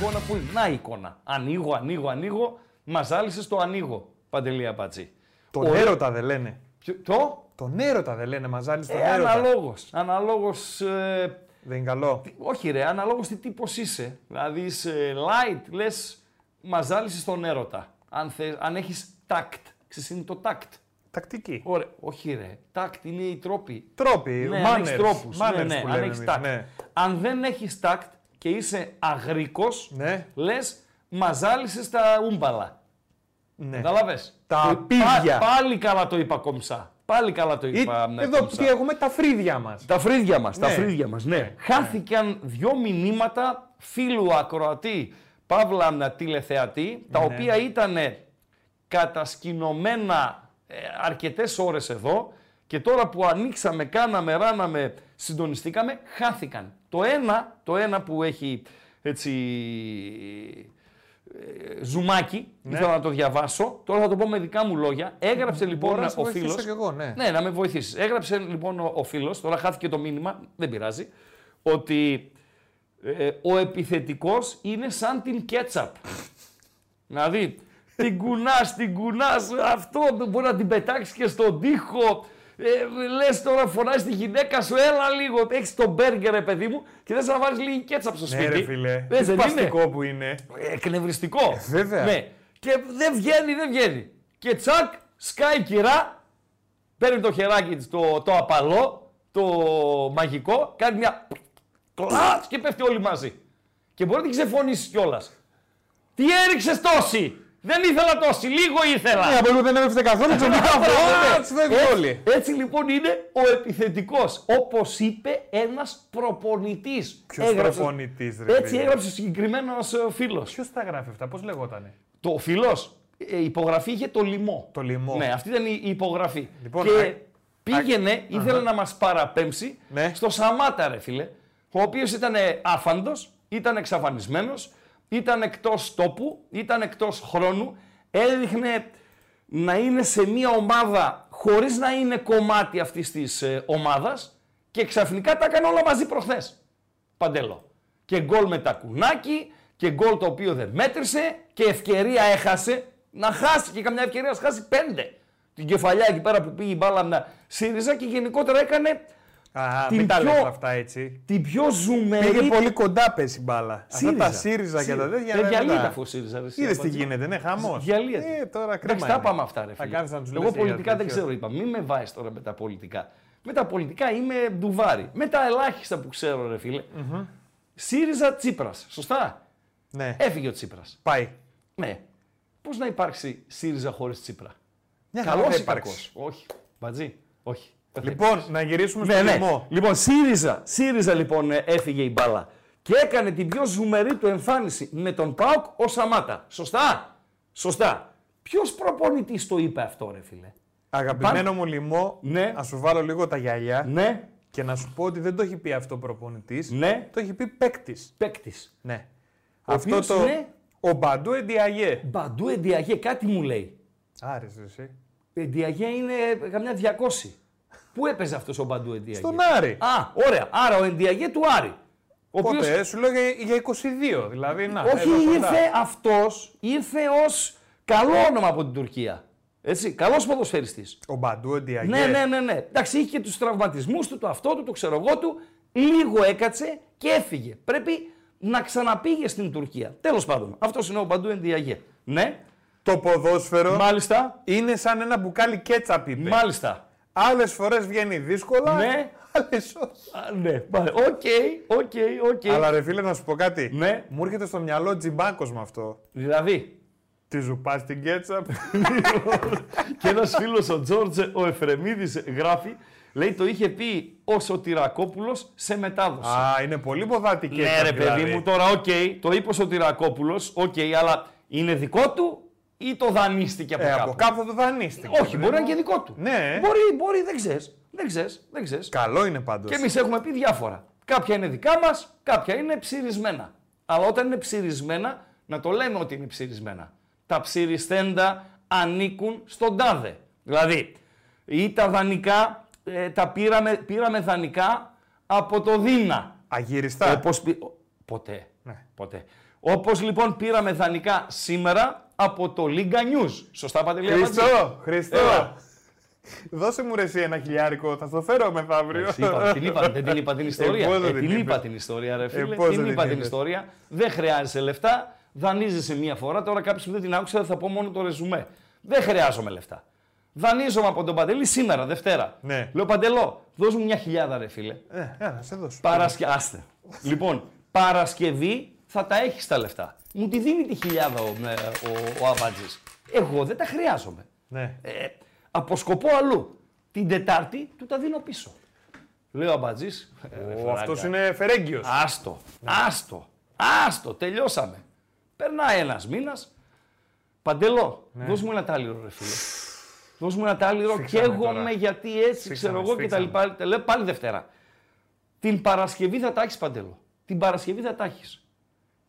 Εικόνα που είναι. Να η εικόνα. Ανοίγω, ανοίγω, ανοίγω. Μας ζάλισε το ανοίγω. Παντελή Απάτσι. Τον Ωραίο. έρωτα δεν λένε. Ποιο- Το; Τον έρωτα δεν λένε, μαζάλεις τον Ε, έρωτα. αναλόγως. Αναλόγως, ε, Δεν είναι καλό. όχι ρε, αναλόγως τι τύπος είσαι. Δηλαδή είσαι light, λες, μας ζάλισες τον έρωτα. Αν, θες, αν έχεις tact. Ξέρεις, είναι το tact. Τακτική. Ωραία. Όχι ρε, tact είναι οι τρόποι. Τρόποι, Ναι, αν manners, έχεις τρόπους. manners ναι, ναι, που αν λέμε έχεις εμείς, tact. ναι. Αν δεν έχεις tact και είσαι αγρικός, Ναι. λες, μας ζάλισες τα ούμπαλα. Ναι. Κατάλαβες. Τα Και πίδια. πάλι καλά το είπα κομψά. Πάλι καλά το Ή- είπα. ναι, Εδώ κομψά. τι έχουμε τα φρύδια μας. Τα φρύδια μας, τα Ναι. φρύδια μας, ναι. Χάθηκαν δυο μηνύματα φίλου ακροατή, παύλα τηλεθεατή, τα Ναι. οποία ήταν κατασκηνωμένα ε, αρκετές ώρες εδώ και τώρα που ανοίξαμε, κάναμε, ράναμε, συντονιστήκαμε, χάθηκαν. Το ένα, το ένα που έχει έτσι ε, ζουμάκι, Ναι. ήθελα να το διαβάσω, τώρα θα το πω με δικά μου λόγια. Έγραψε λοιπόν Μπορώ να σε ο βοηθήσω φίλος... κι εγώ, ναι. Ναι, να με βοηθήσεις. Έγραψε λοιπόν ο, ο φίλος, τώρα χάθηκε το μήνυμα, δεν πειράζει, ότι ε, ο επιθετικός είναι σαν την κέτσαπ. δηλαδή, την κουνάς, την κουνάς, αυτό μπορεί να την πετάξεις και στον τοίχο. Ε, Λες τώρα, φωνάζεις τη γυναίκα σου, έλα λίγο. Έχεις τον μπέργκερ, ρε παιδί μου, και θες να βάλεις λίγη κέτσαπ στο Ναι, σπίτι. ρε φίλε. Ε, Τι δεν είναι. σπαστικό που είναι. Εκνευριστικό. βέβαια. Ναι. Και δεν βγαίνει, δεν βγαίνει. Και τσακ, σκάει κυρά, παίρνει το χεράκι της, το, το απαλό, το μαγικό, κάνει μια κλατς και πέφτει όλοι μαζί. Και μπορεί να την ξεφωνήσεις κιόλας. Τι έριξες τόση! Δεν ήθελα τόση, λίγο ήθελα. Ναι, από λίγο δεν έπαιξε καθόλου, ξαφνικά φρόντε. Φεύγουν Έτσι- όλοι. Έτσι λοιπόν είναι ο επιθετικός. Όπως είπε ένας προπονητής. Ποιος Έγραψε- προπονητής, ρε Έτσι φίλε; έγραψε ο συγκεκριμένος ε, φίλος. Ποιος τα γράφει αυτά, πώς λεγότανε; Το φίλος, ε, υπογραφή είχε το λιμό. Το λιμό. Ναι, αυτή ήταν η η υπογραφή. Λοιπόν, και α- πήγαινε, ήθελε να μας παραπέμψει Ναι. στο Σαμάτα, ρε φίλε, ο οποίος ήταν άφαντος, ήταν εξαφανισμένος, ήταν εκτός τόπου, ήταν εκτός χρόνου, έδειχνε να είναι σε μια ομάδα χωρίς να είναι κομμάτι αυτής της ε, ομάδας και ξαφνικά τα έκανε όλα μαζί προχθές. Παντέλο. Και γκολ με τα κουνάκι και γκολ το οποίο δεν μέτρησε και ευκαιρία έχασε να χάσει και καμιά ευκαιρία να χάσει πέντε. Την κεφαλιά εκεί πέρα που πήγε η μπάλα να ΣΥΡΙΖΑ και γενικότερα έκανε Α, Την μην τα πιο- λες αυτά έτσι. την πιο ζουμερή. Πήγε πολύ κοντά πες η μπάλα. Αυτά τα ΣΥΡΙΖΑ και τα τέτοια. Ε, δεν διαλύεται τα- αφού ο ΣΥΡΙΖΑ. ρε, εσύ, Είδες τι απάντησε. γίνεται, ναι, χαμός. Διαλύεται. Ε, τώρα κρίμα Εντάξει, τα είναι. πάμε αυτά, ρε Θα φίλε. κάνεις να τους λες Εγώ για πολιτικά δεν τέτοιο. ξέρω, είπα. Μην με βάζει τώρα με τα πολιτικά. Με τα πολιτικά είμαι ντουβάρι. Με τα ελάχιστα που ξέρω, ρε φίλε. ΣΥΡΙΖΑ Τσίπρας. Σωστά; Ναι, Έφυγε ο Τσίπρας. πάει. Ναι. Πώς να υπάρξει ΣΥΡΙΖΑ χωρίς Τσίπρα; Μια χαρά Καλός θα ή κακός; υπάρξει. Όχι. Μπατζή. Όχι. Λοιπόν, να γυρίσουμε Ναι, στο ναι. λαιμό. Λοιπόν, ΣΥΡΙΖΑ, ΣΥΡΙΖΑ λοιπόν ε, έφυγε η μπάλα και έκανε την πιο ζουμερή του εμφάνιση με τον ΠΑΟΚ ο Σαμάτα. Σωστά; Σωστά. Ποιος προπονητής το είπε αυτό, ρε φίλε; Αγαπημένο μου λοιμό, Ναι. να σου βάλω λίγο τα γυαλιά Ναι, και να σου πω ότι δεν το έχει πει αυτό ο προπονητής. ναι, Το έχει πει παίκτης. παίκτης. Ναι. Ο αυτό οποίος το. είναι- Ο Μπαντού Εντιαγέ. Μπαντού Εντιαγέ, κάτι μου λέει. Άρεσε εσύ. Εντιαγέ είναι καμιά 200. Πού έπαιζε αυτός ο Μπαντού Εντιαγέ; Στον Άρη. Α, ωραία. Άρα ο Εντιαγέ του Άρη. Ο Πότε, οποίος- σου λέω για, για 22. Δηλαδή, να. Όχι, εδώ κοντά. ήρθε αυτός, ήρθε ως καλό όνομα από την Τουρκία. Έτσι, καλός ποδοσφαιριστής. Ο Μπαντού Εντιαγέ. Ναι, ναι, ναι, ναι. Εντάξει, είχε και τους τραυματισμούς του, το αυτό του, το ξέρω εγώ του. Λίγο έκατσε και έφυγε. Πρέπει να ξαναπήγε στην Τουρκία. Τέλος πάντων, αυτός είναι ο Μπαντού Εντιαγέ. Ναι, Το ποδόσφαιρο μάλιστα. είναι σαν ένα μπουκάλι κέτσαπ, είπε. Μάλιστα. Άλλες φορές βγαίνει δύσκολα. Ναι. Άλλες όχι. Α, ναι, μάλιστα. OK, OK, OK. Αλλά ρε φίλε, να σου πω κάτι. Ναι. Μου έρχεται στο μυαλό τζιμπάκος με αυτό. Δηλαδή, Τη ζουπάς την κέτσαπ; και ένας φίλος ο Τζόρτζε, ο Εφρεμίδης, γράφει, λέει το είχε πει ο Σωτηρακόπουλος σε μετάδοση. Α, είναι πολύ ποδάτη Ναι, κέτσαπ. ρε παιδί δηλαδή. μου, τώρα οκ, το είπε ο Σωτηρακόπουλος, οκ, αλλά είναι δικό του ή το δανείστηκε από Ε, κάπου. από κάπου θα το δανείστηκε. Όχι, μπορεί να είναι και δικό του. Ναι. Μπορεί, μπορεί, δεν ξέρεις. Δεν ξέρεις, δεν ξέρεις. Καλό είναι πάντως. Και εμείς έχουμε πει διάφορα. Κάποια είναι δικά μας, κάποια είναι ψειρισμένα. Αλλά όταν είναι ψειρισμένα, να το λέμε ότι είναι ψειρισμένα. Τα ψειρισθέντα ανήκουν στον τάδε. Δηλαδή, ή τα δανεικά, ε, τα πήραμε, πήραμε δανεικά από το Δίνα. Αγυριστά. Όπως πη- ο- Ποτέ. Ναι. Ποτέ. Όπως λοιπόν πήραμε δανεικά σήμερα από το Λίγκα News. Σωστά Παντελή Αμπατζή; Χριστό, Χριστό. Έλα. Δώσε μου ρε εσύ ένα χιλιάρικο, θα στο φέρω μεθαύριο. Εντάξει, είπα, την είπα, δεν την είπα την ιστορία. Ε, πώς Ε, δεν την την είπα είπες; την ιστορία, ρε φίλε. πώς την δεν είπα την την είπες; ιστορία. Δεν χρειάζεσαι λεφτά. Δανείζεσαι μία φορά. Τώρα κάποιος που δεν την άκουσε θα πω μόνο το ρεζουμέ. Δεν χρειάζομαι λεφτά. Δανείζομαι από τον Παντελή σήμερα, Δευτέρα. Ναι. Λέω Παντελό, δώσ' μου μια χιλιάδα, ρε φίλε. Ε, έλα, σε δώσω. Παρασκε... Άστε. λοιπόν, Παρασκευή θα τα έχεις τα λεφτά. Μου τη δίνει τη χιλιάδα ο, με- ο, ο Αμπάτζης. Εγώ δεν τα χρειάζομαι. Ναι. Ε, αποσκοπώ αλλού. Την Τετάρτη του τα δίνω πίσω. Λέω Αμπατζή. Ο, αυτός είναι φερέγγιος. Άστο. Άστο. Άστο. Τελειώσαμε. Περνάει ένας μήνας. Παντελό, Ναι. δώσ' μου ένα τάλιρο, ρε φίλε. Δώσ' μου ένα τάλιρο. Σφίξαμε Καίγομαι τώρα. γιατί έτσι Σφίξαμε, ξέρω εγώ και τα σφίξαμε. λοιπά. Λέω πάλι Δευτέρα. Την Παρασκευή θα τα έχεις παντελό. Την Παρασκευή θα τα έχεις.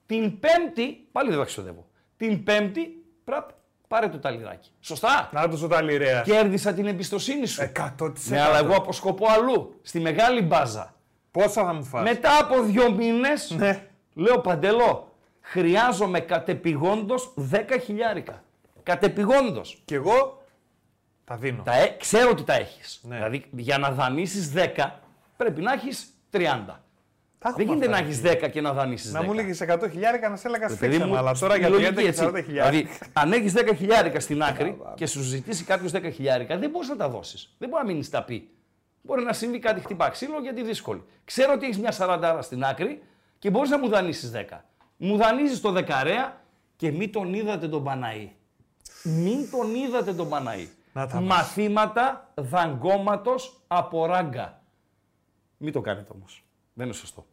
Την Πέμπτη, πάλι δεν τα ξοδεύω. Την Πέμπτη, πραπ, πάρε το ταλιράκι. Σωστά; Να το τα λιρέα. Κέρδισα την εμπιστοσύνη σου. 100%. Ναι, αλλά εγώ αποσκοπώ αλλού. Στη μεγάλη μπάζα. Πόσα θα μου φας; Μετά από δύο μήνες, Ναι. λέω Παντελό, χρειάζομαι κατεπηγόντως 10 χιλιάρικα. Κατεπηγόντως. Κι εγώ τα δίνω. Τα, ε- ξέρω ότι τα έχεις. Ναι. Δηλαδή, για να δανείσεις 10, πρέπει να έχεις 30. Τα Δεν έχουμε γίνεται να αυτά, ρε έχεις 10 και να δανείσει 10. Να μου έλεγε 100 χιλιάρικα να σε έλεγα Παιδί σφίξαμε, μου, αλλά τώρα η για 30 λογική και έτσι. 40 χιλιάρικα. Δηλαδή, αν έχεις 10 χιλιάρικα στην άκρη και σου ζητήσει κάποιος 10 χιλιάρικα, δεν μπορείς να τα δώσεις. Δεν μπορεί να μείνεις τα πει. Μπορεί να συμβεί κάτι χτυπά ξύλο γιατί δύσκολη. Ξέρω ότι έχεις μια 40 στην άκρη και μπορείς να μου δανείσεις 10. Μου δανείζεις το δεκαρέα και μην τον είδατε τον Παναή. Μην τον είδατε τον Παναή. Να τα μας. Μαθήματα δαγκώματος από ράγκα. Μην το κάνετε όμως. Δεν είναι σωστό.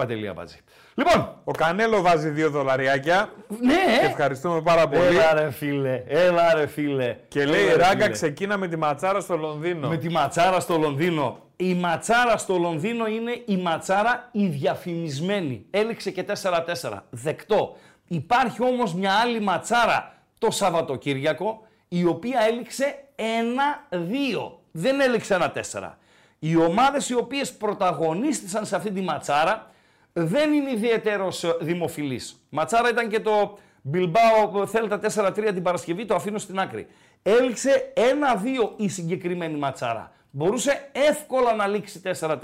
Παντελή Αμπατζή. Λοιπόν, Ο Κανέλο βάζει 2 δολαριάκια. ναι, ε. Ευχαριστούμε πάρα πολύ. Έλα ρε φίλε, έλα ρε φίλε. Και λέει Έλα, ρε, ράγκα φίλε. ξεκίνα με τη ματσάρα στο Λονδίνο. Με τη ματσάρα στο Λονδίνο. Η ματσάρα στο Λονδίνο είναι η ματσάρα η διαφημισμένη. Έληξε και 4-4. Δεκτό. Υπάρχει όμως μια άλλη ματσάρα το Σαββατοκύριακο η οποία έληξε 1-2. Δεν έληξε 1-4. Οι ομάδες οι οποίες πρωταγωνίστησαν σε αυτή τη ματσάρα δεν είναι ιδιαίτερος ε, δημοφιλής. Ματσάρα ήταν και το Bilbao Θέλτα 4-3 την Παρασκευή, το αφήνω στην άκρη. Έληξε 1-2 η συγκεκριμένη ματσάρα. Μπορούσε εύκολα να λήξει 4-4.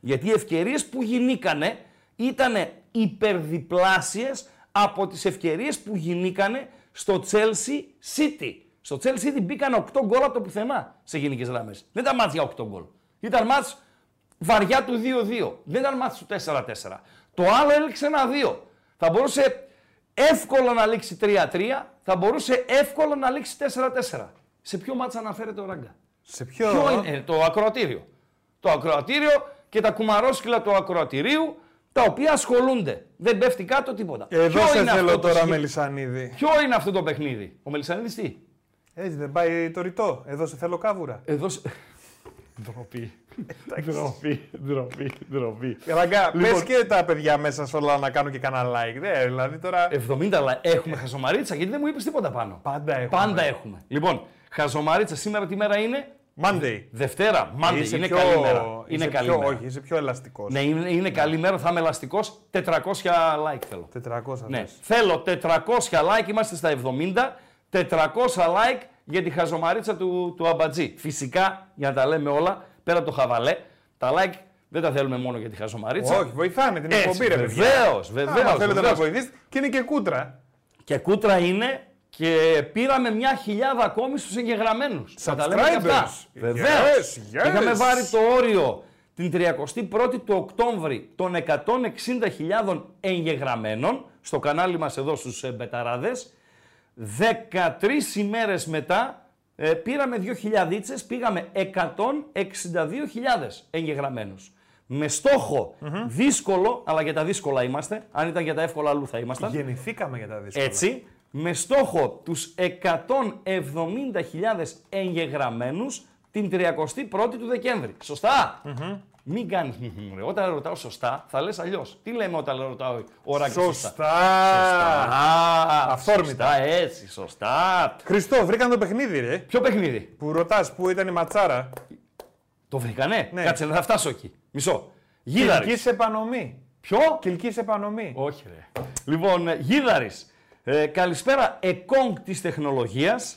Γιατί οι ευκαιρίες που γινήκανε ήταν υπερδιπλάσιες από τις ευκαιρίες που γινήκανε στο Chelsea City. Στο Chelsea City μπήκαν 8 γκολ από το πουθενά σε γενικές γραμμές. Δεν ήταν μάτς για 8 γκολ. Ήταν μάτς βαριά του 2-2. Δεν ήταν μάτς του 4-4. Το άλλο έληξε ένα 2. Θα μπορούσε εύκολα να λήξει 3-3, θα μπορούσε εύκολα να λήξει 4-4. Σε ποιο μάτς αναφέρεται ο Ράγκα; Σε ποιο. Ποιο είναι; Ε, το ακροατήριο. Το ακροατήριο και τα κουμαρόσκυλα του ακροατηρίου τα οποία ασχολούνται. Δεν πέφτει κάτω τίποτα. Εδώ Ποιο σε είναι θέλω αυτό το τώρα, συγκε- Μελισανίδη. Ποιο είναι αυτό το παιχνίδι; Ο Μελισανίδης τι; Έτσι δεν πάει το ρητό. Εδώ σε θέλω κάβουρα. Εδώ... σε- Ντροπή. Ντροπή, ντροπή, ντροπή. Ράγκα, Λοιπόν- πες και τα παιδιά μέσα σε όλα να κάνουν και κανένα like. Ναι, δηλαδή τώρα. 70 like. Έχουμε χαζομαρίτσα γιατί δεν μου είπες τίποτα πάνω. Πάντα έχουμε. Πάντα έχουμε. Λοιπόν, χαζομαρίτσα σήμερα τι μέρα είναι; Monday. Δευτέρα, Monday. Είσαι είναι πιο- καλή μέρα. είσαι Είναι καλή πιο- μέρα. Όχι, είσαι πιο ελαστικός. Ναι, είναι, είναι καλή μέρα, θα είμαι ελαστικός. 400 like θέλω. 400 Ναι, θες. θέλω 400 like, είμαστε στα 70. 400 like για τη χαζομαρίτσα του, του Αμπατζή. Φυσικά, για να τα λέμε όλα, πέρα από το χαβαλέ, τα like δεν τα θέλουμε μόνο για τη χαζομαρίτσα. Όχι, βοηθάνε την εκπομπή, ρε παιδιά. Βεβαίως, Άμα βεβαίως. θέλετε να βοηθήσετε. Και είναι και κούτρα. Και κούτρα είναι και πήραμε μια χιλιάδα ακόμη στους εγγεγραμμένους. Θα τα λέμε και αυτά. Subscribers. Βεβαίως. Yes, yes. Είχαμε βάλει το όριο την 31η του Οκτώβρη των 160.000 εγγεγραμμένων στο κανάλι μας εδώ στους ε, Μπεταράδες. 13 ημέρες μετά ε, πήραμε 2.000 πήγαμε 162.000 εγγεγραμμένους. Με στοχο δύσκολο, αλλά για τα δύσκολα είμαστε, αν ήταν για τα εύκολα αλλού θα ήμασταν. Γεννηθήκαμε για τα δύσκολα. Έτσι, με στόχο τους 170.000 εγγεγραμμένους την 31η του Δεκέμβρη. Μην κάνεις. Όταν ρωτάω σωστά, θα λες αλλιώς. Τι λέμε όταν ρωτάω ο Ράγκη Σωστά. Σωστά. Αυθόρμητα. Σωστά, έτσι, σωστά. Χριστό, βρήκαν το παιχνίδι, ρε. Ποιο παιχνίδι; Που ρωτάς που ήταν η ματσάρα. Το βρήκανε; Ναι. Κάτσε να θα φτάσω εκεί. Μισό. Γίδαρης. Κυλική επανομή. Ποιο; Κυλική επανομή. Όχι, ρε. Λοιπόν, Γίδαρης. Ε, καλησπέρα, εκόνγκ τη τεχνολογίας.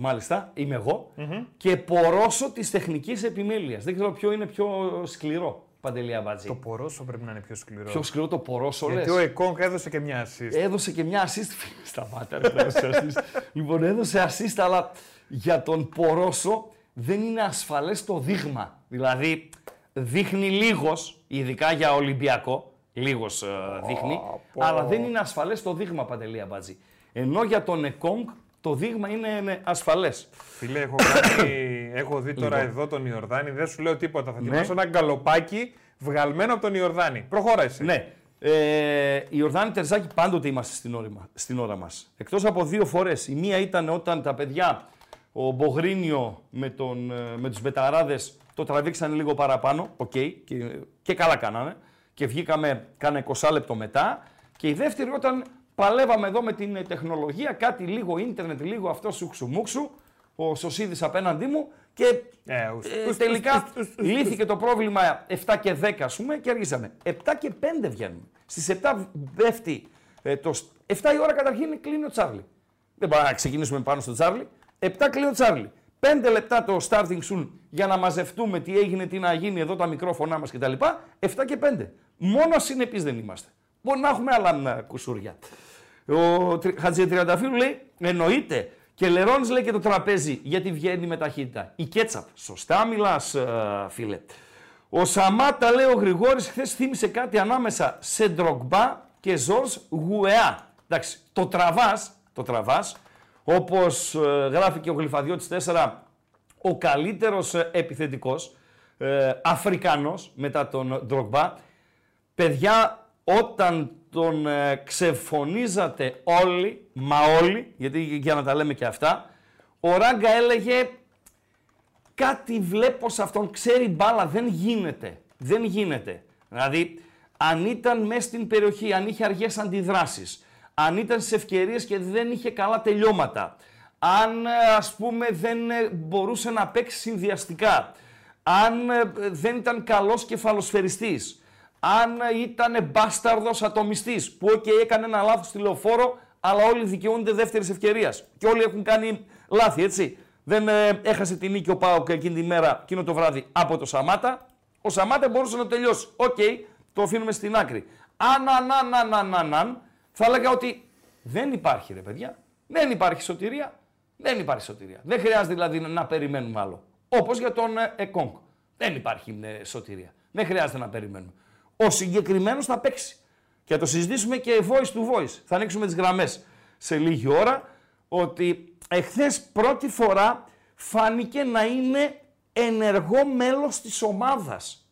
Μάλιστα, είμαι εγώ. Και πορόσο τη τεχνική επιμέλεια. Δεν ξέρω ποιο είναι πιο σκληρό. Παντελή Αμπατζή. Το πορόσο πρέπει να είναι πιο σκληρό. Πιο σκληρό το πορόσο, Γιατί λες. ο Εκόνγκ έδωσε και μια assist. Έδωσε και μια assist. Σταμάτα, ρε, έδωσε assist. λοιπόν, έδωσε assist, αλλά για τον Πορόσο δεν είναι ασφαλές το δείγμα. Δηλαδή, δείχνει λίγος, ειδικά για Ολυμπιακό, λίγος ε, δείχνει, πω. αλλά δεν είναι ασφαλές το δείγμα, Παντελή Αμπάτζη. Ενώ για τον Εκόνγκ το δείγμα είναι είναι ασφαλές. Φίλε, έχω, κάνει, έχω δει τώρα Λοιπόν. εδώ τον Ιορδάνη, δεν σου λέω τίποτα. Θα Ναι. ετοιμάσω ένα γκαλοπάκι βγαλμένο από τον Ιορδάνη. Προχώρα εσύ. Ναι. Ε, η Ορδάνη Τερζάκη πάντοτε είμαστε στην ώρα, μα- στην ώρα μας. Εκτός από δύο φορές. Η μία ήταν όταν τα παιδιά, ο Μπογρίνιο με, τον, ε, με τους Μπεταράδες το τραβήξαν λίγο παραπάνω, οκ, και, και καλά κάνανε. Και βγήκαμε κάνα 20 λεπτό μετά. Και η δεύτερη όταν παλεύαμε εδώ με την ε, τεχνολογία, κάτι λίγο ίντερνετ, λίγο αυτό σουξου μουξου, ο Σωσίδης απέναντί μου και Ε, ους- ε, ους- τελικά ους- ους- ους- λύθηκε το πρόβλημα 7 και 10 ας πούμε και αργήσαμε. 7 και 5 βγαίνουμε. Στις 7 πέφτει ε, το... σ- 7 η ώρα καταρχήν κλείνει ο Τσάρλι. Δεν πάμε να ξεκινήσουμε πάνω στο Τσάρλι. 7 κλείνει ο Τσάρλι. 5 λεπτά το starting soon για να μαζευτούμε τι έγινε, τι να γίνει εδώ τα μικρόφωνά μας κτλ. 7 και 5. Μόνο συνεπείς δεν είμαστε. Μπορεί να έχουμε άλλα ε, κουσούρια. Ο Τρι- Χατζητριανταφύλου λέει εννοείται. Και Λερόνς λέει και το τραπέζι γιατί βγαίνει με ταχύτητα. Η Κέτσαπ. Σωστά μιλάς ε, φίλε. Ο Σαμάτα λέει ο Γρηγόρης χθες θύμισε κάτι ανάμεσα σε Ντρογκμπά και Ζορς Γουεά. Εντάξει, το τραβάς, το τραβάς, όπως ε, γράφει και ο Γλυφαδιώτης 4, ο καλύτερος ε, επιθετικός, ε, Αφρικανός μετά τον Ντρογκμπά. Παιδιά, όταν τον ε, ξεφωνίζατε όλοι, μα όλοι, γιατί για να τα λέμε και αυτά, ο Ράγκα έλεγε κάτι βλέπω σε αυτόν, ξέρει μπάλα, δεν γίνεται. Δεν γίνεται. Δηλαδή, αν ήταν μέσα στην περιοχή, αν είχε αργές αντιδράσεις, αν ήταν σε ευκαιρίες και δεν είχε καλά τελειώματα, αν ε, ας πούμε δεν ε, μπορούσε να παίξει συνδυαστικά, αν ε, δεν ήταν καλός κεφαλοσφαιριστής, αν ε, ήταν μπάσταρδος ατομιστής, που okay, έκανε ένα λάθος στη λεωφόρο, αλλά όλοι δικαιούνται δεύτερης ευκαιρίας. Και όλοι έχουν κάνει λάθη, έτσι. Δεν ε, έχασε την νίκη ο Πάοκ εκείνη τη μέρα, εκείνο το βράδυ, από το Σαμάτα. Ο Σαμάτα μπορούσε να τελειώσει. Οκ, το αφήνουμε στην άκρη. Αν, αν, αν, αν, αν, αν, αν, θα έλεγα ότι δεν υπάρχει ρε παιδιά. Δεν υπάρχει σωτηρία. Δεν υπάρχει σωτηρία. Δεν χρειάζεται δηλαδή να, να περιμένουμε άλλο. Όπως για τον ε, Εκόνγκ. Δεν υπάρχει ε, σωτηρία. Δεν χρειάζεται να περιμένουμε. Ο συγκεκριμένος θα παίξει. Και θα το συζητήσουμε και voice to voice. Θα ανοίξουμε τις γραμμές σε λίγη ώρα. Ότι εχθές πρώτη φορά φάνηκε να είναι ενεργό μέλος της ομάδας.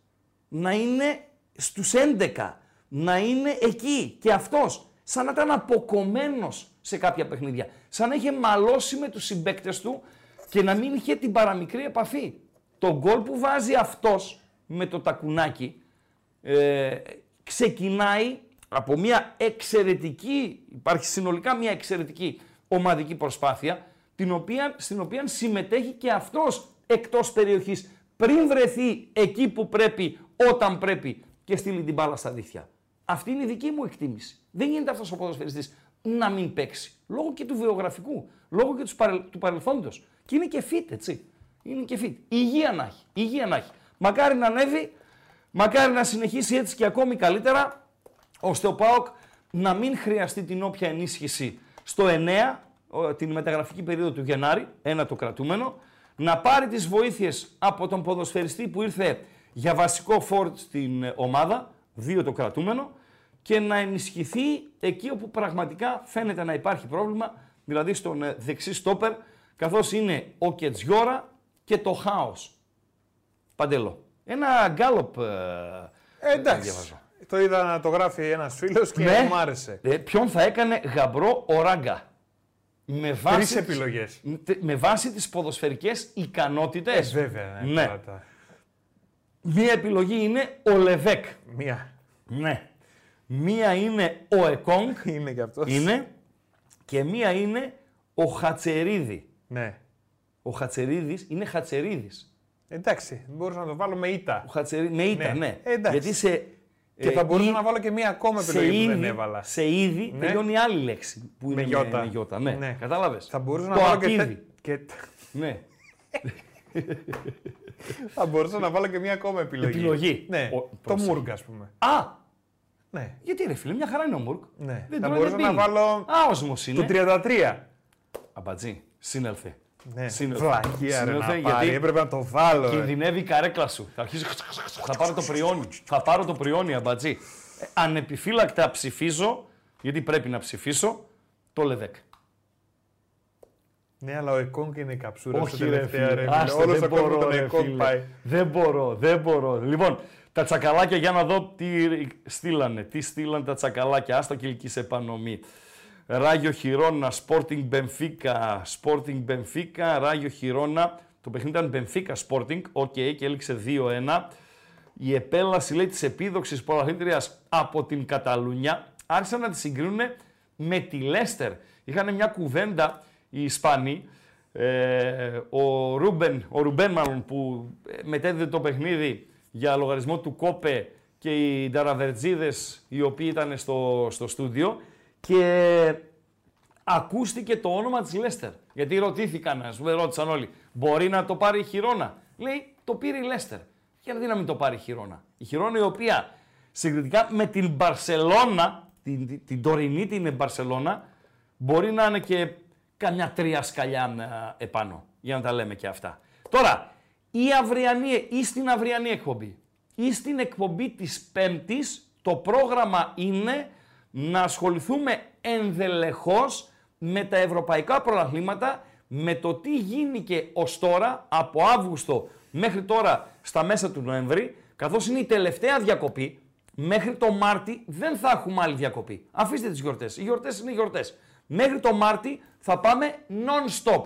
Να είναι στους 11. Να είναι εκεί. Και αυτός σαν να ήταν αποκομμένος σε κάποια παιχνίδια. Σαν να είχε μαλώσει με τους συμπαίκτες του και να μην είχε την παραμικρή επαφή. Το γκολ που βάζει αυτός με το τακουνάκι ε, ξεκινάει από μια εξαιρετική, υπάρχει συνολικά μια εξαιρετική ομαδική προσπάθεια, την οποία, στην οποία συμμετέχει και αυτός εκτός περιοχής, πριν βρεθεί εκεί που πρέπει, όταν πρέπει και στείλει την μπάλα στα δίχτυα. Αυτή είναι η δική μου εκτίμηση. Δεν γίνεται αυτός ο ποδοσφαιριστής να μην παίξει. Λόγω και του βιογραφικού, λόγω και τους, παρελ, του παρελθόντος. Και είναι και fit, έτσι. Είναι και fit. Υγεία να έχει. Υγεία να έχει. Μακάρι να ανέβει, μακάρι να συνεχίσει έτσι και ακόμη καλύτερα, ώστε ο ΠΑΟΚ να μην χρειαστεί την όποια ενίσχυση στο 9, ο- την μεταγραφική περίοδο του Γενάρη, ένα το κρατούμενο, να πάρει τις βοήθειες από τον ποδοσφαιριστή που ήρθε για βασικό φόρτ στην ε, ομάδα, δύο το κρατούμενο, και να ενισχυθεί εκεί όπου πραγματικά φαίνεται να υπάρχει πρόβλημα, δηλαδή στον ε, δεξί στόπερ, καθώς είναι ο Κετζιόρα και το Χάος. Παντελό. Ένα γκάλοπ. ε, Ε, εντάξει. διαβάζω. Το είδα να το γράφει ένας φίλος και Ναι. μου άρεσε. Ε, ποιον θα έκανε γαμπρό ο Ράγκα. Με βάση, Τρεις τις- επιλογές. τε- με βάση τις ποδοσφαιρικές ικανότητες. Ε, βέβαια. Ναι. τώρα τα- Μία επιλογή είναι ο Λεβέκ. Μία. Ναι. Μία είναι ο Εκόνγκ. Είναι και αυτός. είναι. Και μία είναι ο Χατσερίδη. Ναι. Ο Χατσερίδης είναι Χατσερίδης. Εντάξει, μπορούσα να το βάλω με ήττα. Ο Χατσερίδη, με ήττα, Ναι. ναι. Ε, εντάξει. Γιατί σε. Και ε, θα μπορούσα ή- να βάλω και μία ακόμα σε επιλογή που είδη, δεν έβαλα. σε είδη Ναι. τελειώνει άλλη λέξη. Που είναι Με γιώτα. Με, με γιώτα, ναι. Ναι. Κατάλαβες. Θα μπορούσα Το να βάλω και, ακίδη. τε... και... Ναι. θα μπορούσα να βάλω και μία ακόμα επιλογή. Επιλογή. Ναι, Ο- το πρόσεχε. Μούργ, ας πούμε. Α, Ναι. γιατί ρε φίλε, μια χαρά είναι ο Μουρκ. Ναι. Δεν θα τρώει, μπορούσα δεν να πίνει. βάλω Άοσμος είναι. το 33. Αμπατζή, σύνελθε. Ναι, Σύνελθε. βλακεία ρε Σύνελθε, να πάρει, γιατί έπρεπε να το βάλω. ρε. Κινδυνεύει η καρέκλα σου. Θα αρχίσει. θα πάρω το πριόνι. θα πάρω το πριόνι, αμπατζή. Ε, ανεπιφύλακτα ψηφίζω, γιατί πρέπει να ψηφίσω, το Λεβέκ. Ναι, αλλά ο Εκόνγκ είναι η καψούρα Όχι στο ρε τελευταία φίλε. ρε. Άστο, Όλος δεν ο κόσμος μπορώ, τον ρε, Εκόνγκ φίλε. πάει. Δεν μπορώ, δεν μπορώ. Λοιπόν, τα τσακαλάκια για να δω τι στείλανε. Τι στείλανε τα τσακαλάκια. Άστα κυλική επανομή. Ράγιο Χιρόνα, Sporting Benfica, Sporting Benfica, Ράγιο Χιρόνα. Το παιχνίδι ήταν Benfica Sporting, OK, και έληξε 2-1. Η επέλαση λέει της επίδοξης πρωταθλήτριας από την Καταλούνια άρχισαν να τη συγκρίνουν με τη Λέστερ. Είχαν μια κουβέντα οι Ισπανοί, ε, ο Ρούμπεν, ο Ρουμπέν μάλλον που ε, μετέδιδε το παιχνίδι για λογαριασμό του Κόπε και οι Νταραβερτζίδες οι οποίοι ήταν στο, στο στούντιο και ακούστηκε το όνομα της Λέστερ. Γιατί ρωτήθηκαν, ας πούμε, ρώτησαν όλοι, μπορεί να το πάρει η Χιρόνα; Λέει, το πήρε η Λέστερ. Γιατί να μην το πάρει η Χιρόνα. Η Χιρόνα η οποία συγκριτικά με την Μπαρσελώνα, την, την, την τωρινή την Μπαρσελώνα, μπορεί να είναι και καμιά τρία σκαλιά ε, επάνω, για να τα λέμε και αυτά. Τώρα, η αυριανή, ή στην αυριανή εκπομπή, ή στην εκπομπή της Πέμπτης, το πρόγραμμα είναι να ασχοληθούμε ενδελεχώς με τα ευρωπαϊκά πρωταθλήματα, με το τι γίνηκε ως τώρα, από Αύγουστο μέχρι τώρα στα μέσα του Νοέμβρη, καθώς είναι η τελευταία διακοπή, μέχρι το Μάρτι δεν θα έχουμε άλλη διακοπή. Αφήστε τις γιορτές. Οι γιορτές είναι γιορτές. Μέχρι το Μάρτι θα πάμε non-stop.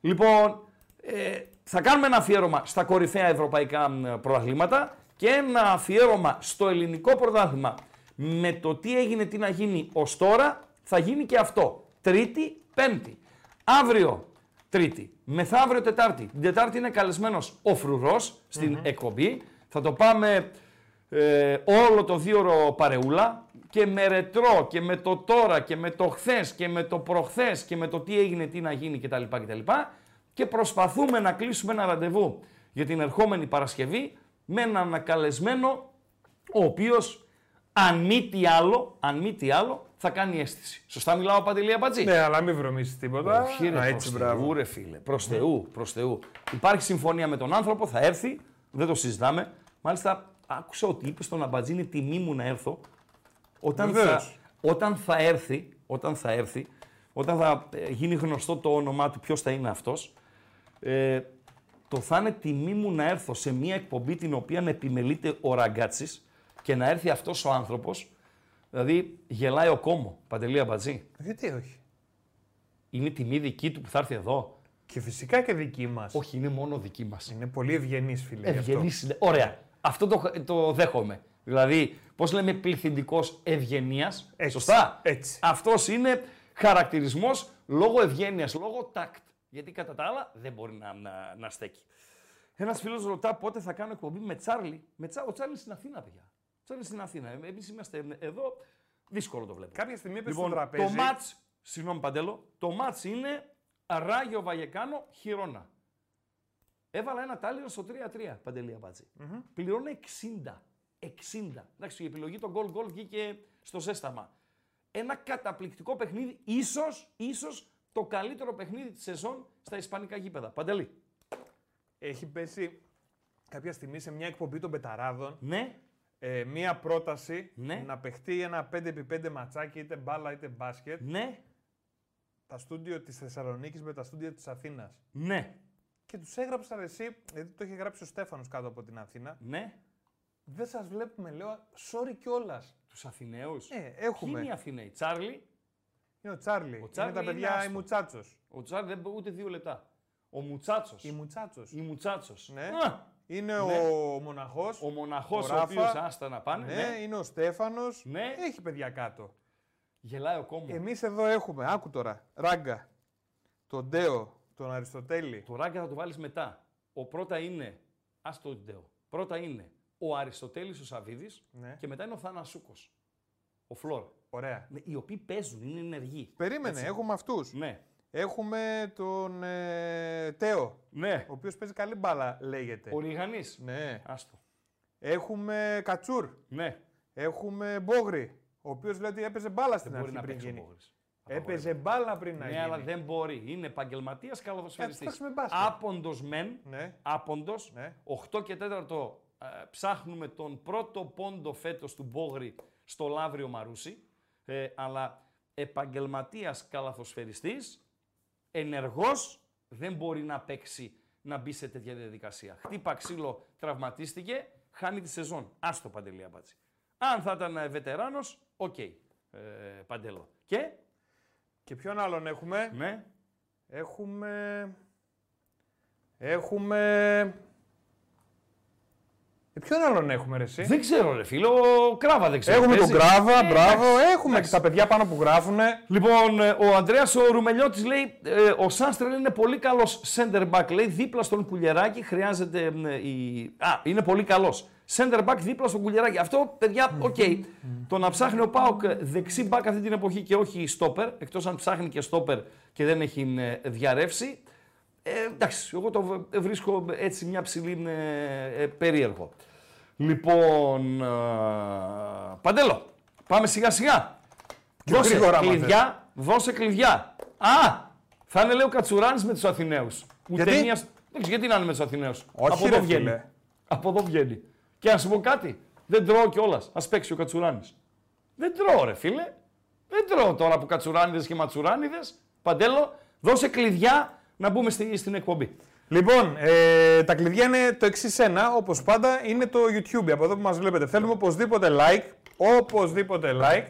Λοιπόν, ε, θα κάνουμε ένα αφιέρωμα στα κορυφαία ευρωπαϊκά μ, πρωταθλήματα και ένα αφιέρωμα στο ελληνικό πρωτάθλημα με το τι έγινε, τι να γίνει ως τώρα, θα γίνει και αυτό. Τρίτη, Πέμπτη. Αύριο, Τρίτη. Μεθαύριο, Τετάρτη. Την Τετάρτη είναι καλεσμένος ο Φρουρός στην εκπομπή. Θα το πάμε ε, όλο το δίωρο παρεούλα και με ρετρό και με το τώρα και με το χθες και με το προχθές και με το τι έγινε, τι να γίνει κτλ. κτλ. Και προσπαθούμε να κλείσουμε ένα ραντεβού για την ερχόμενη Παρασκευή με έναν ανακαλεσμένο ο οποίος αν μη τι άλλο, αν μη τι άλλο θα κάνει αίσθηση. Σωστά μιλάω Παντελή Αμπατζή. Ναι, αλλά μην βρωμίσεις τίποτα. Όχι ρε, Α, προς έτσι, Θεού, μπράβο. ρε φίλε. Προς Θεού, προς Θεού. Υπάρχει συμφωνία με τον άνθρωπο, θα έρθει, δεν το συζητάμε. Μάλιστα, άκουσα ότι είπε στον Αμπατζή είναι τιμή μου να έρθω. Όταν θα, Βεβαίως. όταν θα έρθει, όταν θα έρθει, όταν θα ε, γίνει γνωστό το όνομά του, ποιος θα είναι αυτός, ε, το θα είναι τιμή μου να έρθω σε μια εκπομπή την οποία με επιμελείται ο Ραγκάτσης και να έρθει αυτός ο άνθρωπος, δηλαδή γελάει ο κόμμο, Παντελή Αμπατζή. Γιατί όχι; Είναι τιμή δική του που θα έρθει εδώ. Και φυσικά και δική μας. Όχι, είναι μόνο δική μας. Είναι πολύ ευγενής, φίλε. γι' αυτό. Ευγενής είναι. Ωραία. Αυτό το, το δέχομαι. Δηλαδή, πώς λέμε πληθυντικός ευγενίας. Έτσι, Σωστά. έτσι. Αυτός είναι χαρακτηρισμός λόγω ευγένειας, λόγω τάκτ. Γιατί κατά τα άλλα δεν μπορεί να, να, να στέκει. Ένας φίλος ρωτά πότε θα κάνω εκπομπή με Τσάρλι. Με Τσα... Ο Τσάρλι στην Αθήνα, παιδιά. Ο Τσάρλι στην Αθήνα. Εμείς είμαστε εδώ. Δύσκολο το βλέπω. Κάποια στιγμή είπε Λοιπόν, στο τραπέζι. το μάτς, συγγνώμη Παντέλο, το μάτς είναι Ράγιο Βαγεκάνο Χιρόνα. Έβαλα ένα τάλιρο στο 3-3, Παντελή Αμπάτζη. Πληρώνω 60. 60. Εντάξει, η επιλογή των γκολ γκολ βγήκε στο ζέσταμα. Ένα καταπληκτικό παιχνίδι, ίσως, ίσως το καλύτερο παιχνίδι της σεζόν στα ισπανικά γήπεδα. Παντελή. Έχει πέσει κάποια στιγμή σε μια εκπομπή των Πεταράδων Ναι, ε, μία πρόταση Ναι. να παιχτεί ένα 5x5 ματσάκι, είτε μπάλα είτε μπάσκετ, ναι, τα στούντιο της Θεσσαλονίκης με τα στούντιο της Αθήνας. ναι, Και τους έγραψα εσύ, γιατί το είχε γράψει ο Στέφανος κάτω από την Αθήνα. ναι. Δεν σας βλέπουμε, λέω, sorry κιόλας. Τους Αθηναίους. Ε, Ποιοι έχουμε. είναι οι Αθηναίοι. Τσάρλι, Είναι ο Τσάρλι. Ο Τσάρλι είναι τα είναι παιδιά άστο. η Μουτσάτσος. Ο Τσάρλι δεν μπορεί ούτε δύο λεπτά. Ο Μουτσάτσος. Η Μουτσάτσος. Η Μουτσάτσος. Ναι. Είναι ο μοναχός. Ο μοναχός Ο ο, Ράφα. οποίος άστα να πάνε. Ναι, Ναι. είναι ο Στέφανος. Ναι. Έχει παιδιά κάτω. Γελάει ο κόμμα. Εμείς εδώ έχουμε, άκου τώρα, ράγκα, τον Ντέο, τον Αριστοτέλη. Το ράγκα θα το βάλεις μετά. Ο πρώτα είναι. Α το ντέο. Πρώτα είναι ο Αριστοτέλης ο Σαββίδης Ναι. και μετά είναι ο Θανασούκος. Ο Φλόρ. Ωραία. Ναι, οι οποίοι παίζουν, είναι ενεργοί. Περίμενε, έχουμε αυτούς. Ναι. Έχουμε τον ε, Τέο, Ναι. ο οποίος παίζει καλή μπάλα, λέγεται. Ο Ριγανή. Ναι. Άστο. Έχουμε Κατσούρ. Ναι. Έχουμε Μπόγρι, ο οποίος λέει ότι έπαιζε μπάλα στην Δεν μπορεί αρχή να πριν παίξει ο γίνει. Μπόγρης. Έπαιζε μπάλα πριν να Ναι, γίνει. αλλά δεν μπορεί. Είναι επαγγελματίας καλαθοσφαιριστή. Ε, φτιάξουμε μπάσκετ. Άποντος μεν. Ναι. Άποντος. Ναι. 8 και 4 ε, ψάχνουμε τον πρώτο πόντο φέτος του Μπόγρη στο Λαύριο Μαρούσι. Ε, αλλά επαγγελματίας καλαθοσφαιριστής, ενεργός, δεν μπορεί να παίξει να μπει σε τέτοια διαδικασία. Χτύπα ξύλο, τραυματίστηκε, χάνει τη σεζόν. Άστο Παντελή Αμπατζή. Αν θα ήταν βετεράνος, οκ. Ε, Παντέλο. Και, Και ποιον άλλον έχουμε; ναι, Έχουμε. Έχουμε. Ε, ποιον άλλον έχουμε, ρε, εσύ; Δεν ξέρω, ρε φίλο. Κράβα δεν ξέρω. Έχουμε τον Παίζει. Κράβα, Ε, μπράβο. εντάξει, Έχουμε και εντάξει. τα παιδιά πάνω που γράφουν. Λοιπόν, ε, ο Ανδρέας ο Ρουμελιώτης λέει: ε, Ο Σάνστρελ είναι πολύ καλός center back. Λέει δίπλα στον Κουλιεράκη χρειάζεται. ε, η... Α, είναι πολύ καλός. Center back δίπλα στον Κουλιεράκη. Αυτό, παιδιά, οκ. Το να ψάχνει ο Πάοκ δεξί μπακ αυτή την εποχή και όχι στόπερ, εκτός αν ψάχνει και στόπερ και δεν έχει ε, διαρρεύσει. Ε, εντάξει, εγώ το β- βρίσκω έτσι μια ψηλή ε, ε, περίεργο. Λοιπόν, ε, Παντέλο, πάμε σιγά σιγά. Πιο Δώσε γρήγορας, άμα κλειδιά, δώσε κλειδιά. Α, θα είναι λέει ο Κατσουράνης με τους Αθηναίους. Γιατί; Δεν ξέρω γιατί να είναι με τους Αθηναίους; Όχι, Από ρε εδώ βγαίνει. φίλε. Από εδώ βγαίνει. Και να σου πω κάτι, δεν τρώω κιόλας. Α παίξει ο Κατσουράνης. Δεν τρώω, ρε φίλε. Δεν τρώω τώρα από Κατσουράνιδες και Ματσουράνιδες. Παντέλο, δώσε κλειδιά να μπούμε στη, στην εκπομπή. Λοιπόν, ε, τα κλειδιά είναι το εξής ένα, όπως πάντα, είναι το YouTube. Από εδώ που μας βλέπετε, θέλουμε οπωσδήποτε like, οπωσδήποτε like,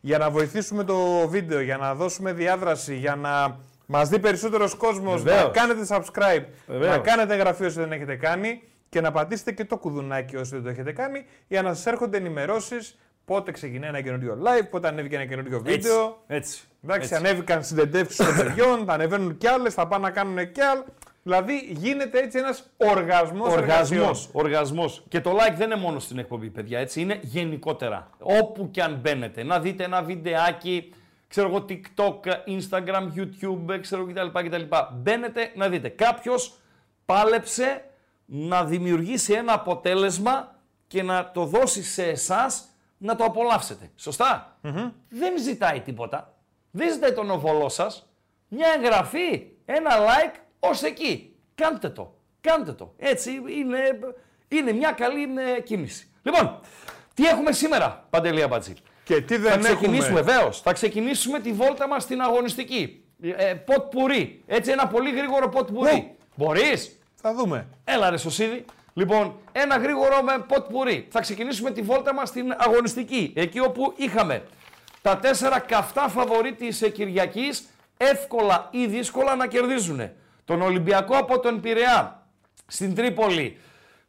για να βοηθήσουμε το βίντεο, για να δώσουμε διάδραση, για να μας δει περισσότερος κόσμος. Να Βεβαίως. κάνετε subscribe, Βεβαίως. να κάνετε εγγραφή όσοι δεν έχετε κάνει και να πατήσετε και το κουδουνάκι όσοι δεν το έχετε κάνει, για να σας έρχονται ενημερώσεις πότε ξεκινάει ένα καινούριο live, πότε ανέβηκε ένα καινούριο βίντεο. Έτσι. Εντάξει, Έτσι. ανέβηκαν συνεντεύξει των παιδιών, θα ανεβαίνουν κι άλλες, θα πάνε να κάνουν κι άλλα. Δηλαδή γίνεται έτσι ένας οργασμός. Οργασμός, οργασμός. Και το like δεν είναι μόνο στην εκπομπή, παιδιά, έτσι, είναι γενικότερα. Όπου και αν μπαίνετε, να δείτε ένα βιντεάκι, ξέρω εγώ, TikTok, Instagram, YouTube, ξέρω κτλ. κτλ. Μπαίνετε να δείτε. Κάποιος πάλεψε να δημιουργήσει ένα αποτέλεσμα και να το δώσει σε εσάς να το απολαύσετε. Σωστά; Δεν ζητάει τίποτα. Δεν ζητάει τον οβολό σας. Μια εγγραφή, ένα like, ως εκεί. Κάντε το. Κάντε το. Έτσι είναι, είναι μια καλή ε, κίνηση. Λοιπόν, τι έχουμε σήμερα, Παντελία Μπατζή. Και τι Θα δεν ξεκινήσουμε, έχουμε. βεβαίως. Θα ξεκινήσουμε τη βόλτα μας στην αγωνιστική. Ε, ποτ πουρί. Έτσι, ένα πολύ γρήγορο ποτ πουρί. Ναι. Μπορείς; Θα δούμε. Έλα ρε Σωσίδη. Λοιπόν, ένα γρήγορο με ποτ πουρί. Θα ξεκινήσουμε τη βόλτα μας στην αγωνιστική. Εκεί όπου είχαμε τα τέσσερα καυτά φαβορή της ε, Κυριακής εύκολα ή δύσκολα να κερδίζουν. Τον Ολυμπιακό από τον Πειραιά στην Τρίπολη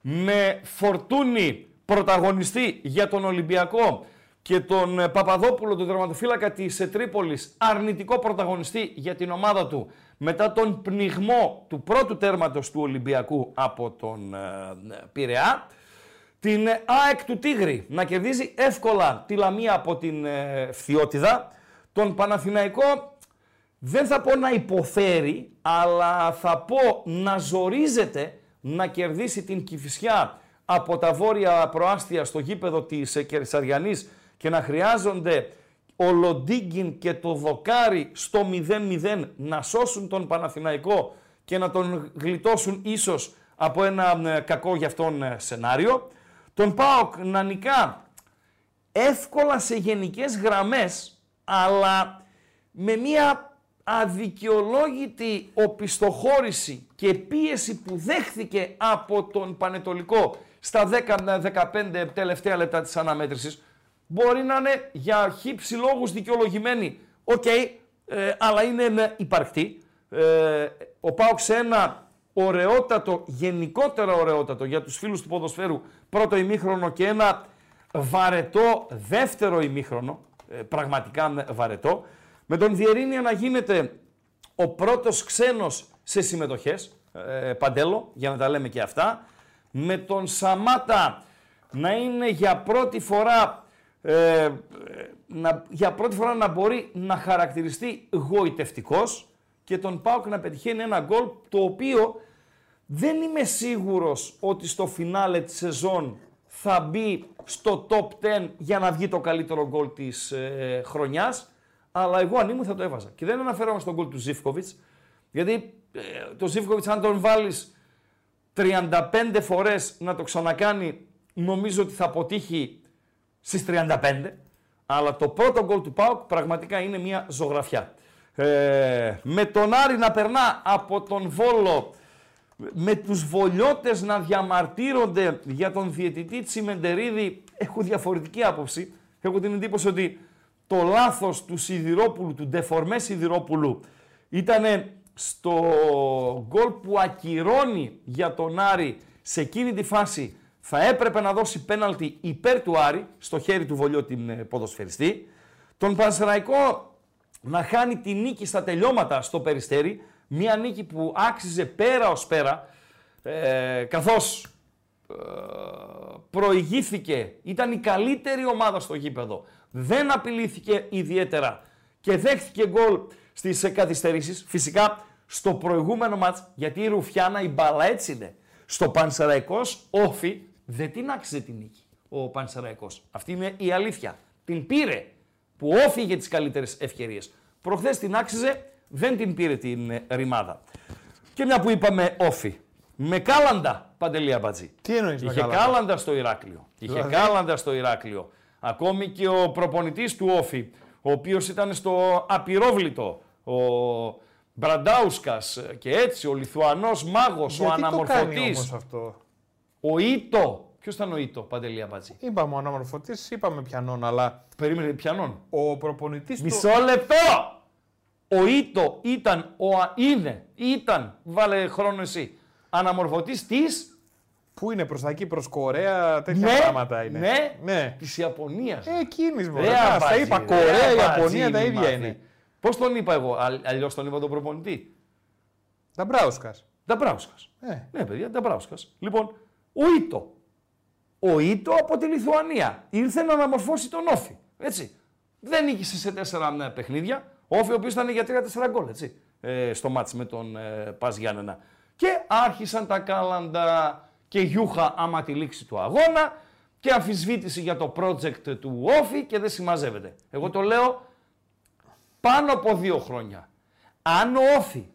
με φορτούνη πρωταγωνιστή για τον Ολυμπιακό και τον ε, Παπαδόπουλο, τον τερματοφύλακα της ε, Τρίπολης, αρνητικό πρωταγωνιστή για την ομάδα του μετά τον πνιγμό του πρώτου τέρματος του Ολυμπιακού από τον ε, ε, Πειραιά. Την ε, ΑΕΚ του Τίγρη να κερδίζει εύκολα τη Λαμία από την ε, Φθιώτιδα. Τον Παναθηναϊκό δεν θα πω να υποφέρει, αλλά θα πω να ζορίζεται να κερδίσει την Κηφισιά από τα βόρεια προάστια στο γήπεδο της ε, Κερσαριανής και να χρειάζονται ο Λοντίγκιν και το Δοκάρι στο 0-0 να σώσουν τον Παναθηναϊκό και να τον γλιτώσουν ίσως από ένα ε, κακό για αυτόν ε, σενάριο. Τον ΠΑΟΚ να νικά εύκολα σε γενικές γραμμές, αλλά με μια αδικαιολόγητη οπισθοχώρηση και πίεση που δέχθηκε από τον Πανετολικό στα 10-15 τελευταία λεπτά της αναμέτρησης, μπορεί να είναι για χ, ψ λόγους δικαιολογημένη. Οκ, ε, αλλά είναι με υπαρκτή. Ε, ο Πάοκ σε ένα ωραιότατο, γενικότερα ωραιότατο για τους φίλους του ποδοσφαίρου πρώτο ημίχρονο και ένα βαρετό δεύτερο ημίχρονο, ε, πραγματικά βαρετό, με τον Διερήνια να γίνεται ο πρώτος ξένος σε συμμετοχές, ε, Παντέλο, για να τα λέμε και αυτά, με τον Σαμάτα να είναι για πρώτη φορά ε, να, για πρώτη φορά να μπορεί να χαρακτηριστεί γοητευτικός και τον Πάοκ να πετυχαίνει ένα γκολ το οποίο δεν είμαι σίγουρος ότι στο φινάλε της σεζόν θα μπει στο top 10 για να βγει το καλύτερο γκολ της ε, χρονιάς, αλλά εγώ αν ήμουν θα το έβαζα. Και δεν αναφέρομαι στον γκολ του Ζίφκοβιτς, γιατί ε, το Ζίφκοβιτς αν τον βάλεις 35 φορές να το ξανακάνει, νομίζω ότι θα αποτύχει στις 35, αλλά το πρώτο γκολ του ΠΑΟΚ πραγματικά είναι μια ζωγραφιά. Ε, με τον Άρη να περνά από τον Βόλο με τους βολιώτες να διαμαρτύρονται για τον διαιτητή Τσιμεντερίδη έχω διαφορετική άποψη. Έχω την εντύπωση ότι το λάθος του Σιδηρόπουλου, του Ντεφορμέ Σιδηρόπουλου ήταν στο γκολ που ακυρώνει για τον Άρη σε εκείνη τη φάση θα έπρεπε να δώσει πέναλτι υπέρ του Άρη στο χέρι του Βολιώτη την ε, ποδοσφαιριστή. Τον Πανσεραϊκό να χάνει τη νίκη στα τελειώματα στο Περιστέρι Μία νίκη που άξιζε πέρα ως πέρα, ε, καθώς ε, προηγήθηκε, ήταν η καλύτερη ομάδα στο γήπεδο, δεν απειλήθηκε ιδιαίτερα και δέχθηκε γκολ στις καθυστερήσεις. Φυσικά στο προηγούμενο μάτς, γιατί η Ρουφιάνα η μπάλα έτσι είναι, στο Πανσεραϊκός όφι δεν την άξιζε την νίκη ο Πανσεραϊκός. Αυτή είναι η αλήθεια. Την πήρε που όφι είχε τις καλύτερες ευκαιρίες. Προχθές την άξιζε δεν την πήρε την ε, ρημάδα. Και μια που είπαμε όφη. Με κάλαντα, Παντελία Μπατζή. Τι εννοείς Είχε κάλαντα; κάλαντα στο Ηράκλειο. Είχε δηλαδή; κάλαντα στο Ηράκλειο. Ακόμη και ο προπονητής του όφη, ο οποίος ήταν στο απειρόβλητο, ο Μπραντάουσκας και έτσι, ο Λιθουανός μάγος, ο αναμορφωτής. Το αυτό; Ο Ήτο. Ποιος ήταν ο Ήτο, Παντελία Μπατζή. Είπαμε ο αναμορφωτής, είπαμε πιανόν, αλλά. Περίμενε πιανόν. Ο προπονητής Μισό λεπτό! Ο Ήτο ήταν, ο, είναι, ήταν, βάλε χρόνο εσύ, αναμορφωτής της... Πού είναι, προς τα εκεί, προς Κορέα, τέτοια ναι, πράγματα είναι. Ναι, ναι. της Ιαπωνίας. Ε, εκείνης μου. Τα είπα, Κορέα, Ιαπωνία τα ίδια είναι. Πώς τον είπα εγώ, αλλιώς τον είπα τον προπονητή; Νταμπράουσκας. Νταμπράουσκας. Ε. Ναι, παιδιά, Νταμπράουσκας. Λοιπόν, ο Ήτο. Ο Ήτο από τη Λιθουανία. Ήρθε να αναμορφώσει τον Όφη. Έτσι. Δεν νίκησε σε τέσσερα ναι, παιχνίδια. Όφη ο οποίος ήταν για 3-4 γκολ, έτσι, ε, στο μάτς με τον ε, Πας Γιάννενα. Και άρχισαν τα κάλαντα και γιούχα άμα τη λήξη του αγώνα και αμφισβήτηση για το project του Όφη και δεν συμμαζεύεται. Εγώ το λέω πάνω από δύο χρόνια. Αν ο Όφη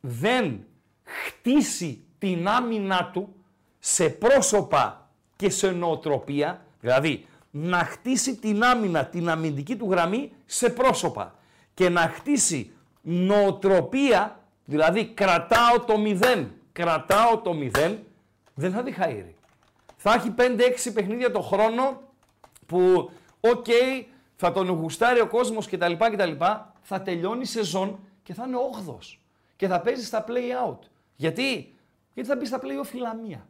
δεν χτίσει την άμυνά του σε πρόσωπα και σε νοοτροπία, δηλαδή να χτίσει την άμυνα, την αμυντική του γραμμή σε πρόσωπα και να χτίσει νοοτροπία, δηλαδή κρατάω το μηδέν, κρατάω το μηδέν, δεν θα δει χαΐρι. Θα έχει 5-6 παιχνίδια το χρόνο που, οκ, θα τον γουστάρει ο κόσμος κτλ. κτλ θα τελειώνει η σεζόν και θα είναι 8 και θα παίζει στα play out. Γιατί, Γιατί θα μπει στα play off η Λαμία.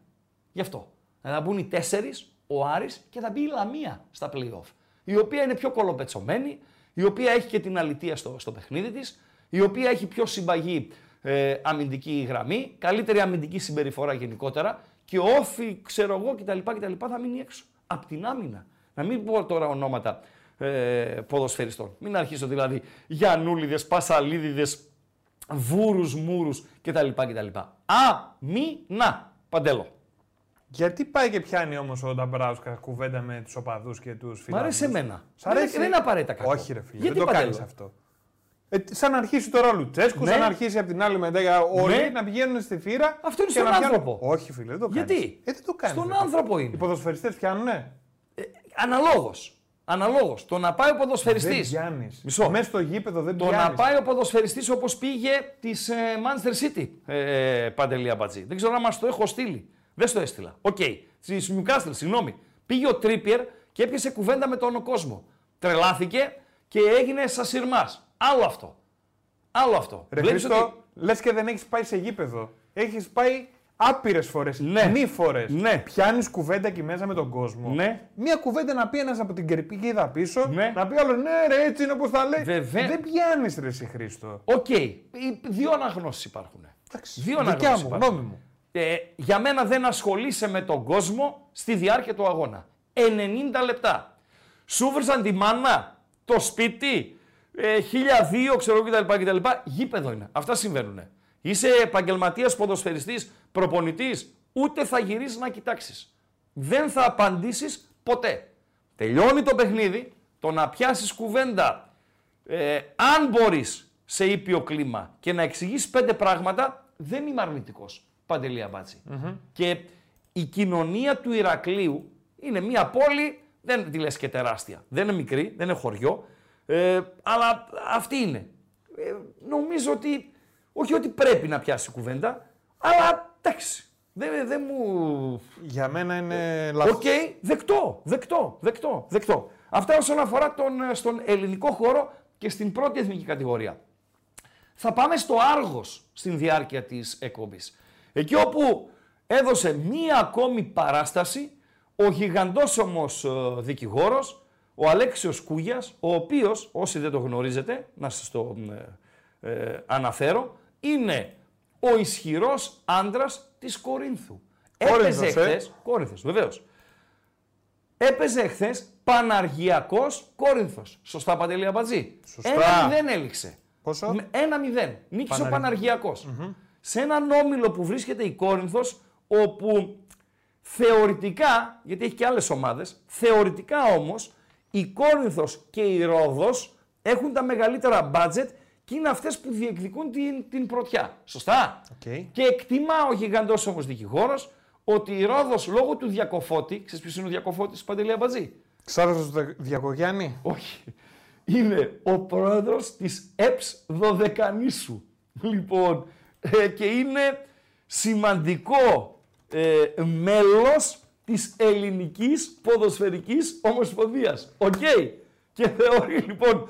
Γι' αυτό. Θα μπουν οι τέσσερις, ο Άρης και θα μπει η Λαμία στα play off. Η οποία είναι πιο κωλοπετσωμένη, η οποία έχει και την αλητεία στο, στο παιχνίδι της, η οποία έχει πιο συμπαγή ε, αμυντική γραμμή, καλύτερη αμυντική συμπεριφορά γενικότερα και όφη, ξέρω εγώ κτλ. κτλ θα μείνει έξω. Απ' την άμυνα. Να μην πω τώρα ονόματα ε, ποδοσφαιριστών. Μην αρχίσω δηλαδή Γιαννούλιδες, Πασαλίδιδες, Βούρους, Μούρους κτλ. κτλ. Αμυνα. Παντέλο. Γιατί πάει και πιάνει όμως ο Νταμπράουσκα κουβέντα με τους οπαδούς και τους φίλου. Μ' αρέσει εμένα. Σ' αρέσει; Δεν, είναι απαραίτητα κακό. Όχι, ρε φίλε. Γιατί δεν το κάνεις αυτό. Ε, σαν να αρχίσει τώρα ο Λουτσέσκου, ναι. σαν να αρχίσει από την άλλη μετά όλοι ναι. να πηγαίνουν στη φύρα. Αυτό είναι στον άνθρωπο. Πιάνουν... Όχι, φίλε, δεν το κάνεις. Γιατί; Ε, δεν το κάνεις, στον άνθρωπο είναι. Οι ποδοσφαιριστές πιάνουνε; Ε, Αναλόγως. Αναλόγως. Το να πάει ο ποδοσφαιριστής. Μισό. Μέσα στο γήπεδο δεν πιάνει. Το να πάει ο ποδοσφαιριστής όπως πήγε της ε, Manchester City. Ε, Παντελή Αμπατζή. Δεν ξέρω αν μας το έχω στείλει. Δεν στο έστειλα. OK. Okay. Στη Νιουκάστελ, συγγνώμη. Πήγε ο Τρίπιερ και έπιασε κουβέντα με τον κόσμο. Τρελάθηκε και έγινε σασιρμά. Άλλο αυτό. Άλλο αυτό. Ρε Βλέπεις Χρήστο, ότι- λες και δεν έχεις πάει σε γήπεδο. Έχεις πάει άπειρες φορές. Ναι. Μη φορές. Ναι. Πιάνεις κουβέντα εκεί μέσα με τον κόσμο. Ναι. Μία κουβέντα να πει ένας από την κερκίδα πίσω. Ναι. Να πει άλλο ναι, ρε, έτσι είναι όπως τα λέει. Βεβαία- Δεν πιάνεις ρε, εσύ Χρήστο. Οκ. Οι Δύο αναγνώσεις υπάρχουν. Δύο Δικιά αναγνώσεις μου, υπάρχουν. γνώμη μου. Ε, για μένα δεν ασχολείσαι με τον κόσμο στη διάρκεια του αγώνα. 90 λεπτά. Σου βρίζαν τη μάνα, το σπίτι, ε, 1002 ξέρω κτλ, κτλ. Γήπεδο είναι. Αυτά συμβαίνουν. Είσαι επαγγελματίας ποδοσφαιριστής, προπονητής, ούτε θα γυρίσεις να κοιτάξεις. Δεν θα απαντήσεις ποτέ. Τελειώνει το παιχνίδι, το να πιάσεις κουβέντα, ε, αν μπορείς σε ήπιο κλίμα και να εξηγήσει πέντε πράγματα, δεν είμαι αρνητικός. Παντελή Αμπάτση. Και η κοινωνία του Ηρακλείου είναι μια πόλη, δεν τη λες και τεράστια. Δεν είναι μικρή, δεν είναι χωριό, ε, αλλά αυτή είναι. Ε, νομίζω ότι, όχι ότι πρέπει να πιάσει κουβέντα, αλλά εντάξει. Δεν, δεν μου Για μένα είναι λάθος. Οκ, δεκτό, δεκτό, δεκτό, δεκτό. Αυτά όσον αφορά τον, ε, στον ελληνικό χώρο και στην πρώτη εθνική κατηγορία. Θα πάμε στο Άργος στην διάρκεια της εκπομπής. Εκεί όπου έδωσε μία ακόμη παράσταση ο γιγαντός όμως ε, δικηγόρος, ο Αλέξιος Κούγιας, ο οποίος, όσοι δεν το γνωρίζετε, να σας το ε, ε, αναφέρω, είναι ο ισχυρός άντρας της Κορίνθου. Κόρινθος, Έπαιζε ε; χθες, Κόρινθος, βεβαίως. Έπαιζε χθες Παναργιακός Κόρινθος. Σωστά, Παντελή Αμπατζή; Σωστά. Ένα μηδέν έληξε. Πόσο; Με Ένα μηδέν. Νίκησε ο Παναργ- Παναργιακός. Σε έναν όμιλο που βρίσκεται η Κόρινθος, όπου θεωρητικά, γιατί έχει και άλλες ομάδες, θεωρητικά όμως η Κόρινθος και η Ρόδος έχουν τα μεγαλύτερα μπάτζετ και είναι αυτές που διεκδικούν την, την πρωτιά. Σωστά; Οκ. Και εκτιμά ο γιγαντός όμως δικηγόρος ότι η Ρόδος λόγω του Διακοφώτη, ξέρεις ποιος είναι ο Διακοφώτης Παντελή Αμπατζή; Ξάρος Διακογιάννη. Όχι. Είναι ο πρόεδρος της ΕΠΣ Δωδεκανήσου. Λοιπόν, ε, και είναι σημαντικό ε, μέλος της ελληνικής ποδοσφαιρικής ομοσπονδίας. Οκ. Και θεωρεί λοιπόν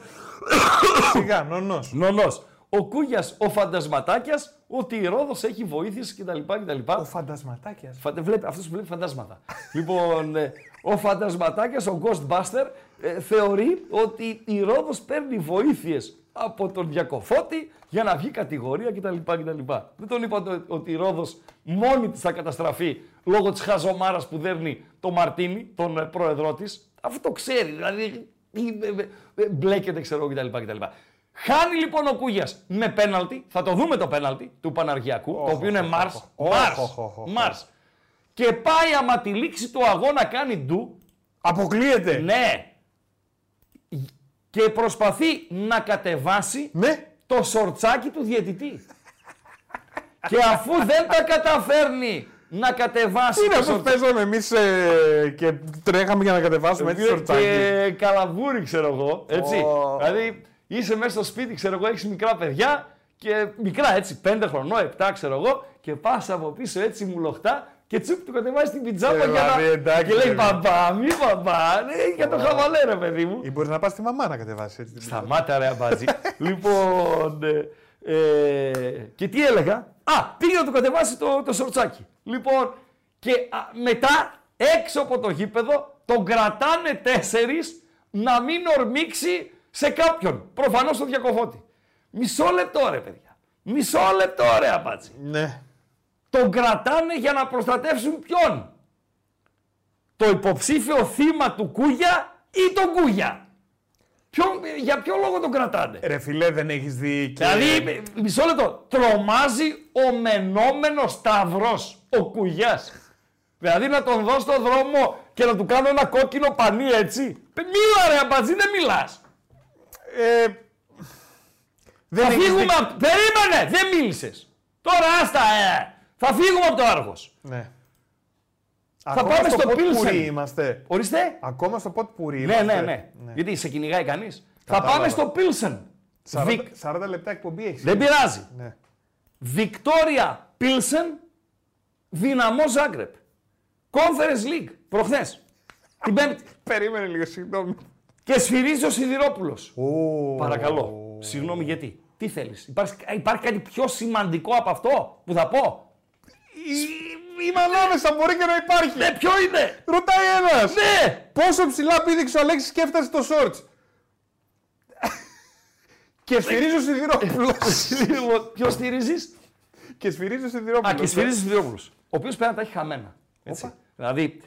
Σιγά, νονός. νονός ο Κούγιας ο Φαντασματάκιας ότι η Ρόδος έχει βοήθειες κτλ. κτλ. Ο φαντασματάκιας. Φαντα... Βλέπει, αυτός που βλέπει φαντάσματα. λοιπόν, ε, ο φαντασματάκιας, ο Ghostbuster, ε, θεωρεί ότι η Ρόδος παίρνει βοήθειες από τον Διακοφώτη για να βγει κατηγορία κτλ. κτλ. Δεν τον είπα το- ότι η Ρόδος μόνη της θα καταστραφεί λόγω της χαζομάρας που δέρνει το Μαρτίνι, τον ε, πρόεδρό της. Αυτό το ξέρει, δηλαδή ε, ε, ε, μπλέκεται ξέρω κτλ. κτλ. Χάνει λοιπόν ο Κούγιας με πέναλτι, θα το δούμε το πέναλτι του Παναργιακού, το οποίο είναι οχ, Μάρς, οχ, οχ, Μάρς, οχ, οχ, οχ. Μάρς. Και πάει άμα τη λήξη του αγώνα κάνει ντου, Αποκλείεται. ναι, και προσπαθεί να κατεβάσει Ναι. το σορτσάκι του διαιτητή. και αφού δεν τα καταφέρνει να κατεβάσει Είναι το όπω σορτσάκι, παίζαμε εμείς και τρέχαμε για να κατεβάσουμε έτσι σορτσάκι. και καλαβούρι, ξέρω εγώ. Έτσι. Ω. Δηλαδή είσαι μέσα στο σπίτι, ξέρω εγώ, έχεις μικρά παιδιά και μικρά έτσι, 5 χρονών, 7 ξέρω εγώ, και πας από πίσω έτσι μουλοχτά και τσουπ του κατεβάζει την πιτζάμα Ε, για δηλαδή, να. εντάξει, και λέει ρε. παπά, μη παπά, ναι, για το χαβαλέ, ρε παιδί μου. Ή μπορείς να πας στη μαμά να κατεβάσεις έτσι. την Σταμάτα ρε αμπάτζι. λοιπόν, ε, ε, και τι έλεγα; Α, πήγε να του κατεβάσει το, το σορτσάκι. Λοιπόν, και α, μετά έξω από το γήπεδο τον κρατάνε τέσσερις να μην ορμήξει σε κάποιον. Προφανώς τον διακοφώτη. Μισό λεπτό ρε παιδιά. Μισό λεπτό ρε αμπάτζι. Ναι. Τον κρατάνε για να προστατεύσουν ποιον; Το υποψήφιο θύμα του Κούγια ή τον Κούγια; Ποιον, για ποιο λόγο τον κρατάνε; Ρε φιλέ, δεν έχεις δει. Και... Δηλαδή, μισό λεπτό, τρομάζει ο μενόμενος σταυρός, ο Κουγιάς. Δηλαδή να τον δω στο δρόμο και να του κάνω ένα κόκκινο πανί έτσι. Μίλα ρε αμπατζή, δεν μιλάς. Ε, δεν θα έχεις φύγουμε, δει- απ- περίμενε, δεν μίλησες. Τώρα άστα, ε. Θα φύγουμε από το Άργος. Ναι. Θα πάμε στο πουρί Pilsen. είμαστε. Ορίστε. Ακόμα στο ποτ πουρί Ναι, είμαστε. ναι, ναι, Γιατί σε κυνηγάει κανείς. Θα Κατάλαβα. πάμε στο Πίλσεν. 40, 40 λεπτά εκπομπή έχεις. Δεν πειράζει. Ναι. Βικτόρια Πίλσεν, Δυναμό Ζάγκρεπ. Conference League, προχθές. Την Πέμπτη. Περίμενε λίγο, συγγνώμη. Και σφυρίζει ο Σιδηρόπουλος. Ω. Παρακαλώ. Συγγνώμη γιατί. Τι θέλεις, υπάρχει, υπάρχει κάτι πιο σημαντικό από αυτό που θα πω; Είμαι ανάμεσα, μπορεί και να υπάρχει. Ναι, ποιο είναι; Ρωτάει ένας. Ναι. Πόσο ψηλά πήδηξε ο Αλέξης και έφτασε το σόρτ. και σφυρίζει ο Σιδηρόπουλο. Ποιος στηρίζεις; και σφυρίζει ο Σιδηρόπουλος. Α, και σφυρίζεις ο Σιδηρόπουλος. Ο οποίος πρέπει να τα έχει χαμένα. Έτσι. Δηλαδή,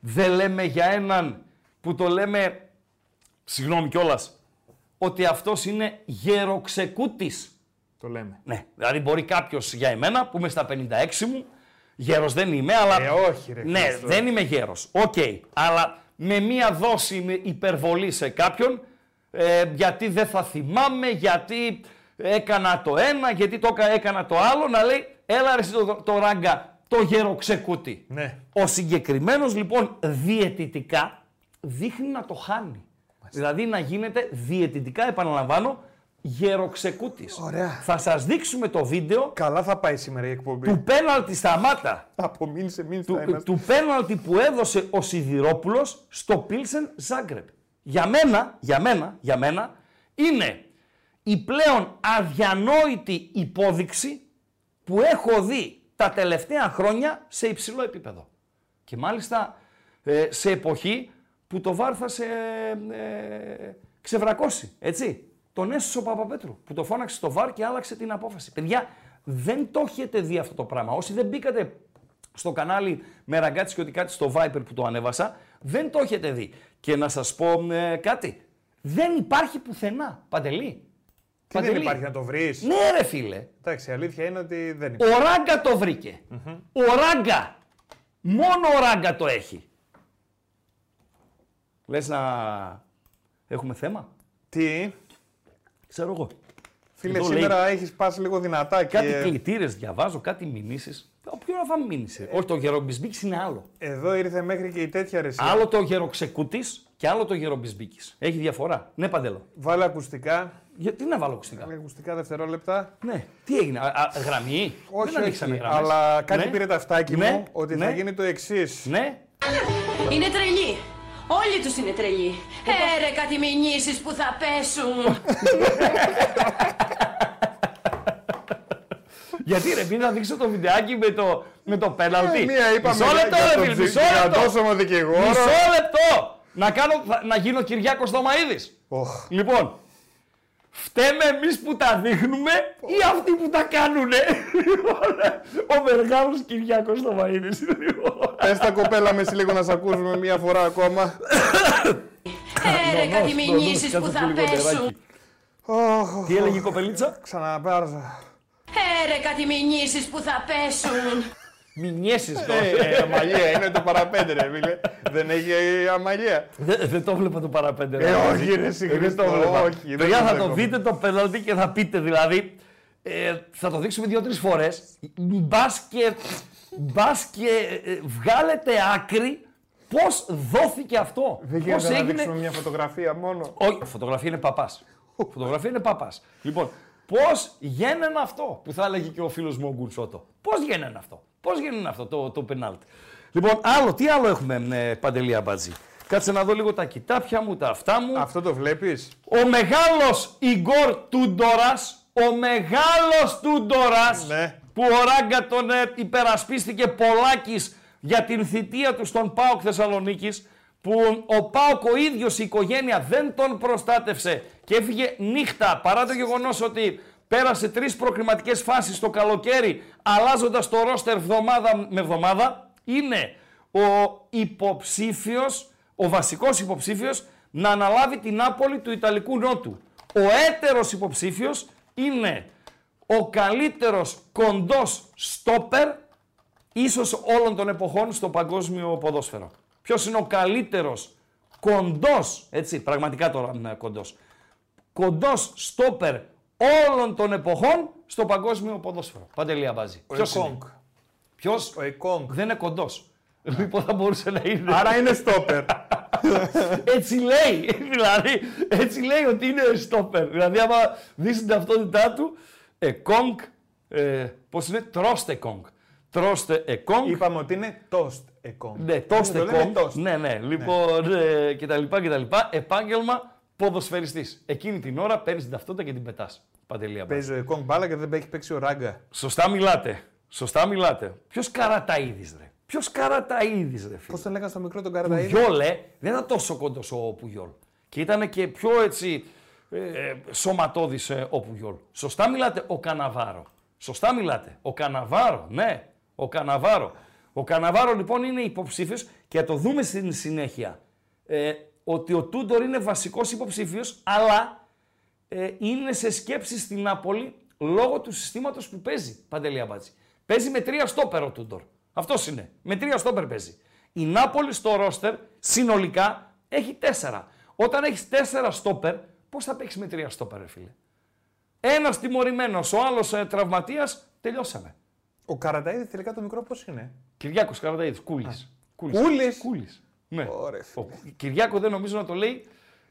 δεν λέμε για έναν που το λέμε, συγγνώμη κιόλας, ότι αυτός είναι γεροξεκούτης. Το λέμε. Ναι, δηλαδή μπορεί κάποιος για εμένα που είμαι στα 56 μου, γέρος δεν είμαι, αλλά. Ε, όχι, ρε. ναι, Χριστό. δεν είμαι γέρος. Οκ. Αλλά με μία δόση με υπερβολή σε κάποιον, ε, γιατί δεν θα θυμάμαι, γιατί έκανα το ένα, γιατί το έκα- έκανα το άλλο, να λέει, έλα ρε εσύ το, το ράγκα, το γεροξεκούτι. Ναι. Ο συγκεκριμένος λοιπόν διαιτητικά δείχνει να το χάνει. Δηλαδή να γίνεται διαιτητικά, επαναλαμβάνω, γεροξεκούτης. Ωραία. Θα σας δείξουμε το βίντεο Καλά θα πάει σήμερα η εκπομπή. του πέναλτι σταμάτα. Από μήνυ σε μήνυ θα Του, είμαστε. του πέναλτι που έδωσε ο Σιδηρόπουλος στο Πίλσεν Ζάγκρεπ. Για μένα, για μένα, για μένα, είναι η πλέον αδιανόητη υπόδειξη που έχω δει τα τελευταία χρόνια σε υψηλό επίπεδο. Και μάλιστα ε, σε εποχή που το ΒΑΡ θα σε ε, ξεβρακώσει, έτσι. Τον έσωσε ο Παπαπέτρου που το φώναξε στο ΒΑΡ και άλλαξε την απόφαση. Παιδιά, δεν το έχετε δει αυτό το πράγμα. Όσοι δεν μπήκατε στο κανάλι με ραγκάτσι και ότι κάτι στο Viper που το ανέβασα, δεν το έχετε δει. Και να σας πω ε, κάτι. Δεν υπάρχει πουθενά. Παντελή. Τι δεν υπάρχει να το βρεις; Ναι ρε φίλε. Εντάξει, η αλήθεια είναι ότι δεν υπάρχει. Ο Ράγκα το βρηκε Ο Ράγκα. Μόνο ο Ράγκα το έχει. Λες να έχουμε θέμα; Τι; Ξέρω εγώ. Φίλε, Εδώ σήμερα έχεις πάσει λίγο δυνατά και Κάτι κλητήρες διαβάζω, κάτι μηνύσεις. Ποιο να φάμε μήνυση. Όχι, το γερομπισμπίκης είναι άλλο. εδώ ήρθε μέχρι και η τέτοια ρεσιά. Άλλο το γεροξεκούτης και άλλο το γερομπισμπίκης. Έχει διαφορά. Ναι, παντέλο. Βάλε ακουστικά. Γιατί να βάλω ακουστικά; Βάλε ακουστικά δευτερόλεπτα. Ναι. Τι έγινε, α, α, γραμμή; Όχι, Δεν ανοίξαμε όχι, γραμμές. αλλά κάτι Ναι. πήρε τα αυτάκι Ναι, μου ότι θα ναι. γίνει το εξής. Ναι. Είναι τρελοί. Όλοι τους είναι τρελοί. Ε, ρε, κάτι μηνύσεις που θα πέσουν. Γιατί ρε, επειδή θα δείξω το βιντεάκι με το, με το πέναλτι. Ε, μία είπαμε μισό λεπτό, για ρε τον φίλε, τζι- μισό για λεπτό. τόσο δικηγόρο. Μισό λεπτό. Να, κάνω, θα- να γίνω Κυριάκος Θωμαίδης. Οχ. Λοιπόν, φταίμε εμείς που τα δείχνουμε ή αυτοί που τα κάνουνε. Ο μεγάλος Κυριάκος Θωμαίδης. Λοιπόν. Πες τα κοπέλα με εσύ λίγο να σε ακούσουμε μία φορά ακόμα. Ε, ρε, κάτι Νονός, μηνύσεις νονός, που κάτσε θα λίγο νεράκι. πέσουν. Οχ, Τι έλεγε η κοπελίτσα; Ξαναπάρζα. Ε, ρε, κάτι μηνύσεις που θα πέσουν. Μη νιέσεις τώρα. Ε, αμαλία, είναι το παραπέντε ρε φίλε. Δεν έχει αμαλία. Δεν δεν το βλέπα το παραπέντε. Ε, ρε. όχι ρε εσύ Ε, δεν το Χριστό, βλέπα. όχι. δεν Παιδιά, το θα το δέχομαι. δείτε το πέναλτι και θα πείτε δηλαδή. Ε, θα το δείξουμε δύο-τρεις φορές. Μπας και, μπας και ε, βγάλετε άκρη πώς δόθηκε αυτό. Δεν Πώς γίνεται να δείξουμε μια φωτογραφία μόνο. Όχι, φωτογραφία είναι παπάς. φωτογραφία είναι παπάς. Λοιπόν, πώς γέννανε αυτό που θα έλεγε και ο φίλος μου ο Γκουρσότο. Πώς γέννανε αυτό. Πώς γέννανε αυτό το, το πενάλτι. Λοιπόν, άλλο, τι άλλο έχουμε, ε, Παντελή Αμπατζή; Κάτσε να δω λίγο τα κοιτάπια μου, τα αυτά μου. Αυτό το βλέπεις; Ο μεγάλος Ιγκόρ Τούντορας, ο μεγάλος Τούντορας, Ναι. Που ο Ράγκα τον ε, υπερασπίστηκε πολλάκις για την θητεία του στον ΠΑΟΚ Θεσσαλονίκης, που ο ΠΑΟΚ ο ίδιος η οικογένεια δεν τον προστάτευσε και έφυγε νύχτα, παρά το γεγονός ότι πέρασε τρεις προκριματικές φάσεις το καλοκαίρι, αλλάζοντας το ρόστερ εβδομάδα με εβδομάδα, είναι ο υποψήφιος, ο βασικός υποψήφιος να αναλάβει την Νάπολη του Ιταλικού Νότου. Ο έτερος υποψήφιος είναι ο καλύτερος κοντός στόπερ ίσως όλων των εποχών στο παγκόσμιο ποδόσφαιρο. Ποιος είναι ο καλύτερος κοντός, έτσι, πραγματικά τώρα είναι κοντός, κοντός στόπερ όλων των εποχών στο παγκόσμιο ποδόσφαιρο. Παντελή Αμπάζη. Ο Ποιος είναι; Εκόνγκ. Ποιος; Ο Εκόνγκ. Δεν είναι κοντός. Λοιπόν θα μπορούσε να είναι. Άρα είναι στόπερ. Έτσι λέει. δηλαδή, έτσι λέει ότι είναι στόπερ. Δηλαδή, άμα δεις την ταυτότητά του, Εκόνγκ, ε, πώς είναι, Τρώστε Κόνγκ. Τρώστε Εκόνγκ. Είπαμε ότι είναι toast Εκόνγκ. Ναι, τόστε Το λένε κόμ. toast. Ναι, ναι. Λοιπόν, ε, και τα λοιπά και τα λοιπά. Επάγγελμα ποδοσφαιριστής. Εκείνη την ώρα παίρνεις την ταυτότητα και την πετάς. Παντελία Μπάτζη. Παίζει ο Εκόνγκ μπάλα και δεν έχει παίξει ο Ράγκα. Σωστά μιλάτε. Σωστά μιλάτε. Ποιος Καραταίδης, ρε. Ποιος Καραταίδης, ρε φίλε. Πώς τον λέγανε στο μικρό τον Καραταίδη; Πουγιόλ, ε, δεν ήταν τόσο κοντός ο Πουγιόλ. Και ήταν και πιο έτσι ε, σωματώδη ε, ο Πουγιόλ. Σωστά μιλάτε ο Καναβάρο. Σωστά μιλάτε. Ο Καναβάρο, ναι. Ο Καναβάρο. Ο Καναβάρο λοιπόν είναι υποψήφιος και θα το δούμε στην συνέχεια. Ε, ότι ο Τούντορ είναι βασικός υποψήφιος, αλλά ε, είναι σε σκέψη στην Νάπολη λόγω του συστήματος που παίζει. Παντελία Μπάτζη. Παίζει με τρία στόπερ ο Τούντορ. Αυτός είναι. Με τρία στόπερ παίζει. Η Νάπολη στο ρόστερ συνολικά έχει τέσσερα. Όταν έχεις τέσσερα στόπερ, πώς θα παίξεις με τρία στόπερ, ρε φίλε; Ένας τιμωρημένος, ο άλλος ε, τραυματίας, τελειώσαμε. Ο Καραταίδης τελικά το μικρό πώς είναι; Κυριάκος Καραταίδης, κούλης. Κούλης. Κούλης; Ναι. Ωραία, Ο Κυριάκο δεν νομίζω να το λέει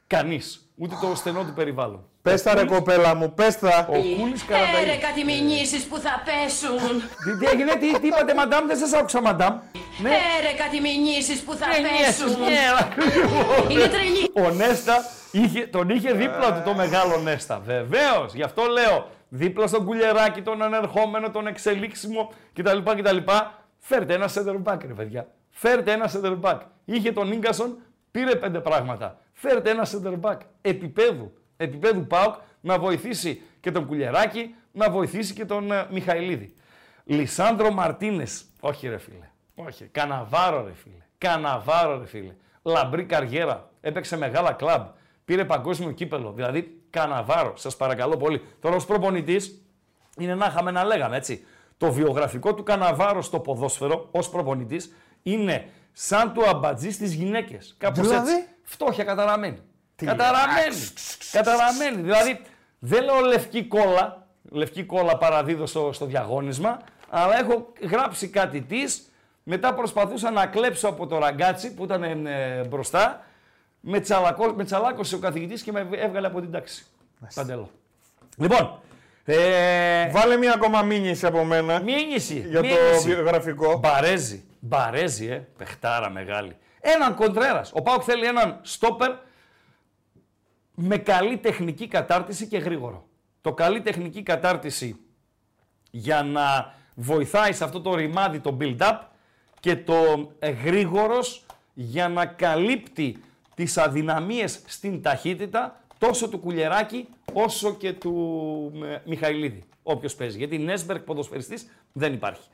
κανείς. Ούτε το στενό του περιβάλλον. Πες τα ρε κοπέλα μου, πες τα. Ο Κούλης Καραταίδης. Έρε κάτι μηνύσεις που θα πέσουν. Τι, τι έγινε, τι, τι είπατε, μαντάμ, δεν σας άκουσα, μαντάμ. Ναι, Έρε κάτι μηνύσεις που θα πέσουν. ναι, Είναι τρελή. Ο Νέστα είχε, τον είχε δίπλα του το μεγάλο Νέστα. Βεβαίως, γι' αυτό λέω. Δίπλα στον κουλεράκι, τον ανερχόμενο, τον εξελίξιμο κτλ. κτλ. Φέρτε ένα center back, ρε παιδιά. Φέρτε ένα center back. Είχε τον γκασον, πήρε πέντε πράγματα. Φέρτε ένα center back επίπεδου. Επίπεδου ΠΑΟΚ να βοηθήσει και τον κουλεράκι, να βοηθήσει και τον ε, Μιχαηλίδη. Λισάνδρο Μαρτίνες. Όχι, ρε φίλε. Όχι. Καναβάρο, ρε φίλε. Καναβάρο, ρε φίλε. Λαμπρή καριέρα. Έπαιξε μεγάλα κλαμπ. Πήρε παγκόσμιο κύπελο. Δηλαδή, Καναβάρο. Σας παρακαλώ πολύ. Τώρα, ως προπονητής, είναι να είχαμε να λέγαμε έτσι. Το βιογραφικό του Καναβάρο στο ποδόσφαιρο ως προπονητής είναι σαν του αμπατζή στις γυναίκες. Κάπως Δηλαδή; έτσι. Φτώχεια καταραμένη. Καταραμένη. Καταραμένη. Δηλαδή, δεν λέω λευκή κόλλα. Λευκή κόλλα παραδίδω στο, στο διαγώνισμα. Αλλά έχω γράψει κάτι της. Μετά προσπαθούσα να κλέψω από το ραγκάτσι που ήταν ε, μπροστά. Με, τσαλακώ, με τσαλάκωσε ο καθηγητής και με έβγαλε από την τάξη. Παντελώ. Λοιπόν, ε, Βάλε μία ακόμα μήνυση από μένα μήνυση. για το μήνυση. βιογραφικό. Μπαρέζι. Μπαρέζι, ε. Πεχτάρα μεγάλη. Έναν κοντρέρας. Ο Πάουκ θέλει έναν στόπερ με καλή τεχνική κατάρτιση και γρήγορο. Το καλή τεχνική κατάρτιση για να βοηθάει σε αυτό το ρημάδι το build-up και το ε, γρήγορος για να καλύπτει τις αδυναμίες στην ταχύτητα τόσο του Κουλιεράκη όσο και του ε, Μιχαηλίδη, όποιος παίζει. Γιατί Νέσμπερκ ποδοσφαιριστής δεν υπάρχει.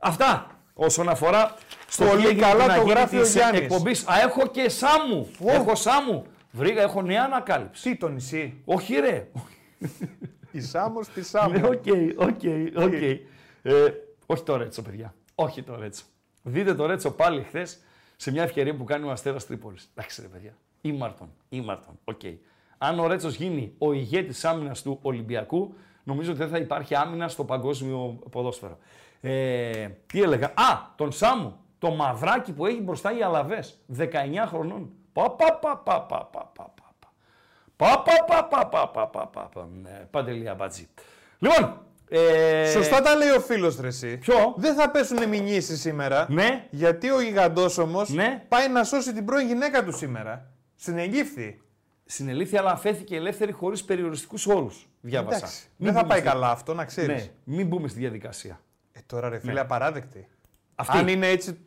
Αυτά όσον αφορά στο Πολύ τι έγινε καλά την το αγίνη γράφει ο της Γιάννης. εκπομπής. Α, έχω και Σάμου. Έχω Σάμου. Βρήκα, έχω νέα ανακάλυψη. Τι το νησί. Όχι ρε. Η Σάμος στη Ναι, Σάμο. OK, OK, OK. Ε, Όχι το Ρέτσο, παιδιά. Όχι το Ρέτσο. Δείτε το Ρέτσο πάλι χθες σε μια ευκαιρία που κάνει ο Αστέρα Τρίπολη. Εντάξει, ρε παιδιά. Ήμαρτον. Ήμαρτον. Οκ. Αν ο Ρέτσο γίνει ο ηγέτη άμυνα του Ολυμπιακού, νομίζω ότι δεν θα υπάρχει άμυνα στο παγκόσμιο ποδόσφαιρο. Ε, τι έλεγα. Α, τον Σάμου. Το μαυράκι που έχει μπροστά οι Αλαβέ. 19 χρονών. Πα, πα, πα, πα, πα, πα, πα, πα. Πα, πα, πα, πα, πα, πα, πα, πα, πα. Ναι, Παντελή Αμπατζή. Λοιπόν, ε, Σωστά τα λέει ο φίλος Τρεσί. Ποιο; Δεν θα πέσουν μηνύσει σήμερα. Ναι. Γιατί ο γιγαντός όμως Ναι. πάει να σώσει την πρώην γυναίκα του σήμερα. Συνεγγίφθη. Συνελήφθη, αλλά αφέθηκε ελεύθερη χωρίς περιοριστικούς όρους. Διάβασα. Εντάξει. Μην Δεν θα μπούμε πάει στη- καλά αυτό, να ξέρεις. Ναι, μην μπούμε στη διαδικασία. Ε, τώρα ρε φίλε, Ναι. απαράδεκτη. Αυτή. Αν είναι έτσι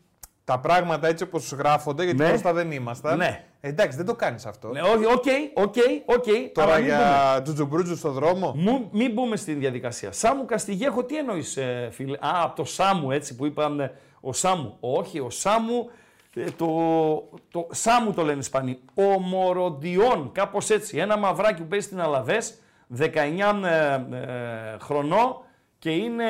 τα πράγματα έτσι όπως γράφονται, γιατί Ναι. μπροστά δεν ήμασταν. Ναι. Ε, εντάξει, δεν το κάνεις αυτό. Ναι, όχι, OK, OK, OK. Τώρα αλλά μην μπούμε. για τζουτζουμπρούτζου στο δρόμο. Μου, μην μπούμε στη διαδικασία. Σάμου Καστιγέχο, τι εννοείς, φίλε; Α, από το Σάμου, έτσι που είπαμε. Ο Σάμου. Όχι, ο Σάμου. ε, Το, το Σάμου το λένε οι Ισπανοί. Ο Μοροντιόν, κάπως έτσι. Ένα μαυράκι που παίζει στην Αλαβέ, 19 ε, ε, χρονών και είναι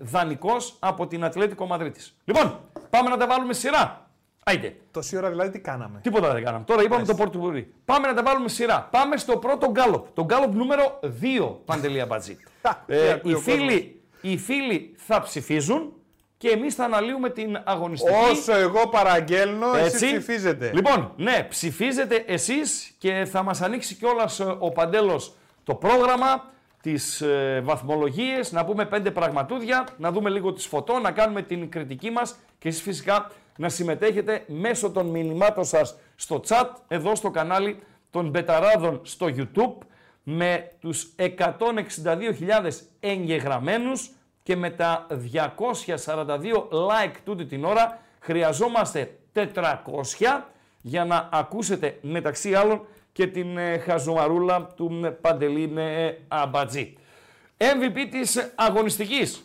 δανεικός από την Ατλέτικο Μαδρίτης. Λοιπόν, πάμε να τα βάλουμε σειρά. Άιντε. Τόση ώρα δηλαδή τι κάναμε; Τίποτα δεν κάναμε. Τώρα είπαμε το Πορτογαλί. Πάμε να τα βάλουμε σειρά. Πάμε στο πρώτο γκάλοπ. Το γκάλοπ νούμερο 2, Παντελία Μπατζή. Τι ε, ακούει οι, ο φίλοι, οι φίλοι θα ψηφίζουν και εμείς θα αναλύουμε την αγωνιστική. Όσο εγώ παραγγέλνω, εσείς Έτσι. ψηφίζετε. Λοιπόν, ναι, ψηφίζετε εσείς και θα μας ανοίξει κιόλας ε, ο Παντέλος το πρόγραμμα, τις ε, βαθμολογίες, να πούμε πέντε πραγματούδια, να δούμε λίγο τις φωτό, να κάνουμε την κριτική μας και εσείς φυσικά να συμμετέχετε μέσω των μηνυμάτων σας στο chat, εδώ στο κανάλι των Μπεταράδων στο YouTube. με τους 162.000 εγγεγραμμένους και με τα 242 like τούτη την ώρα χρειαζόμαστε 400 για να ακούσετε μεταξύ άλλων και την ε, χαζομαρούλα του ε, Παντελή ε, Αμπατζή. MVP της αγωνιστικής.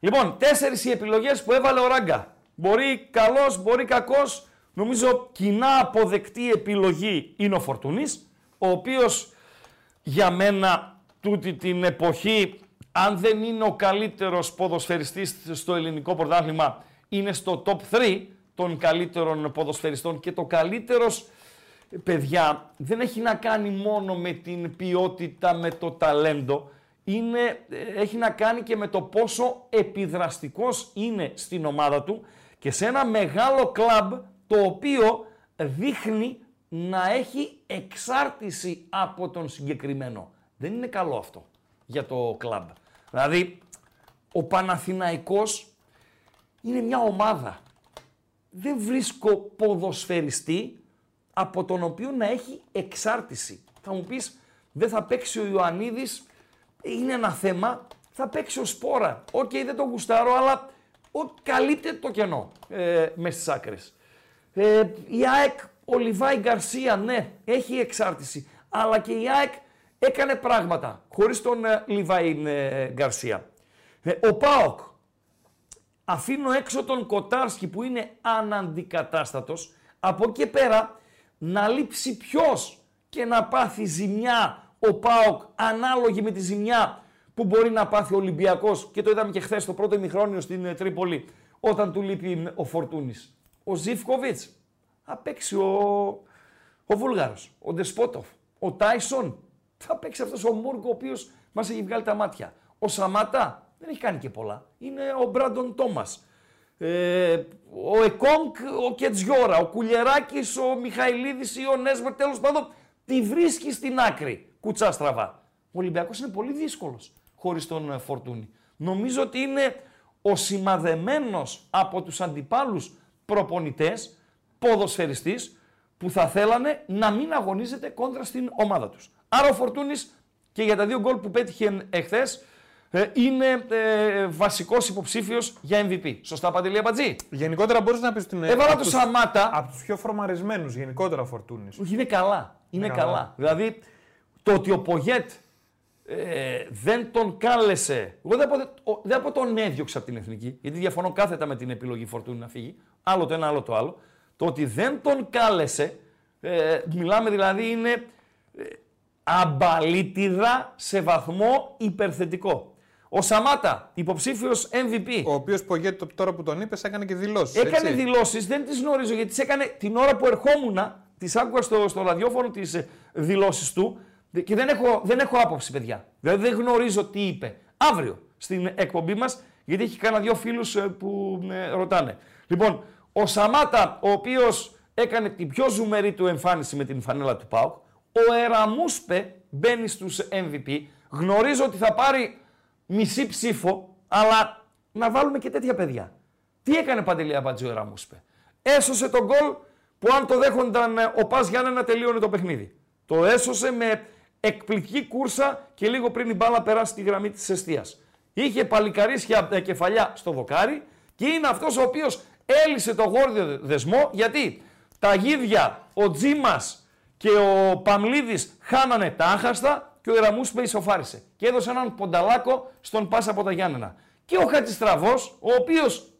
Λοιπόν, τέσσερις οι επιλογές που έβαλε ο Ράγκα. Μπορεί καλός, μπορεί κακός. Νομίζω κοινά αποδεκτή επιλογή είναι ο Φορτούνης, ο οποίος για μένα τούτη την εποχή, αν δεν είναι ο καλύτερος ποδοσφαιριστής στο ελληνικό πρωτάθλημα, είναι στο top 3 των καλύτερων ποδοσφαιριστών και το καλύτερος παιδιά δεν έχει να κάνει μόνο με την ποιότητα, με το ταλέντο, είναι, έχει να κάνει και με το πόσο επιδραστικός είναι στην ομάδα του και σε ένα μεγάλο κλαμπ το οποίο δείχνει να έχει εξάρτηση από τον συγκεκριμένο. Δεν είναι καλό αυτό για το κλαμπ. Δηλαδή, ο Παναθηναϊκός είναι μια ομάδα. Δεν βρίσκω ποδοσφαιριστή από τον οποίο να έχει εξάρτηση. Θα μου πεις, δεν θα παίξει ο Ιωαννίδης, είναι ένα θέμα, θα παίξει ο Σπόρα. Οκ, δεν το γουστάρω, αλλά ο, καλύπτεται το κενό ε, μέσα στις άκρες. Ε, η ΑΕΚ, ο Λιβάη Γκαρσία, ναι, έχει εξάρτηση, αλλά και η ΑΕΚ έκανε πράγματα χωρίς τον ε, Λιβάη ε, Γκαρσία. Ε, ο ΠΑΟΚ, αφήνω έξω τον Κοτάρσκι που είναι αναντικατάστατος, από εκεί πέρα να λείψει ποιος και να πάθει ζημιά ο ΠΑΟΚ ανάλογη με τη ζημιά που μπορεί να πάθει ο Ολυμπιακός και το είδαμε και χθες το πρώτο ημιχρόνιο στην ε, Τρίπολη όταν του λείπει ο Φορτούνης. Ο Ζιφκοβίτς, θα παίξει ο, ο Βούλγαρος, ο Ντεσπότοφ, ο Τάισον, θα παίξει αυτός ο Μούργκο ο οποίος μας έχει βγάλει τα μάτια. Ο Σαμάτα δεν έχει κάνει και πολλά. Είναι ο Μπράντον Τόμας. Ε, ο Εκόνκ, ο Κετζιόρα, ο Κουλιεράκης, ο Μιχαηλίδης ή ο Νέσμερ, τέλος πάντων, τη βρίσκει στην άκρη, κουτσά στραβά. Ο Ολυμπιακός είναι πολύ δύσκολος χωρίς τον ε, Φορτούνη. Νομίζω ότι είναι ο σημαδεμένος από τους αντιπάλους προπονητές, ποδοσφαιριστής, που θα θέλανε να μην αγωνίζεται κόντρα στην ομάδα τους. Άρα ο Φορτούνης και για τα δύο γκολ που πέτυχε εχθές, ε, είναι ε, βασικός υποψήφιος για MVP. Σωστά, Παντελή Αμπατζή; Γενικότερα μπορείς να πεις την. Έβαλα το Σαμάτα. Από τους πιο φορμαρισμένους γενικότερα φορτούνης. Όχι, είναι καλά. Είναι καλά. Δηλαδή το ότι ο Πογέτ ε, δεν τον κάλεσε. Εγώ δεν πω, δεν πω τον έδιωξε από την εθνική, γιατί διαφωνώ κάθετα με την επιλογή Φορτούνη να φύγει. Άλλο το ένα, άλλο το άλλο. Το ότι δεν τον κάλεσε, ε, μιλάμε δηλαδή είναι ε, αμπαλίτιδα σε βαθμό υπερθετικό. Ο Σαμάτα, υποψήφιος MVP. Ο οποίος Πογέτη τώρα που τον είπες έκανε και δηλώσεις. Έκανε δηλώσεις, δεν τις γνωρίζω γιατί τις έκανε την ώρα που ερχόμουν, τις άκουγα στο, στο ραδιόφωνο τις ε, δηλώσεις του και δεν έχω, δεν έχω άποψη, παιδιά. Δηλαδή δεν γνωρίζω τι είπε. Αύριο στην εκπομπή μας, γιατί έχει κανένα δύο φίλους ε, που με ρωτάνε. Λοιπόν, ο Σαμάτα, ο οποίος έκανε την πιο ζουμερή του εμφάνιση με την φανέλα του ΠΑΟΚ, ο Εραμούσπε μπαίνει στους MVP. Γνωρίζω ότι θα πάρει μισή ψήφο, αλλά να βάλουμε και τέτοια παιδιά. Τι έκανε Παντελή Αμπατζή ο Ραμούσπε. Έσωσε τον γκολ που αν το δέχονταν ε, ο Πας Γιάννενα να τελείωνε το παιχνίδι. Το έσωσε με εκπληκτική κούρσα και λίγο πριν η μπάλα περάσει τη γραμμή της αιστείας. Είχε παλικαρίσια ε, κεφαλιά στο δοκάρι και είναι αυτός ο οποίος έλυσε το γόρδιο δεσμό γιατί τα γίδια, ο Τζίμας και ο Παμλίδης χάνανε τα άχαστα και ο Ιραμούσπε ισοφάρισε. Και έδωσε έναν πονταλάκο στον Πάσα από τα Γιάννενα. Και ο Χατζηστραβός, ο οποίος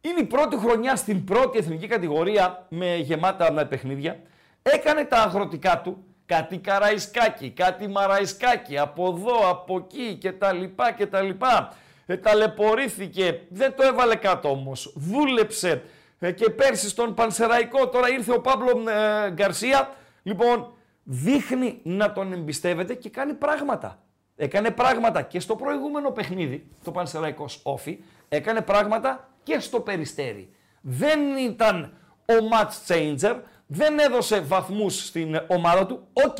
είναι η πρώτη χρονιά στην πρώτη εθνική κατηγορία με γεμάτα με παιχνίδια, έκανε τα αγροτικά του, κάτι καραϊσκάκι, κάτι μαραϊσκάκι, από εδώ, από εκεί και τα λοιπά και τα λοιπά. Ε, ταλαιπωρήθηκε, δεν το έβαλε κάτω όμως, δούλεψε ε, και πέρσι στον Πανσεραϊκό, τώρα ήρθε ο Παύλο ε, Γκαρσία. Λοιπόν, δείχνει να τον εμπιστεύεται και κάνει πράγματα. Έκανε πράγματα και στο προηγούμενο παιχνίδι, το Πανσεραϊκός ΟΦΗ, έκανε πράγματα και στο Περιστέρι. Δεν ήταν ο match changer, δεν έδωσε βαθμούς στην ομάδα του, οκ,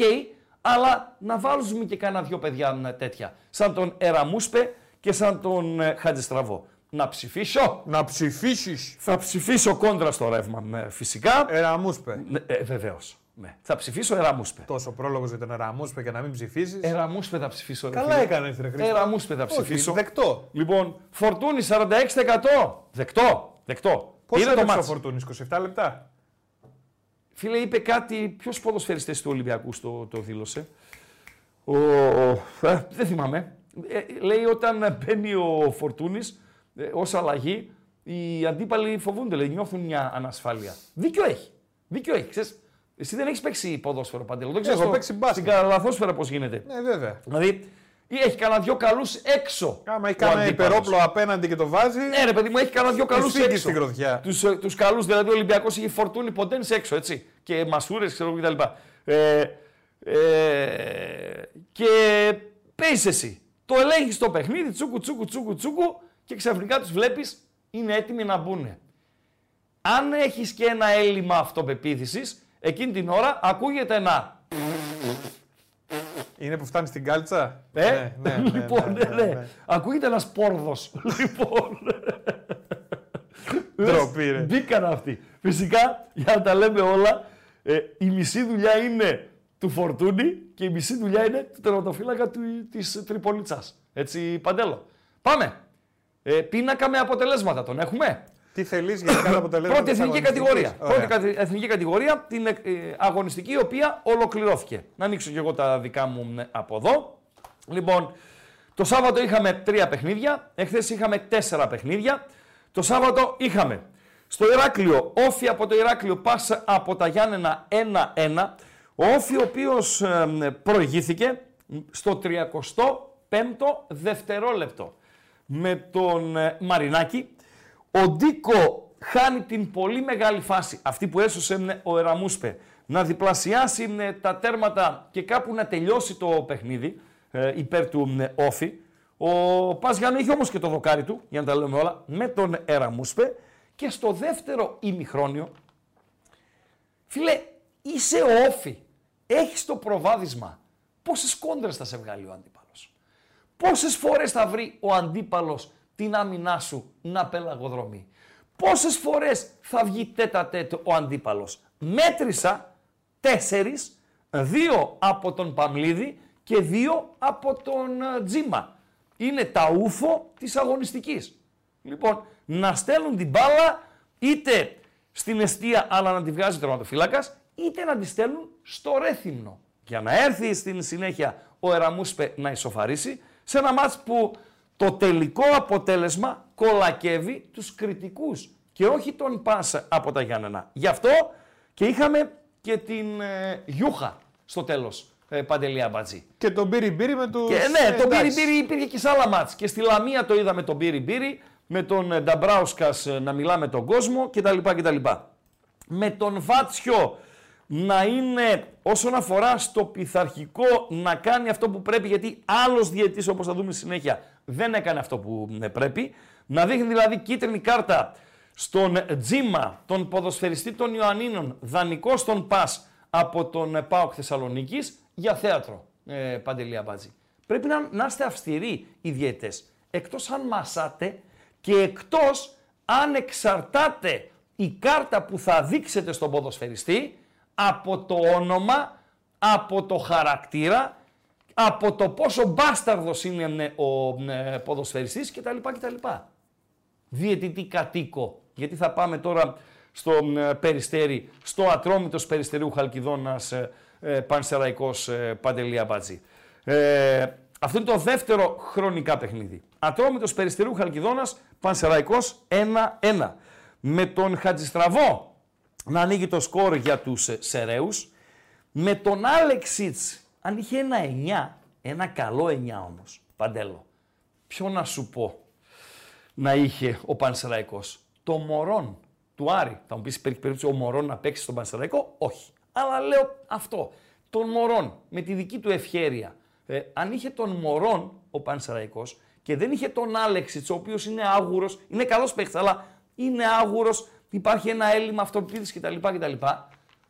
αλλά να βάλουμε και κάνα δυο παιδιά τέτοια, σαν τον Εραμούσπε και σαν τον ε, Χατζηστραβό. Να ψηφίσω. Να ψηφίσεις. Θα ψηφίσω κόντρα στο ρεύμα, φυσικά. Εραμούσπε. Ε, Βεβαίως. Ναι. Θα ψηφίσω Εραμούσπε. Τόσο πρόλογος για τον Εραμούσπε και να μην ψηφίσεις. Εραμούσπε θα ψηφίσω. ρε Καλά φίλε. έκανε, ρε Χρήστο. Εραμούσπε θα ψηφίσω. Όχι, δεκτό. Λοιπόν, Φορτούνη 46%. Δεκτό. Δεκτό. Πόσο Είδε το έπαιξε ο μάτς. Φορτούνης, 27 λεπτά; Φίλε, είπε κάτι. Ποιος ποδοσφαιριστή του Ολυμπιακού το, το δήλωσε; Ο, ο- ε, δεν θυμάμαι. Ε, λέει όταν μπαίνει ο Φορτούνης ε, ως αλλαγή, οι αντίπαλοι φοβούνται, λέει, νιώθουν μια ανασφάλεια. Δίκιο έχει. Δίκιο έχει. Ξέρεις, εσύ δεν έχεις παίξει ποδόσφαιρο παντελώ. Δεν ξέρει Έχω παίξει μπάσκετ. στην καλαθόσφαιρα πώς γίνεται. Ναι, βέβαια. Δηλαδή, ή έχει κανένα δυο καλούς έξω. Άμα έχει ο κάνει αντίπαλος. υπερόπλο απέναντι και το βάζει. Ναι, ρε παιδί μου, έχει κανένα δυο καλούς φύγει έξω. στην γροθιά. Τους τους καλούς, δηλαδή ο Ολυμπιακός έχει φορτούνη ποντέν έξω, έτσι. Και μασούρες, ξέρω εγώ κτλ. Ε, ε, και παίζεις εσύ. Το ελέγχεις το παιχνίδι, τσούκου, τσούκου, τσούκου, τσούκου και ξαφνικά τους βλέπεις είναι έτοιμοι να μπουν. Αν έχεις και ένα έλλειμμα αυτοπεποίθησης, εκείνη την ώρα ακούγεται ένα. Είναι που φτάνει στην κάλτσα; Ε, Ναι, ναι, ναι, λοιπόν, ναι, ναι, ναι, ναι. ναι. Ακούγεται ένας πόρδος. λοιπόν. Ντροπή, ρε. Μπήκαν αυτοί. Φυσικά, για να τα λέμε όλα, ε, η μισή δουλειά είναι του Φορτούνη και η μισή δουλειά είναι του τερματοφύλακα του, της Τριπολίτσας. Έτσι, Παντέλο. Πάμε. Ε, πίνακα με αποτελέσματα τον έχουμε; Τι θελείς για να κάνει αποτελέσματα. Πρώτη της εθνική αγωνιστικής; κατηγορία. Ωραία. Πρώτη καθη- εθνική κατηγορία, την ε, ε, αγωνιστική η οποία ολοκληρώθηκε. Να ανοίξω και εγώ τα δικά μου ε, από εδώ. Λοιπόν, το Σάββατο είχαμε τρία παιχνίδια, εχθές είχαμε τέσσερα παιχνίδια. Το Σάββατο είχαμε στο Ηράκλειο, Όφη από το Ηράκλειο, Πάσα από τα Γιάννενα 1-1. Ο Όφη ο οποίος ε, προηγήθηκε στο 35ο δευτερόλεπτο με τον ε, Μαρινάκη. Ο Ντίκο χάνει την πολύ μεγάλη φάση, αυτή που έσωσε ε, ο Εραμούσπε, να διπλασιάσει ε, τα τέρματα και κάπου να τελειώσει το παιχνίδι ε, υπέρ του ε, Όφη. Ο Πας Γιάννου είχε όμως και το δοκάρι του, για να τα λέμε όλα, με τον Εραμούσπε και στο δεύτερο ημιχρόνιο, φίλε, είσαι Όφη, έχεις το προβάδισμα. Πόσες κόντρες θα σε βγάλει ο αντίπαλος. Πόσες φορές θα βρει ο αντίπαλος την άμυνά σου να πελαγοδρομεί. Πόσες φορές θα βγει τέτα τέτ ο αντίπαλος; Μέτρησα τέσσερις, δύο από τον Παμλίδη και δύο από τον ε, Τζίμα. Είναι τα ούφο της αγωνιστικής. Λοιπόν, να στέλνουν την μπάλα είτε στην αιστεία αλλά να τη βγάζει ο τερματοφύλακας, είτε να τη στέλνουν στο ρέθυμνο. Για να έρθει στην συνέχεια ο Εραμούσπε να ισοφαρίσει σε ένα μάτς που το τελικό αποτέλεσμα κολακεύει τους κριτικούς και όχι τον Πάσα από τα Γιάννενα. Γι' αυτό και είχαμε και την ε, Γιούχα στο τέλος, ε, Παντελία Μπατζή. Και τον πήρε μπύρι με τους. Και ναι, τον Μπύρι Μπύρι υπήρχε και σε άλλα μάτς. Και στη Λαμία το είδαμε τον Μπύρι Μπύρι, με τον ε, Νταμπράουσκας ε, να μιλά με τον κόσμο κτλ. κτλ. Με τον Βάτσιο να είναι όσον αφορά στο πειθαρχικό να κάνει αυτό που πρέπει γιατί άλλος διαιτής όπως θα δούμε στη συνέχεια δεν έκανε αυτό που ε, πρέπει. Να δείχνει δηλαδή κίτρινη κάρτα στον Τζίμα, τον ποδοσφαιριστή των Ιωαννίνων, δανεικό στον Πας από τον ε, ΠΑΟΚ Θεσσαλονίκης για θέατρο, ε, Παντελή Αμπάτζη. Πρέπει να, να είστε αυστηροί οι διαιτές. Εκτός αν μασάτε και εκτός αν εξαρτάται η κάρτα που θα δείξετε στον ποδοσφαιριστή από το όνομα, από το χαρακτήρα, από το πόσο μπάσταρδος είναι ε, ο ε, ποδοσφαιριστής κτλ. κτλ. Διαιτητή κατοίκο. Γιατί θα πάμε τώρα στο ε, Περιστέρι, στο Ατρόμητος Περιστερίου Χαλκιδόνας ε, ε, Πανσεραϊκός ε, Παντελή Αμπάτζη. Ε, αυτό είναι το δεύτερο χρονικά παιχνίδι. Ατρόμητος Περιστερίου Χαλκιδόνας Πανσεραϊκός 1-1. Με τον Χατζηστραβό να ανοίγει το σκορ για τους ε, Σεραίους. Με τον Άλεξιτς, αν είχε ένα 9, ένα καλό 9 όμως, Παντέλο. Ποιο να σου πω να είχε ο Πανσεραϊκός; Το Μωρόν του Άρη. Θα μου πεις υπάρχει περίπτωση ο Μωρόν να παίξει στον Πανσεραϊκό; Όχι. Αλλά λέω αυτό. Τον Μωρόν με τη δική του ευχέρεια. Ε, αν είχε τον Μωρόν ο Πανσεραϊκός και δεν είχε τον Άλεξιτς ο οποίος είναι άγουρος, είναι καλός παίκτης αλλά είναι άγουρος, υπάρχει ένα έλλειμμα αυτοπεποίθησης κτλ. κτλ.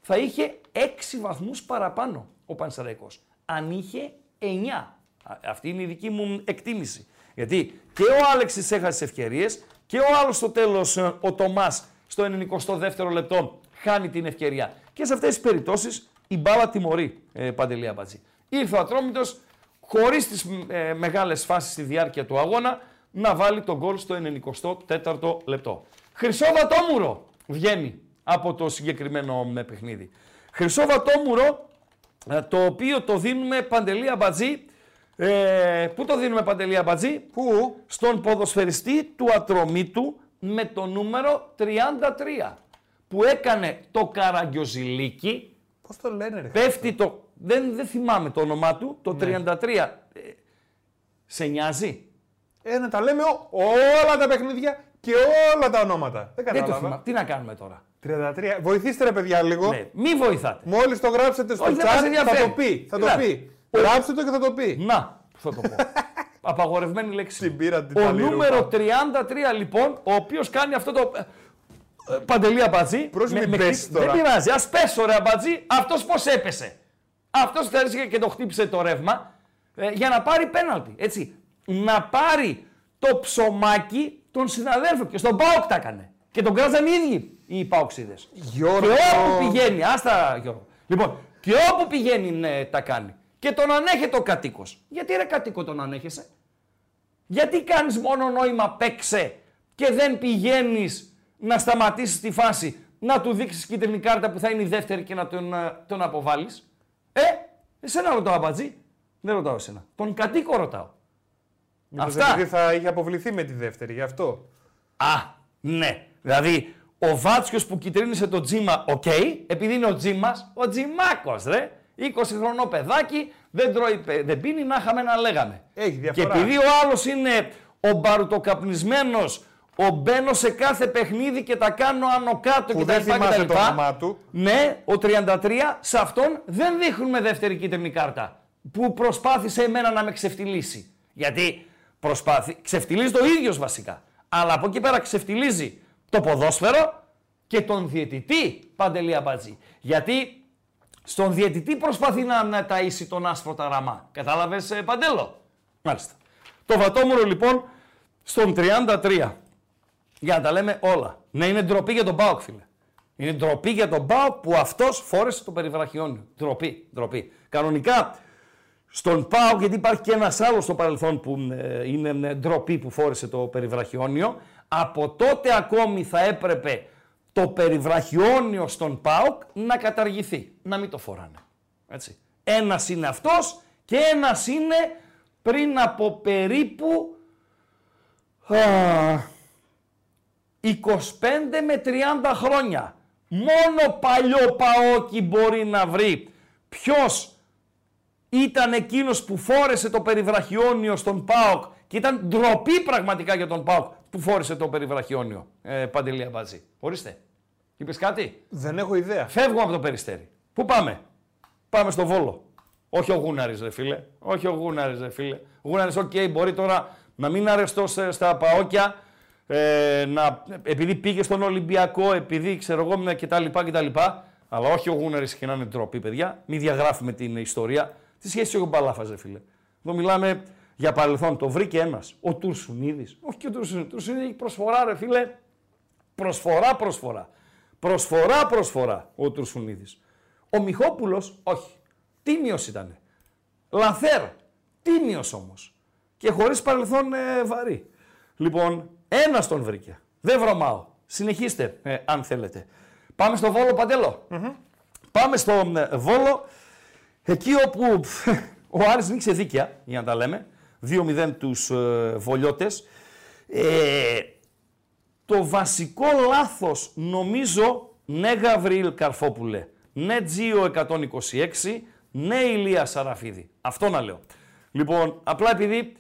Θα είχε 6 βαθμούς παραπάνω ο Πανσεραϊκός. Αν είχε 9. Α, Αυτή είναι η δική μου εκτίμηση. Γιατί και ο Άλεξης έχασε ευκαιρίες και ο άλλος στο τέλος, ο Τομά, στο 92ο λεπτό, χάνει την ευκαιρία. Και σε αυτές τις περιπτώσεις η μπάλα τιμωρεί ε, Παντελή Αμπατζή. Ήρθε ο Ατρόμητος χωρίς τις ε, μεγάλες φάσεις στη διάρκεια του αγώνα να βάλει τον γκολ στο 94ο λεπτό. Χρυσό Βατόμουρο βγαίνει από το συγκεκριμένο ε, παιχνίδι. Χρυσό Βατόμουρο ε, το οποίο το δίνουμε Παντελή Αμπατζή ε, πού το δίνουμε Παντελή Αμπατζή, Πού; στον ποδοσφαιριστή του Ατρομήτου με το νούμερο 33 που έκανε το Καραγκιοζηλίκι, Πώς το λένε, ρε. πέφτει το, δεν, δεν θυμάμαι το όνομά του, το 33. Ε, σε νοιάζει; Ε, να τα λέμε ό- όλα τα παιχνίδια και όλα τα ονόματα. Δεν Δεν το κατάλαβα. θυμάμαι. Τι να κάνουμε τώρα; 33. Βοηθήστε ρε παιδιά λίγο. Ναι, μη βοηθάτε. Μόλις το γράψετε στο Όχι, δεν chat μας θα ενδιαφέρει. το πει. Θα το Κοιτάξτε. πει. Γράψτε το και θα το πει. Να, που θα το πω. Απαγορευμένη λέξη. Την πήρα την Ο ταλή νούμερο ρούπα. 33 λοιπόν, ο οποίος κάνει αυτό το. ε, ε, Παντελή Αμπατζή. Προς μην με πέσεις χτύ- τώρα. Δεν πειράζει. Α πέσω ρε Αμπατζή, αυτός πώς έπεσε. Αυτός θέλησε και το χτύπησε το ρεύμα ε, για να πάρει πέναλτι. Έτσι. Να πάρει το ψωμάκι των συναδέλφων. Και στον Πάοκ τα έκανε. Και τον κράζαν οι ίδιοι οι Πάοξίδες. Γιώργο. Και όπου πηγαίνει, άστα Γιώργο. Λοιπόν, και όπου πηγαίνει ναι, τα κάνει. Και τον ανέχεται ο κατοίκος. Γιατί ρε κατοίκο τον ανέχεσαι; Γιατί κάνεις μόνο νόημα παίξε και δεν πηγαίνεις να σταματήσεις τη φάση, να του δείξεις κίτρινη κάρτα που θα είναι η δεύτερη και να τον, ε, τον αποβάλεις; Ε, εσένα ρωτάω αμπατζή. Δεν ρωτάω εσένα. Τον κατοίκο ρωτάω. Μήπως Αυτά. επειδή θα είχε αποβληθεί με τη δεύτερη, γι' αυτό. Α, ναι. Δηλαδή, ο Βάτσιος που κιτρίνισε το τζίμα, οκ, επειδή είναι ο τζίμας, ο τζιμάκος, ρε. 20 χρονό παιδάκι, δεν τρώει, πε- δεν πίνει, να είχαμε να λέγαμε. Έχει Και διαφορά. επειδή ο άλλος είναι ο μπαρουτοκαπνισμένος, ο μπαίνω σε κάθε παιχνίδι και τα κάνω άνω κάτω Που και δεν τα λοιπά και τα θυμάσαι το λοιπά. όνομά του. Ναι, ο 33, σε αυτόν δεν δείχνουμε δεύτερη κίτρινη κάρτα. Που προσπάθησε εμένα να με ξεφτυλίσει. Γιατί προσπάθη, ξεφτυλίζει το ίδιος βασικά. Αλλά από εκεί πέρα ξεφτυλίζει το ποδόσφαιρο και τον διαιτητή Παντελή Αμπατζή. Γιατί στον διαιτητή προσπαθεί να, να ταΐσει τον άσπρο ταραμά. Κατάλαβες ε, Παντέλο; Μάλιστα. Το βατόμουρο λοιπόν στον 33. Για να τα λέμε όλα. Ναι, είναι ντροπή για τον Μπάουκ, φίλε. Είναι ντροπή για τον Μπάουκ που αυτός φόρεσε το περιβραχιόνιο. Ντροπή, ντροπή. Κανονικά στον Πάουκ, γιατί υπάρχει και ένας άλλος στο παρελθόν που ε, είναι ε, ντροπή που φόρεσε το περιβραχιόνιο. Από τότε ακόμη θα έπρεπε το περιβραχιόνιο στον ΠΑΟΚ να καταργηθεί. Να μην το φοράνε. Έτσι. Ένας είναι αυτός και ένας είναι πριν από περίπου α, 25 με 30 χρόνια. Μόνο παλιό Παόκι μπορεί να βρει ποιος ήταν εκείνος που φόρεσε το περιβραχιόνιο στον ΠΑΟΚ και ήταν ντροπή πραγματικά για τον ΠΑΟΚ που φόρεσε το περιβραχιόνιο. Ε, Παντελία Μπάτζη. Ορίστε. Είπες κάτι; Δεν έχω ιδέα. Φεύγουμε από το περιστέρι. Πού πάμε; Πάμε στο Βόλο. Όχι ο Γούναρης ρε φίλε. Όχι ο Γούναρης ρε φίλε. Ο Γούναρης, οκ, μπορεί τώρα να μην είναι αρεστός ε, στα Παόκια, ε, να, επειδή πήγε στον Ολυμπιακό, επειδή ξέρω εγώ με κτλ. κτλ. Αλλά όχι ο Γούναρης και να είναι ντροπή, παιδιά. Μην διαγράφουμε την ιστορία. Τι σχέση έχει ο Μπαλάφας, ρε φίλε. Εδώ μιλάμε για παρελθόν. Το βρήκε ένας. Ο Τουρσουνίδης. Όχι και ο Τουρσουνίδης. Ο Τουρσουνίδης έχει προσφορά, ρε φίλε. Προσφορά, προσφορά. Προσφορά, προσφορά ο Τουρσουνίδης. Ο Μιχόπουλος, όχι. Τίμιος ήταν. Λαθέρ. Τίμιος όμως. Και χωρίς παρελθόν ε, βαρύ. Λοιπόν, ένας τον βρήκε. Δεν βρωμάω. Συνεχίστε, ε, αν θέλετε. Πάμε στο Βόλο Παντέλο. Πάμε στο ε, Βόλο, εκεί όπου πφ, ο Άρης νίξε δίκαια, για να τα λέμε. 2-0 τους ε, Βολιώτες. Ε, το βασικό λάθος νομίζω, ναι Γαβριήλ Καρφόπουλε, ναι Τζίο 126, ναι Ηλία Σαραφίδη. Αυτό να λέω. Λοιπόν, απλά επειδή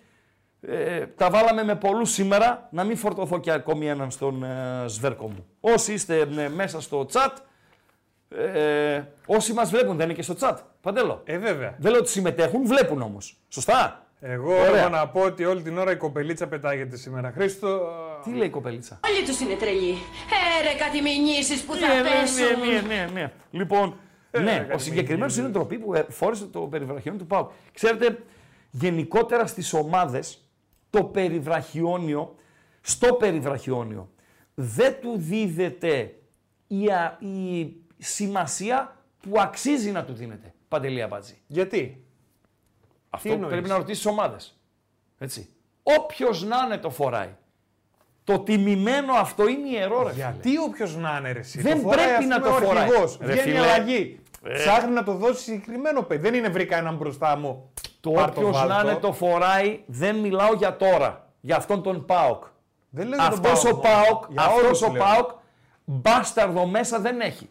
ε, τα βάλαμε με πολλούς σήμερα, να μην φορτωθώ και ακόμη έναν στον ε, σβέρκο μου. Όσοι είστε ε, μέσα στο chat, ε, όσοι μας βλέπουν, δεν είναι και στο chat. Παντέλο. Ε, βέβαια. Δεν λέω ότι συμμετέχουν, βλέπουν όμως. Σωστά; Εγώ Ωραία. έχω να πω ότι όλη την ώρα η κοπελίτσα πετάγεται σήμερα. Χρήστο. Τι λέει η κοπελίτσα; Όλοι τους είναι τρελοί. Ε, ρε, κάτι μηνύσεις που θα Ναι, ναι, πέσουν. ναι, ναι, ναι, ναι. Λοιπόν, ναι, ο κάτι συγκεκριμένος με είναι ντροπή που ε, φόρεσε το περιβραχιόνιο του Πάου. Ξέρετε, γενικότερα στις ομάδες το περιβραχιόνιο, στο περιβραχιόνιο, δεν του δίδεται η, α- η σημασία που αξίζει να του δίνεται. Παντελή Αμπατζή. Γιατί; Αυτό εννοείς; πρέπει να ρωτήσεις ομάδες. Έτσι. Όποιος να είναι το φοράει. Το τιμημένο αυτό είναι ιερό, ρε φίλε. Γιατί όποιος να είναι ρε, εσύ. Δεν το φοράει, πρέπει ας να πούμε, το ο φοράει. αρχηγός. Ρε Βγαίνει φίλε. αλλαγή. Ψάχνει να το δώσει συγκεκριμένο παιδί. Δεν είναι βρήκα έναν μπροστά μου. Το πάρ' όποιος βάλ' να είναι το φοράει, δεν μιλάω για τώρα. Για αυτόν τον Πάοκ. Δεν λέω για τον Αυτός ο Πάοκ, Πάοκ, για αυτός όλους ο λέω. Πάοκ μπάσταρδο μέσα δεν έχει.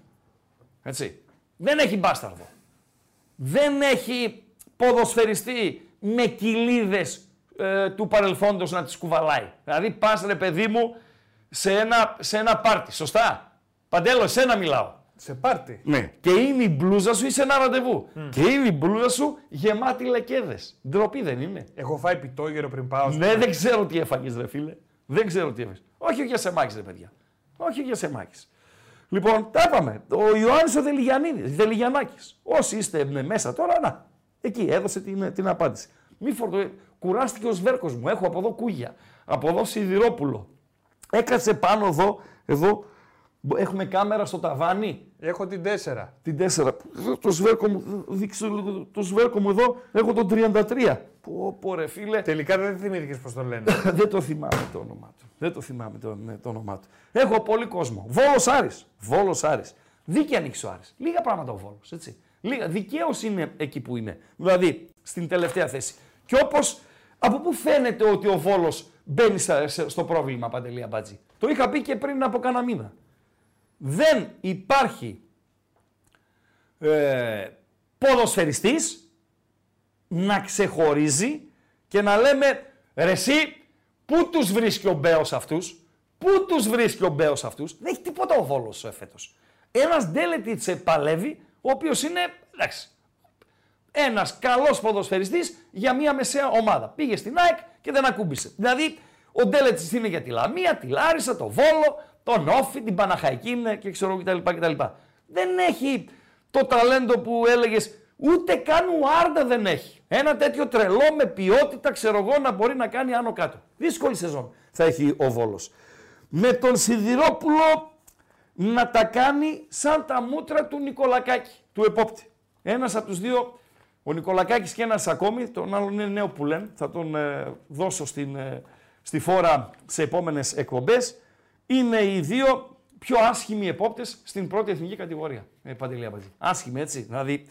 Έτσι. Δεν έχει μπάσταρδο. Δεν έχει ποδοσφαιριστή με κοιλίδες ε, του παρελθόντος να τις κουβαλάει. Δηλαδή πας ρε παιδί μου σε ένα, σε ένα πάρτι, σωστά; Παντέλο, εσένα μιλάω. Σε πάρτι. Ναι. Και είναι η μπλούζα σου ή σε ένα ραντεβού. Και είναι η μπλούζα σου γεμάτη λεκέδες. Ντροπή δεν είναι. Έχω φάει πιτόγερο πριν πάω. Ναι, δεν ξέρω τι έφαγες, ρε φίλε. Δεν ξέρω τι έφαγες. Όχι για σεμάκι, ρε παιδιά. Όχι για σεμάκι. Λοιπόν, τα είπαμε. Ο Ιωάννης ο Δελιγιανίδης, Δελιγιανάκης. Όσοι είστε με- μέσα τώρα, να. Εκεί έδωσε την, την απάντηση. Μη φορτω... Κουράστηκε ο Σβέρκος μου. Έχω από εδώ κούγια. Από εδώ Σιδηρόπουλο. Έκατσε πάνω εδώ, εδώ. Έχουμε κάμερα στο ταβάνι. Έχω την 4. Την 4. Το σβέρκο μου, δείξε λίγο το σβέρκο μου εδώ, έχω το 33. Πω, πω ρε φίλε. Τελικά δεν θυμήθηκες πώς το λένε. Δεν το θυμάμαι το όνομά του. Δεν το θυμάμαι το, ναι, το όνομά του. Έχω πολύ κόσμο. Βόλος Άρης. Βόλος Άρης. Δίκαια ανοίξει ο Άρης. Λίγα πράγματα ο Βόλος, έτσι. Λίγα. Δικαίως είναι εκεί που είναι. Δηλαδή, στην τελευταία θέση. Και όπως, από πού φαίνεται ότι ο Βόλος μπαίνει στα- σε- στο πρόβλημα, Παντελία Μπάτζη. Το είχα πει και πριν από κάνα μήνα. Δεν υπάρχει ε, ποδοσφαιριστής να ξεχωρίζει και να λέμε ρε εσύ, πού τους βρίσκει ο Μπέος αυτούς, πού τους βρίσκει ο Μπέος αυτούς, δεν έχει τίποτα ο Βόλος ε, φέτος. Ένας Ντέλετιτς παλεύει, ο οποίος είναι, εντάξει, ένας καλός ποδοσφαιριστής για μια μεσαία ομάδα. Πήγε στην ΑΕΚ και δεν ακούμπησε. Δηλαδή, ο Ντέλετιτς είναι για τη Λαμία, τη Λάρισα, το Βόλο, τον Όφη, την Παναχαϊκή είναι και ξέρω κτλ. κτλ. Δεν έχει το ταλέντο που έλεγες, ούτε καν ο Άρντα δεν έχει. Ένα τέτοιο τρελό με ποιότητα, ξέρω εγώ, να μπορεί να κάνει άνω κάτω. Δύσκολη σεζόν θα έχει ο Βόλος. Με τον Σιδηρόπουλο να τα κάνει σαν τα μούτρα του Νικολακάκη, του επόπτη. Ένας από τους δύο, ο Νικολακάκης και ένας ακόμη, τον άλλον είναι νέο που λένε, θα τον ε, δώσω στην, ε, στη φόρα σε επόμενες εκπομπές. Είναι οι δύο πιο άσχημοι επόπτες στην πρώτη εθνική κατηγορία. Ε, Παντελή Αμπατζή. Άσχημοι έτσι, δηλαδή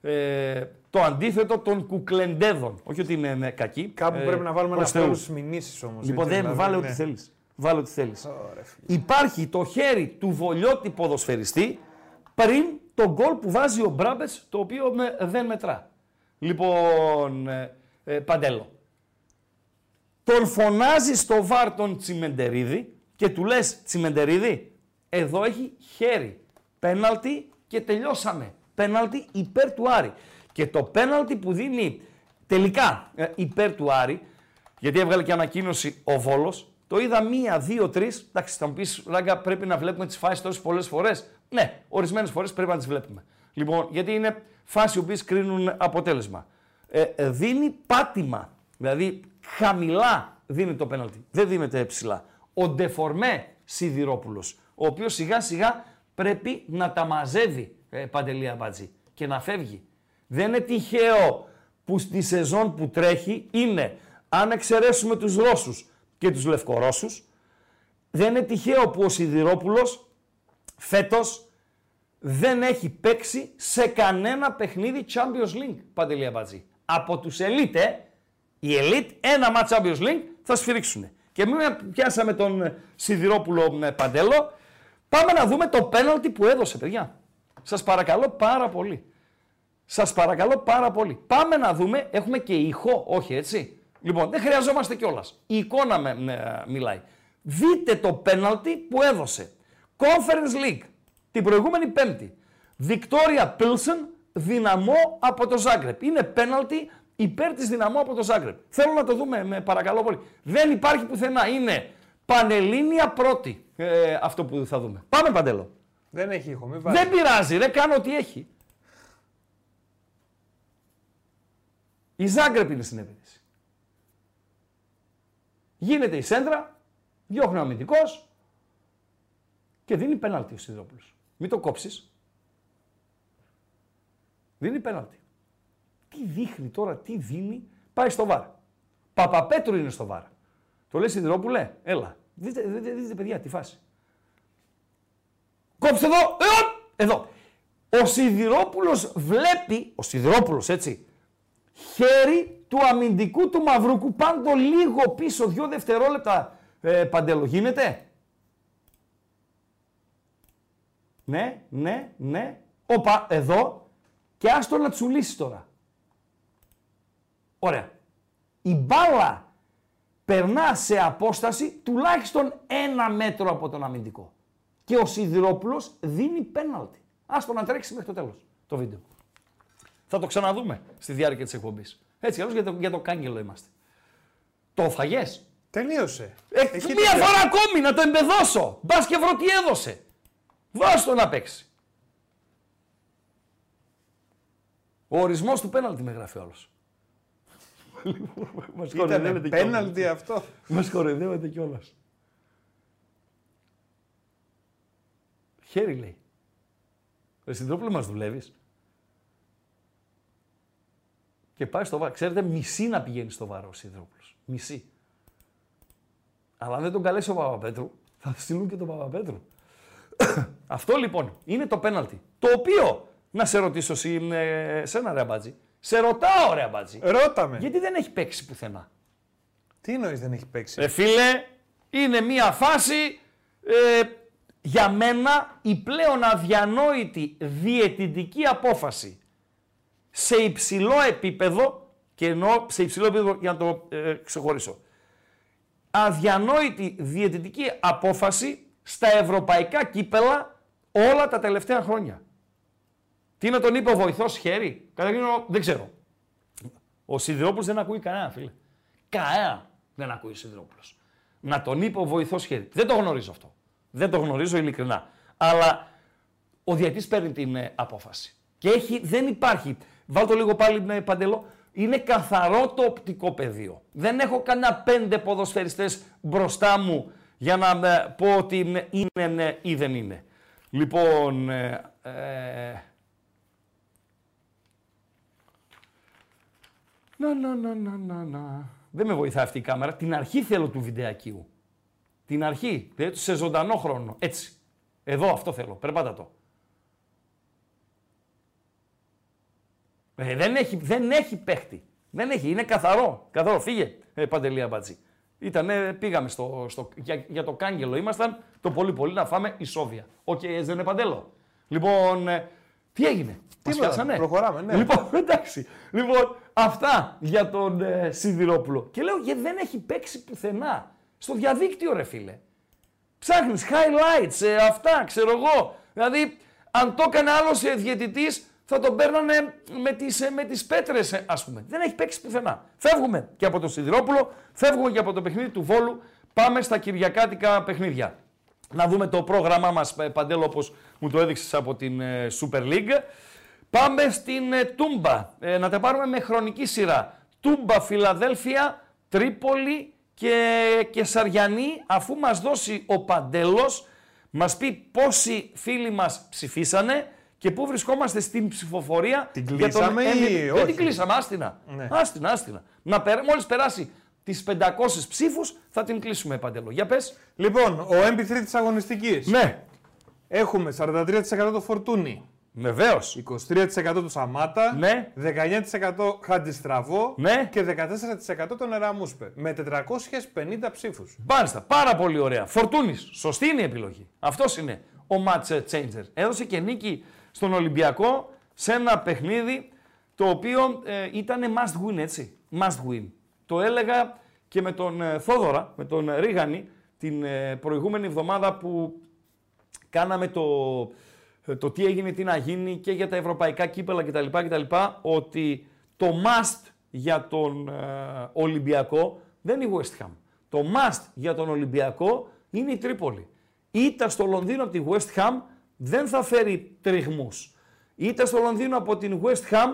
ε, το αντίθετο των κουκλεντέδων. Όχι ότι είναι ε, κακοί. Κάπου ε, πρέπει να βάλουμε ένα προς Θεούς. φόβο στις μηνύσεις όμως. Λοιπόν, δεν, βάλε ό,τι θέλεις. Βάλε ό,τι θέλεις. Υπάρχει το χέρι του βολιώτη ποδοσφαιριστή πριν το γκολ που βάζει ο Μπράμπετς, το οποίο με, δεν μετρά. Λοιπόν, ε, ε, Παντέλο, τον φωνάζεις στο βάρ τον Τσιμεντερίδη και του λες Τσιμεντερίδη, εδώ έχει χέρι. Πέναλτι και τελειώσαμε. Πέναλτι υπέρ του Άρη. Και το πέναλτι που δίνει τελικά ε, υπέρ του Άρη, γιατί έβγαλε και ανακοίνωση ο Βόλος, το είδα μία, δύο, τρεις. Εντάξει, θα μου πεις, Ράγκα, πρέπει να βλέπουμε τις φάσεις τόσες πολλές φορές; Ναι, ορισμένες φορές πρέπει να τις βλέπουμε. Λοιπόν, γιατί είναι φάσεις οι οποίες κρίνουν αποτέλεσμα. Ε, ε, δίνει πάτημα. Δηλαδή, χαμηλά δίνει το πέναλτι. Δεν δίνεται ψηλά. Ο Ντεφορμέ Σιδηρόπουλος, ο οποίος σιγά σιγά πρέπει να τα μαζεύει ε, Παντελή Αμπάτζη και να φεύγει. Δεν είναι τυχαίο που στη σεζόν που τρέχει είναι, αν εξαιρέσουμε τους Ρώσους και τους Λευκορώσους, δεν είναι τυχαίο που ο Σιδηρόπουλος φέτος δεν έχει παίξει σε κανένα παιχνίδι Champions League, Παντελή Αμπατζή. Από τους Elite, ε, οι Elite, ένα μάτς Champions League θα σφυρίξουν. Και μην πιάσαμε τον ε, Σιδηρόπουλο ε, Παντέλο, πάμε να δούμε το πέναλτι που έδωσε, παιδιά. Σας παρακαλώ πάρα πολύ. Σας παρακαλώ πάρα πολύ. Πάμε να δούμε, έχουμε και ηχό, όχι έτσι; Λοιπόν, δεν χρειαζόμαστε κιόλας. Η εικόνα με, με- μιλάει. Δείτε το πέναλτι που έδωσε. Conference League, την προηγούμενη Πέμπτη. Victoria Pilsen, δυναμό από το Ζάγκρεπ. Είναι πέναλτι υπέρ της δυναμό από το Ζάγκρεπ. Θέλω να το δούμε, με παρακαλώ πολύ. Δεν υπάρχει πουθενά. Είναι πανελλήνια πρώτη ε, αυτό που θα δούμε. Πάμε Παντέλο. Δεν έχει ήχο, μην βάζει. Δεν πειράζει, ρε, κάνω ό,τι έχει. Η Ζάγκρεπ είναι στην επίθεση. Γίνεται η σέντρα, διώχνει ο αμυντικός και δίνει πέναλτι ο Σιδηρόπουλος. Μην το κόψεις. Δίνει πέναλτι. Τι δείχνει τώρα, τι δίνει, πάει στο βάρ. Παπαπέτρου είναι στο βάρ. Το λέει Σιδηρόπουλε, έλα. Δείτε, δείτε, δείτε, παιδιά, τη φάση. Κόψτε εδώ, ε, εδώ. Ο Σιδηρόπουλος βλέπει, ο Σιδηρόπουλος έτσι, χέρι του αμυντικού του Μαυρούκου πάντο λίγο πίσω, δύο δευτερόλεπτα ε, παντέλο. Γίνεται; Ναι, ναι, ναι. Όπα, εδώ. Και άστο να τσουλήσει τώρα. Ωραία. Η μπάλα περνά σε απόσταση τουλάχιστον ένα μέτρο από τον αμυντικό. Και ο Σιδηρόπουλος δίνει πέναλτι. Άστο να τρέξει μέχρι το τέλος το βίντεο. Θα το ξαναδούμε στη διάρκεια της εκπομπής. Έτσι, αλλιώς για το, για το κάγκελο είμαστε. Το φαγές. Τελείωσε. Ε, Εκεί μία τελείωσε. φορά ακόμη να το εμπεδώσω. Μπας και βρω τι έδωσε. Δώσ' το να παίξει. Ο ορισμός του πέναλτι με γράφει όλος. Μας Ήταν κοροϊδεύετε κιόλας. πέναλτι αυτό. Μας κοροϊδεύετε κιόλας. Χέρι λέει. Εσύ τρόπο μας δουλεύεις. Και πάει στο βάρο. Ξέρετε, μισή να πηγαίνει στο βάρος ο Σιδρόπουλος. Μισή. Αλλά αν δεν τον καλέσει ο Παπαπέτρου, θα στείλουν και τον Παπαπέτρου. Αυτό λοιπόν είναι το πέναλτι. Το οποίο, να σε ρωτήσω εσύ, ε, σένα ρε Αμπάτζη, σε ρωτάω ρε Αμπάτζη, Ρώταμε. γιατί δεν έχει παίξει πουθενά. Τι εννοείς δεν έχει παίξει; Ε, φίλε, είναι μια φάση ε, για μένα η πλέον αδιανόητη διαιτητική απόφαση σε υψηλό επίπεδο και εννοώ σε υψηλό επίπεδο για να το ε, ξεχωρίσω. Αδιανόητη διαιτητική απόφαση στα ευρωπαϊκά κύπελα όλα τα τελευταία χρόνια. Τι να τον είπε ο βοηθός χέρι; Καταρχήν δεν ξέρω. Ο Σιδηρόπουλος δεν ακούει κανένα, φίλε. Κανένα δεν ακούει ο Σιδηρόπουλος. Να τον είπε ο βοηθός χέρι. Δεν το γνωρίζω αυτό. Δεν το γνωρίζω ειλικρινά. Αλλά ο διαιτής παίρνει την ε, απόφαση. Και έχει, δεν υπάρχει. Βάλ το λίγο πάλι με παντελό. Είναι καθαρό το οπτικό πεδίο. Δεν έχω κανένα πέντε ποδοσφαιριστές μπροστά μου για να ε, πω ότι είναι ε, ή δεν είναι. Λοιπόν, ε, ε, Να, να, να, να, να, να. Δεν με βοηθάει αυτή η κάμερα. Την αρχή θέλω του βιντεακίου. Την αρχή. Δηλαδή σε ζωντανό χρόνο. Έτσι. Εδώ αυτό θέλω. Περπάτα το. Ε, δεν, έχει, δεν έχει παίχτη. Δεν έχει. Είναι καθαρό. Καθαρό. Φύγε. Ε, Παντελία Μπατζή. Ήτανε, πήγαμε στο, στο, για, για το κάγκελο ήμασταν, το πολύ πολύ να φάμε ισόβια. Οκ, έτσι δεν είναι παντέλο. Λοιπόν, ε, τι έγινε. Μας Τίποτα, πιάσανε; προχωράμε, ναι. Λοιπόν, εντάξει. Λοιπόν, αυτά για τον ε, Σιδηρόπουλο. Και λέω, γιατί δεν έχει παίξει πουθενά. Στο διαδίκτυο, ρε φίλε. Ψάχνεις highlights, ε, αυτά, ξέρω εγώ. Δηλαδή, αν το έκανε άλλος ε, διαιτητής, θα τον παίρνανε με τις, ε, με τις πέτρες, ε, ας πούμε. Δεν έχει παίξει πουθενά. Φεύγουμε και από τον Σιδηρόπουλο, φεύγουμε και από το παιχνίδι του Βόλου, πάμε στα κυριακάτικα παιχνίδια. Να δούμε το πρόγραμμά μας, ε, Παντέλο, όπως μου το έδειξες από την ε, Super League. Πάμε στην ε, Τούμπα, ε, να τα πάρουμε με χρονική σειρά. Τούμπα, Φιλαδέλφια, Τρίπολη και, και Σαριανή, αφού μας δώσει ο Παντέλος, μας πει πόσοι φίλοι μας ψηφίσανε και πού βρισκόμαστε στην ψηφοφορία Την για τον κλείσαμε ή MVP. Δεν όχι; την κλείσαμε, άστινα. Ναι. Άστινα, άστινα. Να περ... Μόλις περάσει τις 500 ψήφους θα την κλείσουμε, Παντέλο. Για πες. Λοιπόν, ο MP3 της αγωνιστικής. Ναι. Έχουμε 43% το Φορτούνι, Βεβαίως. 23% το Σαμάτα, Ναι. 19% Χαντιστραβό Ναι. και 14% τον Εραμούσπε. Με 450 ψήφους. Μάλιστα, πάρα πολύ ωραία. Φορτούνη. Σωστή είναι η επιλογή. Αυτός είναι ο match changer. Έδωσε και νίκη στον Ολυμπιακό σε ένα παιχνίδι το οποίο ε, ήταν must win, έτσι. Must win. Το έλεγα και με τον ε, Θόδωρα, με τον ε, Ρίγανη, την ε, προηγούμενη εβδομάδα που κάναμε το, ε, το τι έγινε, τι να γίνει και για τα ευρωπαϊκά κύπελα κτλ. κτλ ότι το must για τον ε, Ολυμπιακό δεν είναι η West Ham. Το must για τον Ολυμπιακό είναι η Τρίπολη. Ήττα στο Λονδίνο από τη West Ham δεν θα φέρει τριγμούς. Ήττα στο Λονδίνο από την West Ham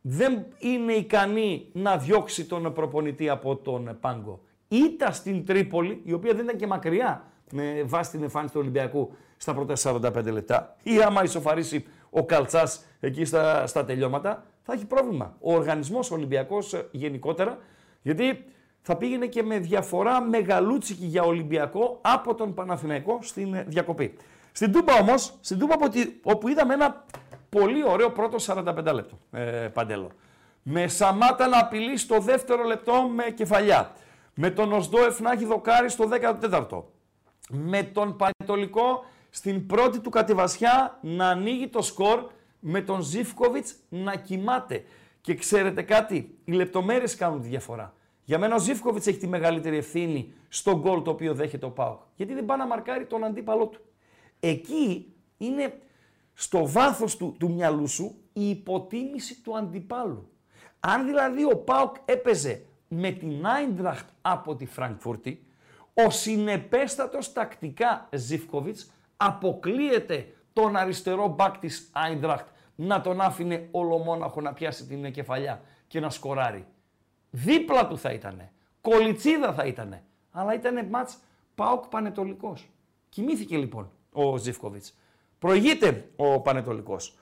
δεν είναι ικανή να διώξει τον προπονητή από τον πάγκο. Ήττα στην Τρίπολη, η οποία δεν ήταν και μακριά με βάση την εμφάνιση του Ολυμπιακού στα πρώτα 45 λεπτά. Ή άμα ισοφαρίσει ο Καλτσάς εκεί στα, στα τελειώματα, θα έχει πρόβλημα. Ο οργανισμός Ολυμπιακός γενικότερα, γιατί θα πήγαινε και με διαφορά μεγαλούτσικη για Ολυμπιακό από τον Παναθηναϊκό στην ε, διακοπή. Στην Τούμπα όμως, στην Τούμπα όπου είδαμε ένα πολύ ωραίο πρώτο 45 λεπτό, ε, Παντέλο. Με Σαμάτα να απειλεί στο δεύτερο λεπτό με κεφαλιά. Με τον Οσδόεφ να έχει δοκάρει στο 14ο. Με τον Πανετολικό στην πρώτη του κατεβασιά να ανοίγει το σκορ με τον Ζήφκοβιτς να κοιμάται. Και ξέρετε κάτι, οι λεπτομέρειες κάνουν τη διαφορά. Για μένα ο Ζήφκοβιτς έχει τη μεγαλύτερη ευθύνη στο γκολ το οποίο δέχεται ο Πάοκ. Γιατί δεν πάει να μαρκάρει τον αντίπαλό του. Εκεί είναι στο βάθος του, του μυαλού σου η υποτίμηση του αντιπάλου. Αν δηλαδή ο Πάοκ έπαιζε με την Άιντραχτ από τη Φραγκφούρτη, ο συνεπέστατος τακτικά Ζήφκοβιτς αποκλείεται τον αριστερό μπακ της Άιντραχτ να τον άφηνε ολομόναχο να πιάσει την κεφαλιά και να σκοράρει. Δίπλα του θα ήτανε. Κολιτσίδα θα ήτανε. Αλλά ήτανε μάτς Πάοκ Πανετολικός. Κοιμήθηκε λοιπόν ο Ζήφκοβιτς. Προηγείται ο Πανετολικός.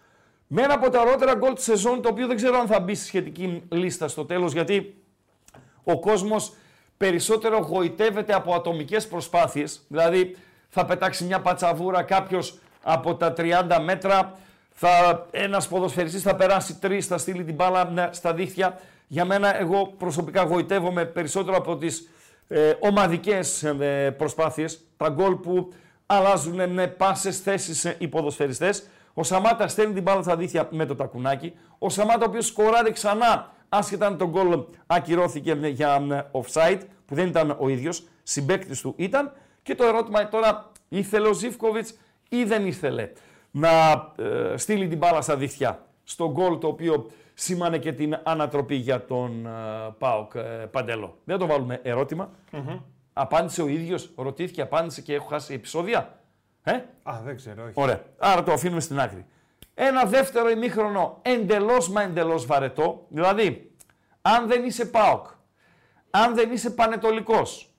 Με ένα από τα ωραιότερα γκολ της σεζόν, το οποίο δεν ξέρω αν θα μπει στη σχετική λίστα στο τέλος, γιατί ο κόσμος περισσότερο γοητεύεται από ατομικές προσπάθειες. Δηλαδή, θα πετάξει μια πατσαβούρα κάποιος από τα 30 μέτρα, θα, ένας ποδοσφαιριστής θα περάσει τρεις, θα στείλει την μπάλα ναι, στα δίχτυα. Για μένα, εγώ προσωπικά γοητεύομαι περισσότερο από τις ε, ομαδικές ε, προσπάθειες, τα γκολ που αλλάζουν με πάσες θέσεις ε, οι ποδοσφαιριστές. Ο Σαμάτα στέλνει την μπάλα στα δίχτυα με το τακουνάκι. Ο Σαμάτα, ο οποίος σκοράρει ξανά, άσχετα αν τον γκολ ακυρώθηκε για ε, offside, που δεν ήταν ο ίδιος, συμπέκτη του ήταν. Και το ερώτημα τώρα, ήθελε ο Ζήφκοβιτς ή δεν ήθελε να ε, στείλει την μπάλα στα δίχτυα στο γκολ το οποίο σήμανε και την ανατροπή για τον ε, Πάοκ ε, Παντέλο. Δεν το βάλουμε Απάντησε ο ίδιος, ρωτήθηκε, απάντησε και έχω χάσει επεισόδια. Ε; Α, δεν ξέρω, όχι. Ωραία. Άρα το αφήνουμε στην άκρη. Ένα δεύτερο ημίχρονο εντελώς μα εντελώς βαρετό. Δηλαδή, αν δεν είσαι ΠΑΟΚ, αν δεν είσαι πανετολικός,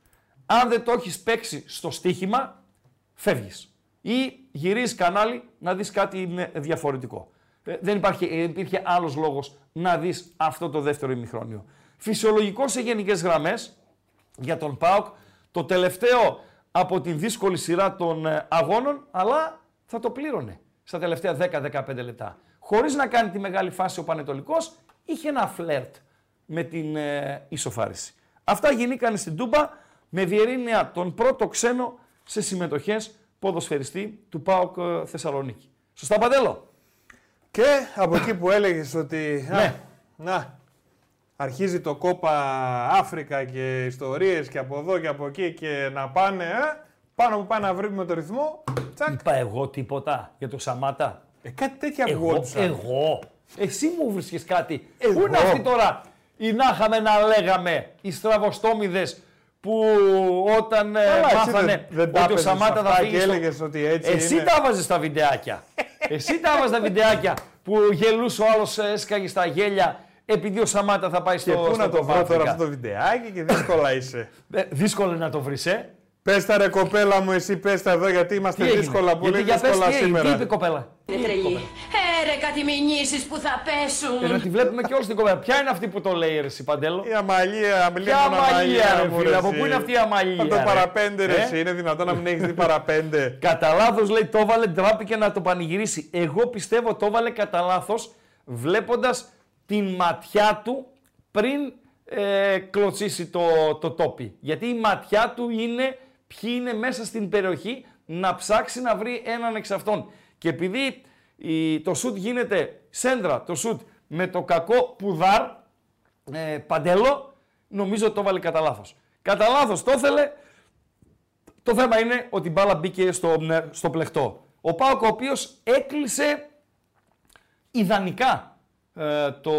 αν δεν το έχεις παίξει στο στοίχημα, φεύγεις. Ή γυρίζεις κανάλι να δεις κάτι διαφορετικό. Ε, δεν υπάρχει, ε, υπήρχε άλλος λόγος να δεις αυτό το δεύτερο ημιχρόνιο. Φυσιολογικό σε γενικές γραμμές για τον ΠΑΟΚ, το τελευταίο από την δύσκολη σειρά των ε, αγώνων, αλλά θα το πλήρωνε στα τελευταία 10-15 λεπτά. Χωρίς να κάνει τη μεγάλη φάση ο Πανετολικός, είχε ένα φλερτ με την ε, ισοφάριση. Αυτά γινήκαν στην Τούμπα με διερήνεια τον πρώτο ξένο σε συμμετοχές ποδοσφαιριστή του ΠΑΟΚ ε, Θεσσαλονίκη. Σωστά Παντέλο; Και από εκεί που έλεγες ότι... Ναι. Να, αρχίζει το κόπα Αφρικα και ιστορίες και από εδώ και από εκεί και να πάνε, ε, πάνω που πάει να βρει με το ρυθμό, τσακ. Είπα εγώ τίποτα για το Σαμάτα. Ε, κάτι τέτοια Εγώ, ακουγόντουσαν. εγώ. Εσύ μου βρίσκεις κάτι. Εγώ. Πού είναι αυτοί τώρα οι να είχαμε να λέγαμε, οι στραβοστόμιδες που όταν ε, Καλά, εσύ μάθανε δεν- δεν τα ότι ο έπαιζες Σαμάτα θα αυτά φύγει και στο- έλεγες ότι έτσι Εσύ είναι. τα βάζεις στα βιντεάκια. Εσύ τα βάζεις τα βιντεάκια που γελούσε ο άλλος ε, έσκαγε στα γέλια επειδή ο Σαμάτα θα πάει στο Και πού στο να το βρω Κοπάφρικα. τώρα αυτό το βιντεάκι και δύσκολα είσαι. Ε, δύσκολο είναι να το βρεις, ε. Πες τα ρε κοπέλα μου, εσύ πες τα εδώ γιατί είμαστε Τι έγινε; δύσκολα, πολύ Γιατί για πες δύσκολα τι έγινε, τι σήμερα. είπε η κοπέλα; Είναι τρελή. Ε, ρε κάτι μηνύσεις που θα πέσουν. Ε, να τη βλέπουμε και όλη την κοπέλα. Ποια είναι αυτή που το λέει, ρε, εσύ, Παντέλο; Η αμαλία, αμαλία, Ποια αμαλία, ρε μου, φίλε, από εσύ. πού είναι αυτή η αμαλία, Από το ρε; παραπέντε ρε Ε; εσύ, είναι δυνατόν να μην έχεις δει παραπέντε. Κατά λάθος λέει το έβαλε, ντράπηκε να το πανηγυρίσει. Εγώ πιστεύω το έβαλε κατά λάθος βλέποντας την ματιά του πριν ε, κλωτσίσει το, το τόπι. Γιατί η ματιά του είναι ποιοι είναι μέσα στην περιοχή να ψάξει να βρει έναν εξ αυτών. Και επειδή η, το σουτ γίνεται σέντρα, το σουτ με το κακό πουδάρ, ε, παντελό, νομίζω το έβαλε κατά λάθος. Κατά λάθος το ήθελε, το θέμα είναι ότι η μπάλα μπήκε στο, ε, στο πλεκτό. Ο Πάοκ ο οποίος έκλεισε ιδανικά ε, το,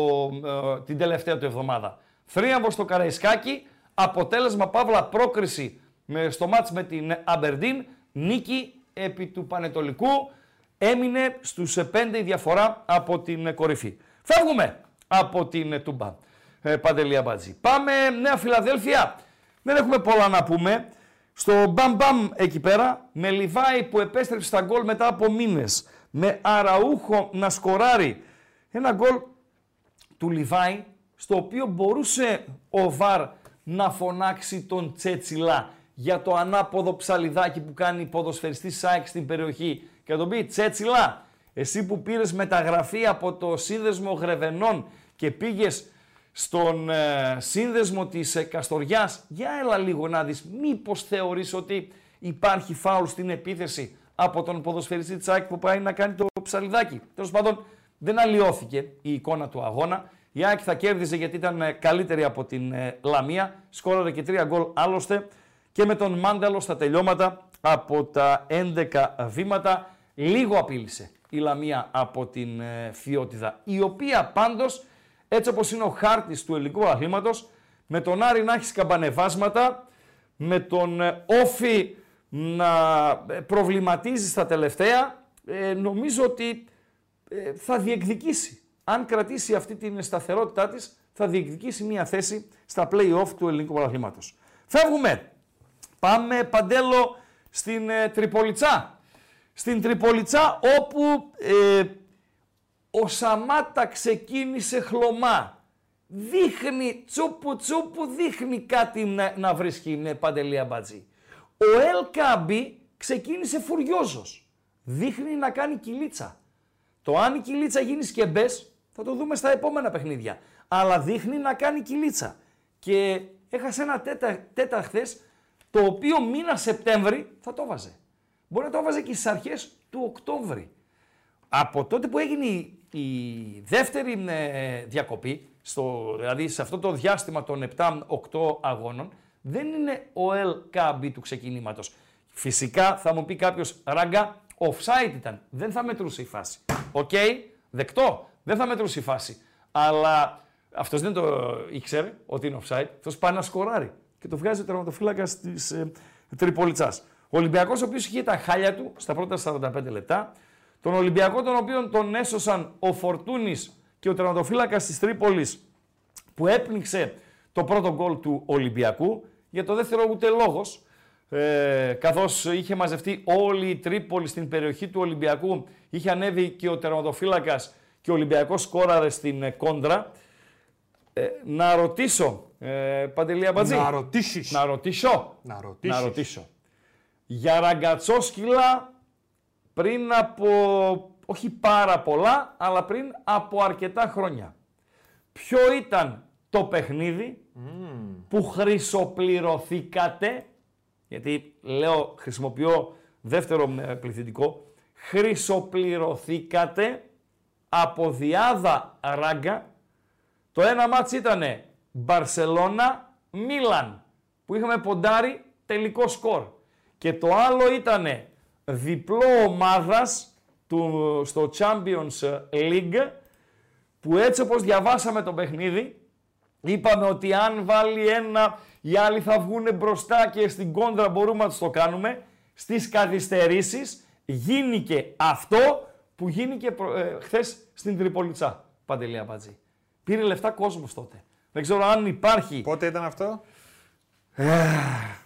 ε, την τελευταία του εβδομάδα. Θρίαμβο στο Καραϊσκάκι, αποτέλεσμα παύλα πρόκριση με, στο μάτς με την Αμπερντίν, νίκη επί του Πανετολικού, έμεινε στους 5 η διαφορά από την ε, κορυφή. Φεύγουμε από την ε, Τούμπα, ε, Παντελή Αμπάτζη. Πάμε Νέα Φιλαδέλφια. Δεν έχουμε πολλά να πούμε. Στο μπαμ μπαμ εκεί πέρα, με Λιβάη που επέστρεψε στα γκολ μετά από μήνες. με Αραούχο να σκοράρει. Ένα γκολ του Λιβάη, στο οποίο μπορούσε ο Βαρ να φωνάξει τον Τσέτσιλα για το ανάποδο ψαλιδάκι που κάνει ποδοσφαιριστή ΣΑΕΚ στην περιοχή και να τον πει Τσέτσιλα, εσύ που πήρες μεταγραφή από το σύνδεσμο Γρεβενών και πήγες στον ε, σύνδεσμο της ε, Καστοριάς, για έλα λίγο να δεις μήπως θεωρείς ότι υπάρχει φάουλ στην επίθεση από τον ποδοσφαιριστή Τσάκη που πάει να κάνει το ψαλιδάκι. Τέλος πάντων δεν αλλοιώθηκε η εικόνα του αγώνα. Η Άκη θα κέρδιζε γιατί ήταν ε, καλύτερη από την ε, Λαμία. Σκόραρε και τρία γκολ άλλωστε και με τον Μάνταλο στα τελειώματα από τα 11 βήματα. Λίγο απείλησε η Λαμία από την ε, Φιώτιδα, η οποία πάντως, έτσι όπως είναι ο χάρτης του ελληνικού αθλήματος, με τον Άρη να έχεις σκαμπανεβάσματα, με τον Όφη να προβληματίζεις στα τελευταία, νομίζω ότι θα διεκδικήσει αν κρατήσει αυτή την σταθερότητά της, θα διεκδικήσει μια θέση στα play-off του ελληνικού πρωταθλήματος. Φεύγουμε. Πάμε παντέλο στην ε, Τριπολιτσά. Στην Τριπολιτσά όπου ε, ο Σαμάτα ξεκίνησε χλωμά. Δείχνει, τσούπου τσούπου, δείχνει κάτι να, να βρίσκει με παντελία μπατζή. Ο Ελ Κάμπι ξεκίνησε φουριόζος. Δείχνει να κάνει κυλίτσα. Το αν η κυλίτσα γίνει σκεμπές, θα το δούμε στα επόμενα παιχνίδια. Αλλά δείχνει να κάνει κυλίτσα. Και έχασε ένα τέτα, τέτα χθες, το οποίο μήνα Σεπτέμβρη θα το βάζε. Μπορεί να το βάζε και στις αρχές του Οκτώβρη. Από τότε που έγινε η, δεύτερη ε, διακοπή, στο, δηλαδή σε αυτό το διάστημα των 7-8 αγώνων, δεν είναι ο Ελ Κάμπι του ξεκινήματος. Φυσικά θα μου πει κάποιος ράγκα, offside ήταν. Δεν θα μετρούσε η φάση. Οκ, δεκτό. Δεν θα μετρούσε η φάση. Αλλά αυτός δεν το ήξερε ότι είναι offside. Αυτός πάει να σκοράρει. Και το βγάζει ο τερματοφύλακας της ε, Τριπολιτσά. Ο Ολυμπιακός, ο οποίος είχε τα χάλια του στα πρώτα 45 λεπτά. Τον Ολυμπιακό, τον οποίο τον έσωσαν ο Φορτούνης και ο τερματοφύλακας της Τρίπολης που έπνιξε το πρώτο γκολ του Ολυμπιακού. Για το δεύτερο ούτε λόγος. Ε, καθώς είχε μαζευτεί όλη η Τρίπολη στην περιοχή του Ολυμπιακού, είχε ανέβει και ο τερματοφύλακας και ο Ολυμπιακός σκόραρε στην ε, κόντρα. Ε, να ρωτήσω, ε, Παντελή Αμπατζή. Να ρωτήσεις. Να ρωτήσω. Να ρωτήσεις. Να ρωτήσω. Για ραγκατσόσκυλα πριν από, όχι πάρα πολλά, αλλά πριν από αρκετά χρόνια. Ποιο ήταν το παιχνίδι που χρυσοπληρωθήκατε, γιατί λέω, χρησιμοποιώ δεύτερο ε, πληθυντικό, χρυσοπληρωθήκατε από Διάδα Ράγκα. Το ένα μάτς ήταν Μπαρσελώνα Μίλαν που είχαμε ποντάρει τελικό σκορ. Και το άλλο ήταν διπλό ομάδας του, στο Champions League που έτσι όπως διαβάσαμε το παιχνίδι είπαμε ότι αν βάλει ένα οι άλλοι θα βγουν μπροστά και στην κόντρα μπορούμε να το κάνουμε. Στις καθυστερήσεις γίνηκε αυτό που γίνηκε ε, χθες στην Τριπολιτσά. Παντελή Αμπατζή. Πήρε λεφτά κόσμος τότε. Δεν ξέρω αν υπάρχει. Πότε ήταν αυτό;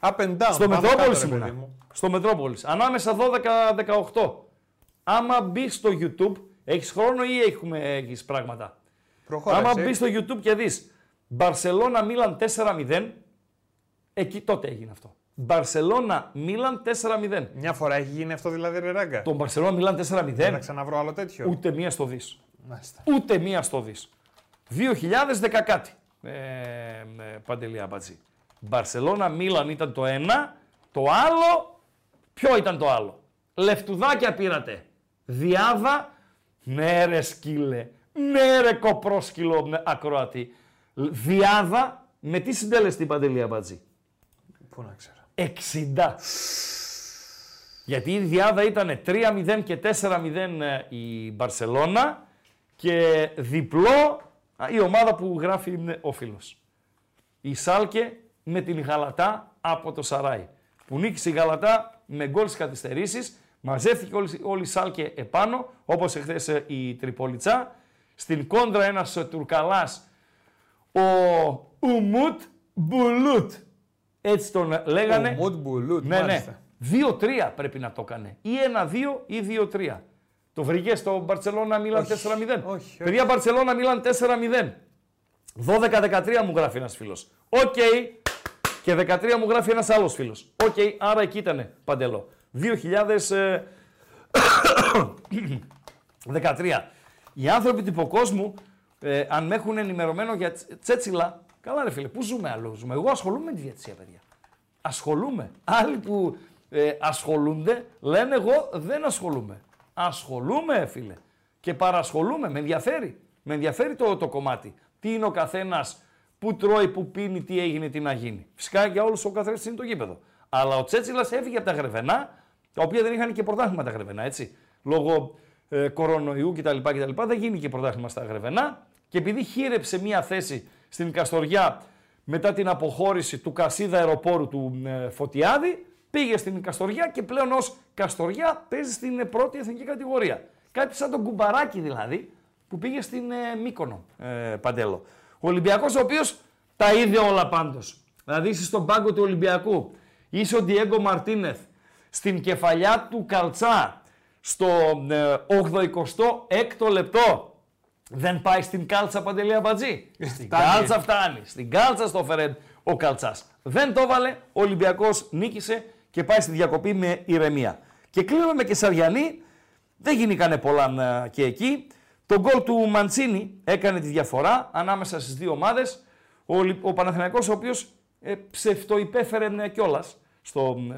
Up and down. Στο Πάμε Μετρόπολης κάτω, ρε ήμουνα. παιδί μου. Στο Μετρόπολης. Ανάμεσα 12-18. Άμα μπει στο YouTube, έχεις χρόνο ή έχουμε, έχεις πράγματα; Προχώρα, Άμα εσύ. μπει στο YouTube και δεις Μπαρσελώνα Μίλαν 4-0, εκεί τότε έγινε αυτό. Μπαρσελώνα Μίλαν 4-0. Μια φορά έχει γίνει αυτό δηλαδή, ρε Ράγκα. Το Μπαρσελώνα Μίλαν 4-0, Δεν θα ξαναβρω άλλο τέτοιο. ούτε μία στο δει. Μάλιστα. Ούτε μία στο δει. 2010 κάτι. Ε, ε, Παντελή Αμπατζή. Μπαρσελώνα Μίλαν ήταν το ένα, το άλλο, ποιο ήταν το άλλο; Λεφτουδάκια πήρατε. Διάδα, ναι ρε σκύλε, ναι ρε κοπρόσκυλο με ακροατή. Διάδα, με τι συντέλεστη Παντελή Αμπατζή. Πού να ξέρω. 60. Γιατί η Διάδα ήταν 3-0 και 4-0 ε, η Μπαρσελώνα και διπλό α, η ομάδα που γράφει είναι ο φίλος. Η Σάλκε με την Γαλατά από το Σαράι. Που νίκησε η Γαλατά με γκολ στις καθυστερήσεις. Μαζεύτηκε όλη, όλη η Σάλκε επάνω, όπως εχθές ε, η Τριπολιτσά. Στην κόντρα ένας ε, Τουρκαλάς, ο Ουμούτ Μπουλούτ. Έτσι τον ε, λέγανε. Ο Μουτ Μπουλούτ, Ναι, ναι. μάλιστα. 2-3 πρέπει να το έκανε. Ή 1-2 ή 2-3. Το βρήκε στο Μπαρσελόνα Μίλαν 4-0. όχι, όχι. Παιδιά, Μπαρσελόνα Μίλαν 4-0. 12-13 μου γράφει ένας φίλος. Οκ. Και 13 μου γράφει ένας άλλος φίλος. Οκ, άρα εκεί ήταν παντελό. 2013. Οι άνθρωποι του υποκόσμου, ε, αν με έχουν ενημερωμένο για τ- τσέτσιλα, καλά ρε φίλε, πού ζούμε αλλού; Ζούμε. Εγώ ασχολούμαι με τη διαιτησία, παιδιά. Ασχολούμαι. Άλλοι που ε, ασχολούνται λένε εγώ δεν ασχολούμαι. Ασχολούμαι, φίλε. Και παρασχολούμαι. Με ενδιαφέρει. Με ενδιαφέρει το, το κομμάτι. Τι είναι ο καθένας, πού τρώει, πού πίνει, τι έγινε, τι να γίνει. Φυσικά για όλους ο καθένα είναι το γήπεδο. Αλλά ο Τσέτσιλας έφυγε από τα Γρεβενά, τα οποία δεν είχαν και πρωτάθλημα τα Γρεβενά, έτσι. Λόγω ε, κορονοϊού κτλ, κτλ. Δεν γίνει και πρωτάθλημα στα Γρεβενά. Και επειδή χείρεψε μία θέση στην Καστοριά μετά την αποχώρηση του Κασίδα αεροπόρου του ε, Φωτιάδη, πήγε στην Καστοριά και πλέον ως Καστοριά παίζει στην ε, πρώτη εθνική κατηγορία. Κάτι σαν τον Κουμπαράκη δηλαδή, που πήγε στην ε, Μύκονο, ε, Παντέλο. Ο Ολυμπιακός ο οποίος τα είδε όλα πάντως. Δηλαδή είσαι στον πάγκο του Ολυμπιακού, είσαι ο Ντιέγκο Μαρτίνεθ, στην κεφαλιά του Καλτσά, στο ε, 86ο λεπτό, δεν πάει στην κάλτσα Παντελή Αμπατζή. Στην κάλτσα φτάνει. Στην κάλτσα στο φερέντ ο Καλτσάς. Δεν το έβαλε. Ο Ολυμπιακός νίκησε και πάει στη διακοπή με ηρεμία. Και κλείνουμε με Κεσαριανή. Δεν γίνηκαν πολλά ε, και εκεί. Το γκολ του Μαντσίνη έκανε τη διαφορά ανάμεσα στις δύο ομάδες. Ο, Ολυ- ο Παναθηναϊκός ο οποίος ε, ψευτοϊπέφερε κιόλας στο ε,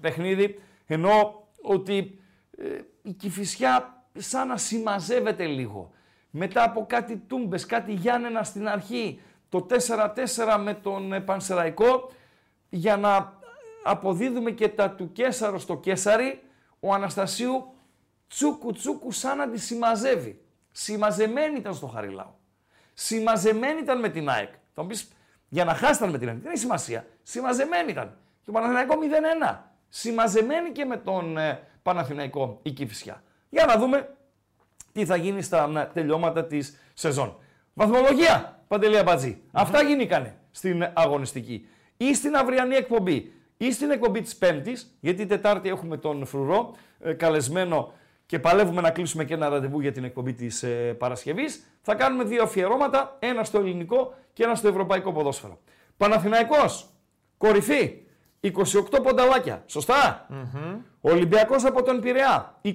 παιχνίδι. Ενώ ότι ε, η Κηφισιά σαν να συμμαζεύεται λίγο. Μετά από κάτι τούμπες, κάτι Γιάννενα στην αρχή, το 4-4 με τον ε, Πανσεραϊκό, για να αποδίδουμε και τα του Κέσαρο στο Κέσαρι, ο Αναστασίου τσούκου τσούκου σαν να τη συμμαζεύει. Συμμαζεμένη ήταν στο Χαριλάου. Συμμαζεμένη ήταν με την ΑΕΚ. Θα μου πεις, για να χάσταν με την ΑΕΚ. Δεν έχει σημασία. Συμμαζεμένη ήταν. Και ο Παναθηναϊκός 0-1. Συμμαζεμένη και με τον ε, Παναθηναϊκό η Κηφισιά. Για να δούμε τι θα γίνει στα ε, τελειώματα της σεζόν. Βαθμολογία, Παντελή Αμπατζή. Αυτά γίνηκαν στην αγωνιστική. Ή στην αυριανή εκπομπή, ή στην εκπομπή της Πέμπτης, γιατί την Τετάρτη έχουμε τον Φρουρό ε, καλεσμένο και παλεύουμε να κλείσουμε και ένα ραντεβού για την εκπομπή της ε, Παρασκευής. Θα κάνουμε δύο αφιερώματα, ένα στο ελληνικό και ένα στο ευρωπαϊκό ποδόσφαιρο. Παναθηναϊκός, κορυφή, 28 πονταλάκια. Σωστά; Ο Ολυμπιακός από τον Πειραιά, 24.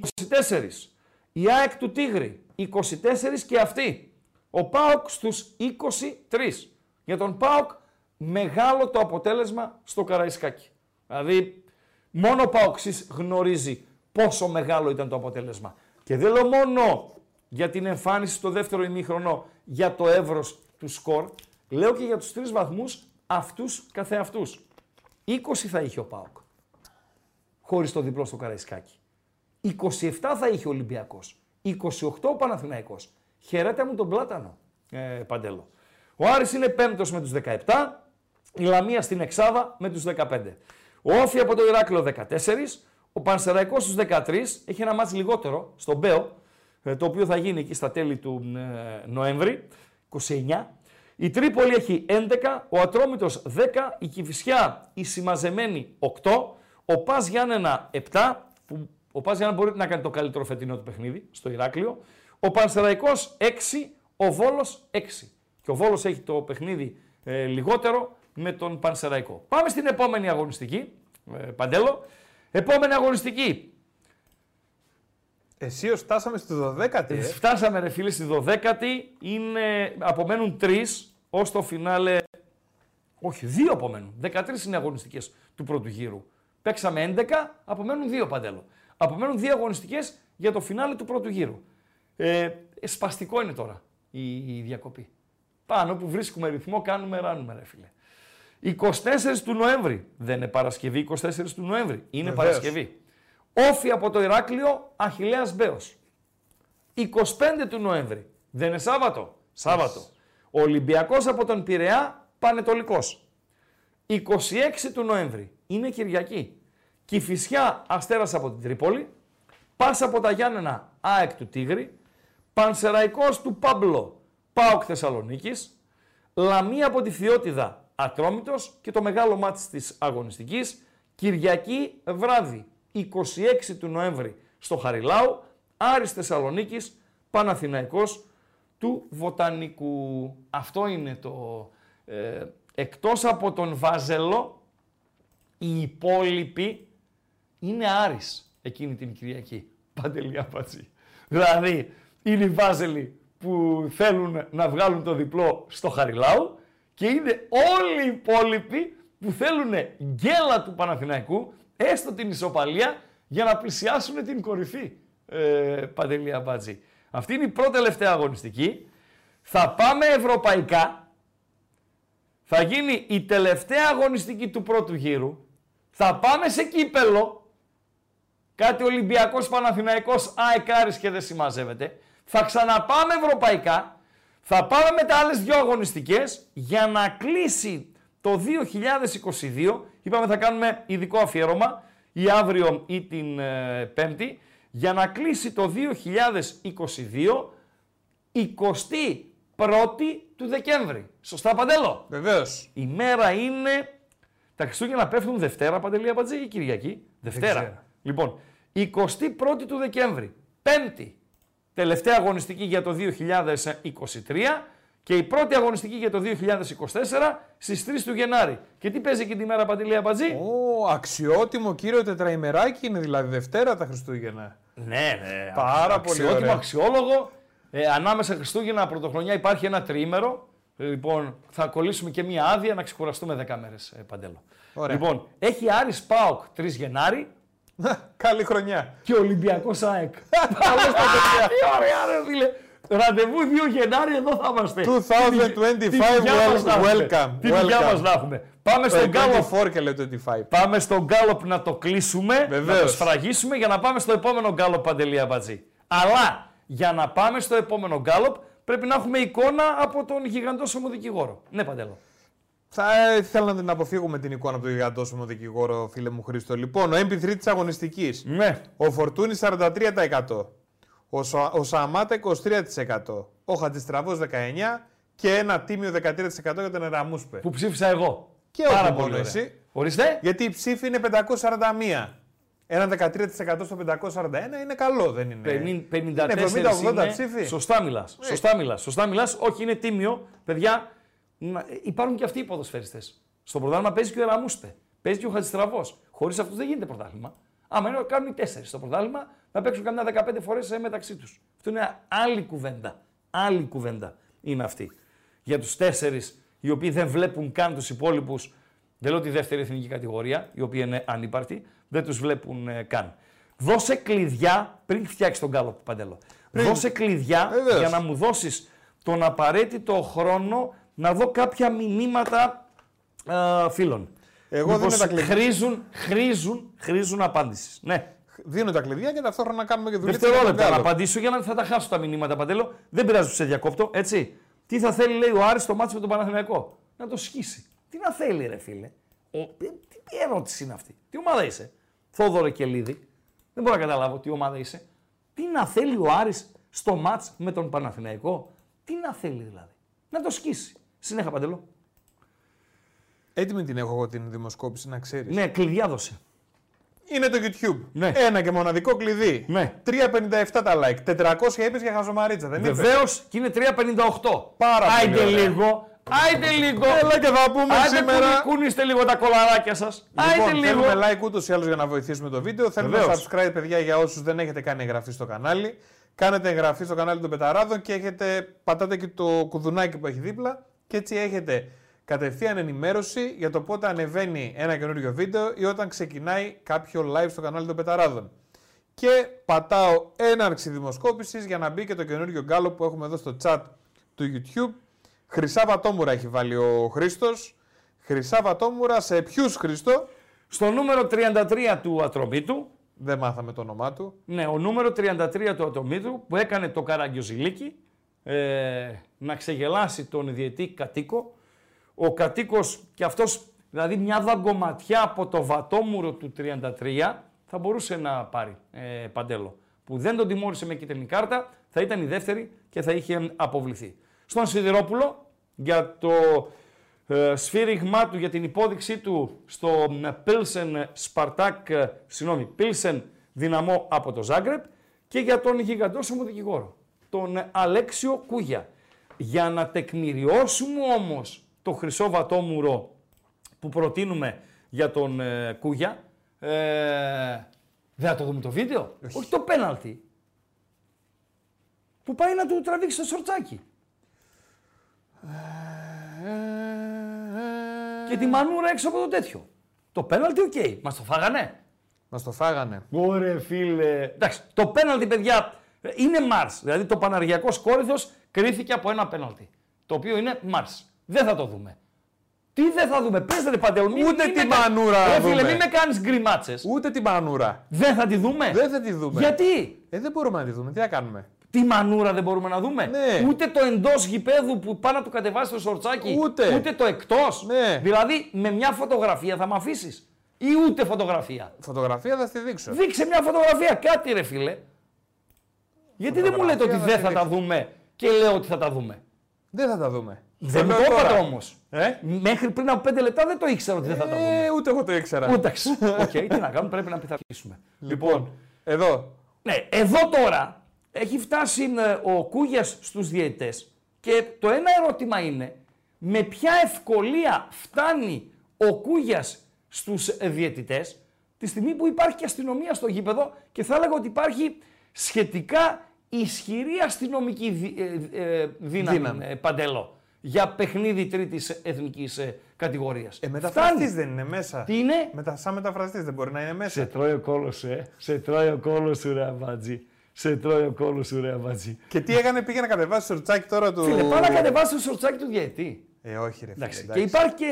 Η ΑΕΚ του Τίγρη, 24 και αυτή. Ο ΠΑΟΚ στους 23. Για τον ΠΑΟΚ μεγάλο το αποτέλεσμα στο Καραϊσκάκι. Δηλαδή, μόνο ο ΠΑΟΚΣΙΣ γνωρίζει πόσο μεγάλο ήταν το αποτέλεσμα. Και δεν λέω μόνο για την εμφάνιση στο δεύτερο ημίχρονο για το εύρος του σκορ, λέω και για τους τρεις βαθμούς αυτούς καθεαυτούς. 20 θα είχε ο ΠΑΟΚ, χωρίς το διπλό στο Καραϊσκάκι. 27 θα είχε ο Ολυμπιακός. 28 ο Παναθηναϊκός. Χαιρέτε μου τον Πλάτανο, ε, Παντέλο. Ο Άρης είναι πέμπτος με τους 17, η Λαμία στην Εξάδα με τους 15. Ο Όφη από το Ηράκλειο 14, ο Πανσεραϊκός στους 13, έχει ένα μάτς λιγότερο στον Μπέο, ε, το οποίο θα γίνει εκεί στα τέλη του ε, Νοέμβρη, 29. Η Τρίπολη έχει 11, ο Ατρόμητος 10, η Κηφισιά η συμμαζεμένη 8, ο Πας Γιάννενα 7, που ο Πας Γιάννενα μπορεί να κάνει το καλύτερο φετινό του παιχνίδι στο Ηράκλειο, ο Πανσεραϊκός 6, ο Βόλος 6. Και ο Βόλος έχει το παιχνίδι ε, λιγότερο με τον Πανσεραϊκό. Πάμε στην επόμενη αγωνιστική, ε, Παντέλο. Επόμενη αγωνιστική. Εσύ ως φτάσαμε στη 12η. Ε. Φτάσαμε ρε φίλε στη 12η, είναι, απομένουν τρεις ως το φινάλε. Όχι, δύο απομένουν. 13 είναι αγωνιστικές του πρώτου γύρου. Παίξαμε 11, απομένουν δύο παντέλο. Απομένουν δύο αγωνιστικές για το φινάλε του πρώτου γύρου. Ε, σπαστικό είναι τώρα η, η διακοπή. Πάνω που βρίσκουμε ρυθμό, κάνουμε, ράνουμε, ρε φίλε. 24 του Νοέμβρη. Δεν είναι Παρασκευή 24 του Νοέμβρη. Είναι Βεβαίως. Παρασκευή. Όφη από το Ηράκλειο, Αχιλέας Μπέος. 25 του Νοέμβρη. Δεν είναι Σάββατο; Σάββατο. Ο Ολυμπιακός από τον Πειραιά, Πανετολικός. 26 του Νοέμβρη. Είναι Κυριακή. Κηφισιά Αστέρας από την Τρίπολη. Πάσα από τα Γιάννενα, ΑΕΚ του Τίγρη. Πανσεραϊκός του Πάμπλο, ΠΑΟΚ Θεσσαλονίκης. Λαμία από τη Φιώτιδα, Ατρόμητος και το μεγάλο μάτς της αγωνιστικής. Κυριακή βράδυ, 26 του Νοέμβρη, στο Χαριλάου, Άρης Θεσσαλονίκης, Παναθηναϊκός του Βοτανικού. Αυτό είναι το... Ε, εκτός από τον Βάζελο, οι υπόλοιποι είναι Άρης εκείνη την Κυριακή. Παντελία Πατζή. Δηλαδή, είναι οι Βάζελοι που θέλουν να βγάλουν το διπλό στο Χαριλάου και είναι όλοι οι υπόλοιποι που θέλουν γκέλα του Παναθηναϊκού, έστω την ισοπαλία, για να πλησιάσουν την κορυφή. Ε, Παντελή Αμπάτζη. Αυτή είναι η πρώτη τελευταία αγωνιστική. Θα πάμε ευρωπαϊκά. Θα γίνει η τελευταία αγωνιστική του πρώτου γύρου. Θα πάμε σε κύπελο. Κάτι Ολυμπιακός Παναθηναϊκός ΑΕΚ και δεν συμμαζεύεται. Θα ξαναπάμε ευρωπαϊκά. Θα πάμε με τα άλλες δύο αγωνιστικές για να κλείσει το 2022. Είπαμε θα κάνουμε ειδικό αφιέρωμα ή αύριο ή την ε, Πέμπτη για να κλείσει το 2022 21η του Δεκέμβρη. Σωστά Παντέλο; Βεβαίως. Η μέρα είναι... Τα Χριστούγεννα πέφτουν Δευτέρα, Παντελή Αμπατζή ή Κυριακή; Δευτέρα. ξέρω. Λοιπόν, 21η του Δεκέμβρη. Πέμπτη. Τελευταία αγωνιστική για το 2023 και η πρώτη αγωνιστική για το 2024 στις 3 του Γενάρη. Και τι παίζει εκείνη τη μέρα, Παντελή Αμπατζή. Ω, αξιότιμο κύριο τετραημεράκι είναι δηλαδή Δευτέρα τα Χριστούγεννα. Ναι, ναι. Πάρα πολύ αξιότιμο, ωραία. αξιόλογο. Ε, ανάμεσα Χριστούγεννα Πρωτοχρονιά υπάρχει ένα τριήμερο. Ε, Λοιπόν, θα κολλήσουμε και μία άδεια να ξεκουραστούμε 10 μέρες, ε, Παντέλο. Ωραία. Λοιπόν, έχει Άρης ΠΑΟΚ 3 Γενάρη Καλή χρονιά. και Ολυμπιακός ΑΕΚ. Καλώς τα παιδιά. Τι ωραία, ρε φίλε. Ραντεβού 2 Γενάρη εδώ θα είμαστε. 2025 Την δουλειά μας να έχουμε. welcome, Την δουλειά welcome. μας να έχουμε. Πάμε στον Το Γκάλοπ 24 και λέει 25. Πάμε στον γκάλοπ να το κλείσουμε, να Βεβαίως. το σφραγίσουμε για να πάμε στο επόμενο γκάλοπ Παντελία Μπατζή. Αλλά για να πάμε στο επόμενο γκάλοπ πρέπει να έχουμε εικόνα από τον γιγαντόσωμο δικηγόρο. Ναι, Παντέλο. Θα ήθελα να την αποφύγουμε την εικόνα από τον γιγαντόσωμο δικηγόρο, φίλε μου Χρήστο. Λοιπόν, ο MP3 της αγωνιστικής. Ναι. Ο Φορτούνης 43%. Ο, Σα- ο Σαμάτα 23%. Ο Χατζηστραβός 19% και ένα τίμιο 13% για τον Εραμούσπε. Που ψήφισα εγώ. Και Πάρα όχι πολύ μόνο ωραία. εσύ. Ορίστε. Γιατί η ψήφη είναι 541. Ένα 13% στο 541 είναι καλό, δεν είναι; Πενήν- 54 είναι 70-80 είναι- ψήφοι. Σωστά μιλάς. Σωστά μιλάς. Σωστά μιλάς. Όχι, είναι τίμιο. Παιδιά, να- υπάρχουν και αυτοί οι ποδοσφαιριστές. Στο πρωτάθλημα παίζει και ο Εραμούσπε. Παίζει και ο Χατζηστραβός. Χωρίς αυτούς δεν γίνεται πρωτάθλημα. Άμα είναι να κάνουν οι τέσσερις στο πρωτάθλημα, να παίξουν καμιά 15 φορές ε, μεταξύ τους. Αυτό είναι άλλη κουβέντα. Άλλη κουβέντα είναι αυτή. Για τους τέσσερις οι οποίοι δεν βλέπουν καν τους υπόλοιπους, δεν λέω τη δεύτερη εθνική κατηγορία, η οποία είναι ανύπαρτη, δεν τους βλέπουν ε, καν. Δώσε κλειδιά πριν φτιάξεις τον κάλο παντέλο. Δώσε κλειδιά Βεβαίως. για να μου δώσεις τον απαραίτητο χρόνο να δω κάποια μηνύματα ε, φίλων. Εγώ δίνω Μήπως τα κλειδιά. Χρήζουν, χρήζουν, χρήζουν απάντησης. Ναι. Δίνω τα κλειδιά και ταυτόχρονα κάνουμε και δουλειά. Δευτερόλεπτα να απαντήσω για να θα τα χάσω τα μηνύματα παντέλο. Δεν πειράζει που σε διακόπτω, έτσι. Τι θα θέλει, λέει ο Άρης στο μάτσο με τον Παναθηναϊκό; Να το σκίσει. Τι να θέλει, ρε φίλε; Ο, τι, τι ερώτηση είναι αυτή; Τι ομάδα είσαι; Θόδωρε Κελίδη. Δεν μπορώ να καταλάβω τι ομάδα είσαι. Τι να θέλει ο Άρης στο μάτς με τον Παναθηναϊκό; Τι να θέλει δηλαδή; Να το σκίσει. Συνέχα παντελώ. Έτοιμη την έχω εγώ την δημοσκόπηση, να ξέρεις. Ναι, κλειδιά δώσε. Είναι το YouTube. Ναι. Ένα και μοναδικό κλειδί. Ναι. 357 τα like. 400 είπε για χαζομαρίτσα, δεν είπες. Βεβαίως και είναι 3,58. Πάρα πολύ Άιντε ωραία. λίγο. Άιντε λίγο. Έλα και θα πούμε Άντε σήμερα. σήμερα... κουνήστε λίγο τα κολαράκια σας. Άιντε Λοιπόν, λίγο. θέλουμε like ούτως ή άλλως για να βοηθήσουμε το βίντεο. Θέλουμε Βεβαίως. subscribe, παιδιά, για όσους δεν έχετε κάνει εγγραφή στο κανάλι. Κάνετε εγγραφή στο κανάλι των Πεταράδων και έχετε, πατάτε και το κουδουνάκι που έχει δίπλα. Και έτσι έχετε κατευθείαν ενημέρωση για το πότε ανεβαίνει ένα καινούριο βίντεο ή όταν ξεκινάει κάποιο live στο κανάλι των Πεταράδων. Και πατάω έναρξη δημοσκόπησης για να μπει και το καινούριο γκάλοπ που έχουμε εδώ στο chat του YouTube. Χρυσά βατόμουρα έχει βάλει ο Χρήστος. Χρυσά βατόμουρα σε ποιους Χρήστο; Στο νούμερο 33 του Ατρομήτου, Δεν μάθαμε το όνομά του. ναι, ο νούμερο 33 του Ατρομήτου που έκανε το καραγκιοζηλίκι ε, να ξεγελάσει τον διετή κατοίκο. Ο κατοίκος και αυτός, δηλαδή μια δαγκωματιά από το βατόμουρο του 33 θα μπορούσε να πάρει ε, παντέλο. Που δεν τον τιμώρησε με κίτρινη κάρτα, θα ήταν η δεύτερη και θα είχε αποβληθεί. Στον Σιδηρόπουλο για το ε, σφύριγμά του, για την υπόδειξή του στο ε, Pilsen Spartak, ε, συγγνώμη, Pilsen δυναμό από το Ζάγκρεπ και για τον γιγαντόσωμο δικηγόρο, τον Αλέξιο Κούγια. Για να τεκμηριώσουμε όμως το χρυσό βατόμουρο που προτείνουμε για τον ε, Κούγια, ε, δεν θα το δούμε το βίντεο, όχι, το πέναλτι. Που πάει να του τραβήξει το σορτσάκι. Και τη μανούρα έξω από το τέτοιο. Το πέναλτι, OK. Okay. Μας το φάγανε; Μας το φάγανε. Ωραία, φίλε. Εντάξει, το πέναλτι, παιδιά, είναι Μάρς. Δηλαδή το Παναργειακό Κόρινθος κρίθηκε από ένα πέναλτι. Το οποίο είναι Μάρς. Δεν θα το δούμε. Τι δεν θα δούμε, πες ρε Παντελή. Ούτε τη μανούρα Ρε να φίλε, δούμε. μην με κάνεις γκριμάτσες. Ούτε τη μανούρα. Δεν θα τη δούμε. Δεν θα τη δούμε. Γιατί; Ε, δεν μπορούμε να τη δούμε. Τι να κάνουμε; Τη μανούρα δεν μπορούμε να δούμε. Ναι. Ούτε το εντός γηπέδου που πάει να του κατεβάσεις το σορτσάκι. Ούτε. το εκτός. Ναι. Δηλαδή με μια φωτογραφία θα με αφήσεις; Ή ούτε φωτογραφία; Φωτογραφία θα στη δείξω. Δείξε μια φωτογραφία, κάτι ρε φίλε. Γιατί δεν μου λέτε ότι Φωτογραφία δεν θα θα τη τα δούμε και λέω ότι θα τα δούμε; Δεν θα τα δούμε. Δεν μου λέω το είπατε τώρα. όμως. Ε; Μέχρι πριν από πέντε λεπτά δεν το ήξερα ότι δεν θα τα δούμε. Ε, ούτε εγώ το ήξερα. Ούτε. Οκ, τι να κάνουμε, πρέπει να πειθαρχήσουμε. Λοιπόν, εδώ. Ναι, εδώ τώρα έχει φτάσει ε, ο Κούγιας στους διαιτητές και το ένα ερώτημα είναι με ποια ευκολία φτάνει ο Κούγιας στους ε, διαιτητές τη στιγμή που υπάρχει και αστυνομία στο γήπεδο και θα έλεγα ότι υπάρχει σχετικά ισχυρή αστυνομική δι- ε, ε, δύναμη, Δύναμη. ε, Παντέλο για παιχνίδι τρίτης εθνικής ε, κατηγορίας. Ε, μεταφραστής δεν είναι μέσα. Τι είναι; Μετα, σαν μεταφραστής δεν μπορεί να είναι μέσα. Σε τρώει ο κόλος σου, ε. Σε τρώει ο κόλος σου, ρε αμπατζή. Σε τρώει ο κόλος σου, ρε αμπατζή. Και τι έκανε, πήγε να κατεβάσει το σορτσάκι τώρα του. Φίλε, πάει να κατεβάσει το σορτσάκι του διαιτή. Ε, όχι, ρε φίλε. Εντάξει. εντάξει. Και υπάρχει και.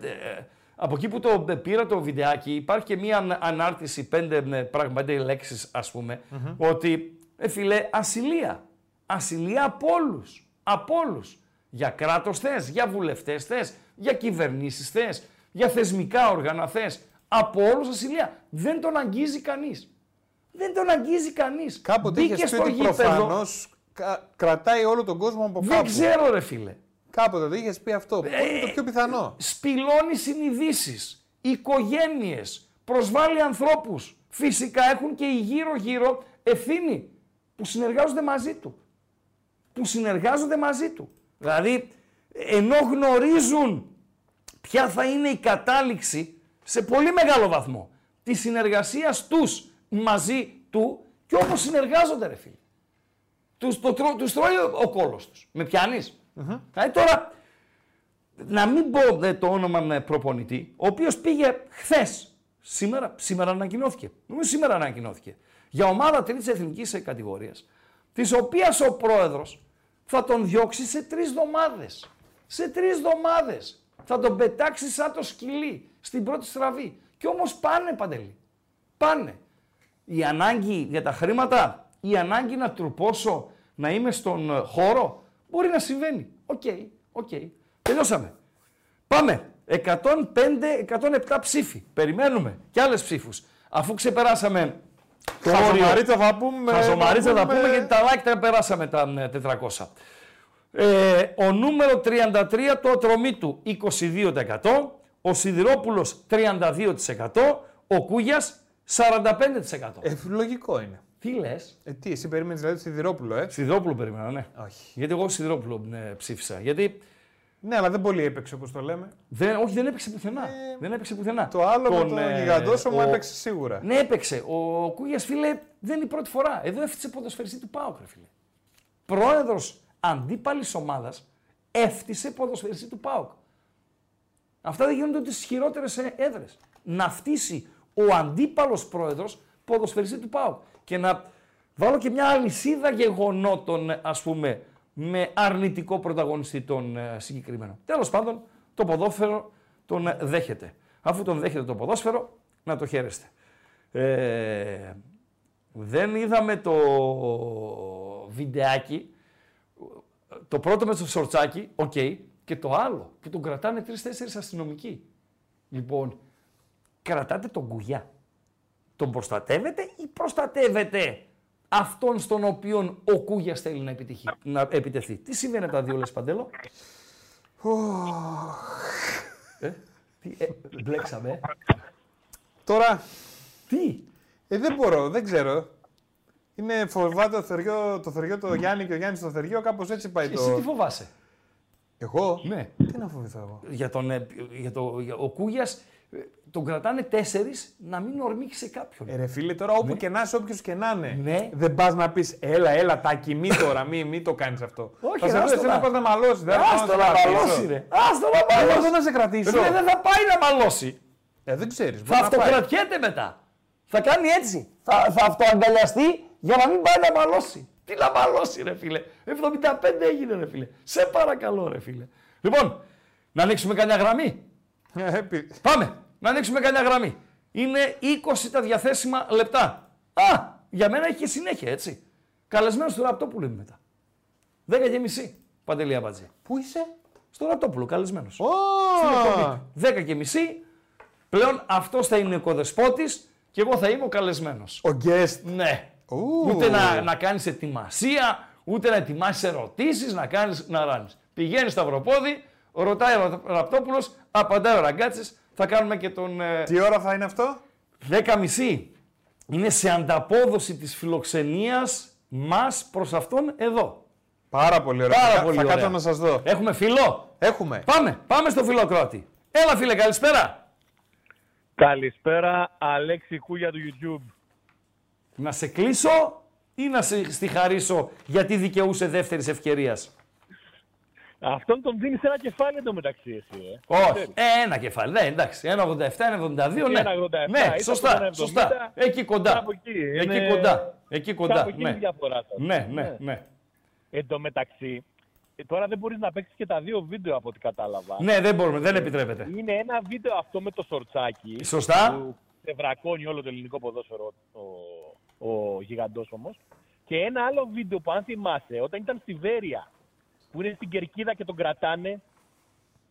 ε, ε, από εκεί που το ε, πήρα το βιντεάκι, υπάρχει και μία αν- ανάρτηση, πέντε ε, πράγματα, λέξεις, ας πούμε, ότι ε, φίλε, ασυλία. Ασυλία από όλους. Από όλους. Για κράτος θες, για βουλευτές θες, για κυβερνήσεις θες, για θεσμικά όργανα θες. Από όλου ασυλία. Δεν τον αγγίζει κανείς. Δεν τον αγγίζει κανείς. Κάποτε είχες πει ότι προφανώς κρατάει όλο τον κόσμο από Δεν κάπου. ξέρω, ρε φίλε. Κάποτε το είχες πει αυτό. Πού είναι το πιο πιθανό. σπηλώνει συνειδήσεις, οικογένειες, προσβάλλει ανθρώπους. Φυσικά έχουν και οι γύρω-γύρω ευθύνη που συνεργάζονται μαζί του. Που συνεργάζονται μαζί του. Δηλαδή, ενώ γνωρίζουν ποια θα είναι η κατάληξη σε πολύ μεγάλο βαθμό της συνεργασίας τους μαζί του και όπως συνεργάζονται ρε φίλε. Τους, το, τρώ- τους τρώει ο, ο κόλος τους. Με πιανεις Δηλαδή τώρα, να μην πω ε, το όνομα με προπονητή, ο οποίος πήγε χθες, σήμερα, σήμερα ανακοινώθηκε, νομίζω σήμερα ανακοινώθηκε, για ομάδα τρίτης εθνικής κατηγορίας, της οποίας ο πρόεδρος θα τον διώξει σε τρεις εβδομάδες. Σε τρεις εβδομάδες. Θα τον πετάξει σαν το σκυλί στην πρώτη στραβή. Και όμως πάνε, Παντελή. Πάνε. Η ανάγκη για τα χρήματα, η ανάγκη να τρουπώσω, να είμαι στον ε, χώρο, μπορεί να συμβαίνει. OK, ok. Τελειώσαμε. Πάμε. 105-107 ψήφοι. Περιμένουμε και άλλες ψήφους. Αφού ξεπεράσαμε το όριο. Χαζομαρίτσα θα πούμε. Χαζομαρίτσα θα πούμε γιατί τα like τα περάσαμε τα ε, 400. Ε, ο νούμερο 33 το ατρωμί του 22%, ο Σιδηρόπουλος 32%, ο Κούγιας 45%. Ε, λογικό είναι. Τι λες, Ε, τι, εσύ περίμενε δηλαδή το Σιδηρόπουλο, ε; Σιδηρόπουλο περίμενα, ναι. Όχι. Γιατί εγώ Σιδηρόπουλο ε, ψήφισα. Γιατί Ναι, αλλά δεν πολύ έπαιξε όπως το λέμε. δεν, όχι, δεν έπαιξε πουθενά. δεν έπαιξε πουθενά. Ε, Το άλλο με Τον, τον ε, γιγαντόσωμο ο- έπαιξε σίγουρα. Ναι, έπαιξε. Ο Κούγιας, φίλε, δεν είναι η πρώτη φορά. Εδώ έφτιαξε ποδοσφαιριστή του Πάουκ, ρε φίλε. Πρόεδρος αντίπαλης ομάδας έφτιασε ποδοσφαιριστή του Πάουκ. Αυτά δεν γίνονται ούτε στι χειρότερε έδρες. Να φτύσει ο αντίπαλος πρόεδρος ποδοσφαιριστή του Πάουκ. Και να βάλω και μια αλυσίδα γεγονότων, ας πούμε, με αρνητικό πρωταγωνιστή τον ε, συγκεκριμένο. Τέλος πάντων, το ποδόσφαιρο τον ε, δέχεται. Αφού τον δέχεται το ποδόσφαιρο, να το χαίρεστε. Ε, δεν είδαμε το βιντεάκι. Το πρώτο με το σορτσάκι, οκ, και το άλλο που τον κρατάνε τρεις-τέσσερις αστυνομικοί. Λοιπόν, κρατάτε τον Κούγια. Τον προστατεύετε ή προστατεύετε; Αυτόν στον οποίο ο Κούγιας θέλει να, επιτυχεί, να επιτεθεί. Τι συμβαίνει από τα δύο, λες Παντέλο; ε, τι, ε, μπλέξαμε. ε. Τώρα, Τι; Ε, δεν μπορώ, δεν ξέρω. Είναι φοβάται το θεριό, το θεριό το Γιάννη και ο Γιάννης το θεριό, κάπως έτσι πάει Εσύ τι το. φοβάσαι; Εγώ; Ναι. Τι να φοβηθώ εγώ; Για τον, ε, για το, για, ο Κούγιας τον κρατάνε τέσσερις να μην ορμήξει σε κάποιον. Ε, ρε φίλε, τώρα όπου και να είσαι, όποιος και να είναι. Ναι. Δεν πας να πεις, έλα, έλα, τάκι, μη τώρα, μη, μη το κάνεις αυτό. Όχι, θα σε άστο βρει εσύ να- να πας να μαλώσεις. Δεν θα πάω Άστο σε να κρατήσω. μαλώσει, ρε. Άστο να Δεν μαλώσει. μπορώ να σε κρατήσω. Ρε, δεν θα πάει να μαλώσει. Ε, δεν ξέρεις. Θα αυτοκρατιέται μετά. Θα κάνει έτσι. Θα, θα αυτοαγκαλιαστεί για να μην πάει να μαλώσει. Τι να μαλώσει, ρε φίλε. 75 έγινε, ρε φίλε. Σε παρακαλώ, ρε φίλε. Λοιπόν, να ανοίξουμε κανένα γραμμή. Πάμε, να ανοίξουμε κανένα γραμμή. Είναι 20 τα διαθέσιμα λεπτά. Α, για μένα έχει και συνέχεια, έτσι. Καλεσμένος του Ραπτόπουλου είμαι μετά. 10 και μισή. Παντελή Αμπατζή. Πού είσαι; Στο Ραπτόπουλο, καλεσμένος. Ω! 10 και μισή. Πλέον αυτός θα είναι ο κοδεσπότη και εγώ θα είμαι ο καλεσμένος. Ο guest. Ναι. Ου. Ούτε να, να κάνεις ετοιμασία, ούτε να ετοιμάσεις ερωτήσεις, να κάνεις να ράνεις. Πηγαίνει στο Αυροπόδι, ρωτάει ο Ραπτόπουλος, απαντάει ο Ραγκάτσης, θα κάνουμε και τον. ε, Τι ώρα θα είναι αυτό; 10 μισή. Είναι σε ανταπόδοση της φιλοξενίας μας προς αυτόν εδώ. Πάρα πολύ ωραία. Πάρα θα, πολύ θα ωραία. κάτσω να σας δω. Έχουμε φιλό; Έχουμε. Πάμε, πάμε στο φιλοκρότη. Έλα φίλε, καλησπέρα. Καλησπέρα, Αλέξη Κούγια του YouTube. Να σε κλείσω ή να σε στιχαρίσω γιατί δικαιούσε δεύτερης ευκαιρίας; Αυτόν τον δίνεις ένα κεφάλι εντωμεταξύ εσύ. Ε. Όχι. Ε, ένα κεφάλι. Ναι, εντάξει. 1,87, 1,72. Ναι, 1,87, ναι ήταν σωστά. 1,70. σωστά. Εκεί κοντά. Κάπου εκεί. Εκεί Είναι- κοντά. Εκεί κοντά. Κάπου εκεί είναι Ναι. η διαφορά σας. ναι, ναι, ναι. Εν τω μεταξύ, ε, τώρα δεν μπορείς να παίξεις και τα δύο βίντεο από ό,τι κατάλαβα. Ναι, δεν μπορούμε, δεν επιτρέπεται. Είναι ένα βίντεο αυτό με το σορτσάκι. Σωστά. Που ξεβρακώνει όλο το ελληνικό ποδόσφαιρο ο, ο γιγαντός όμως. Και ένα άλλο βίντεο που αν θυμάσαι, όταν ήταν στη Βέρεια, που είναι στην Κερκίδα και τον κρατάνε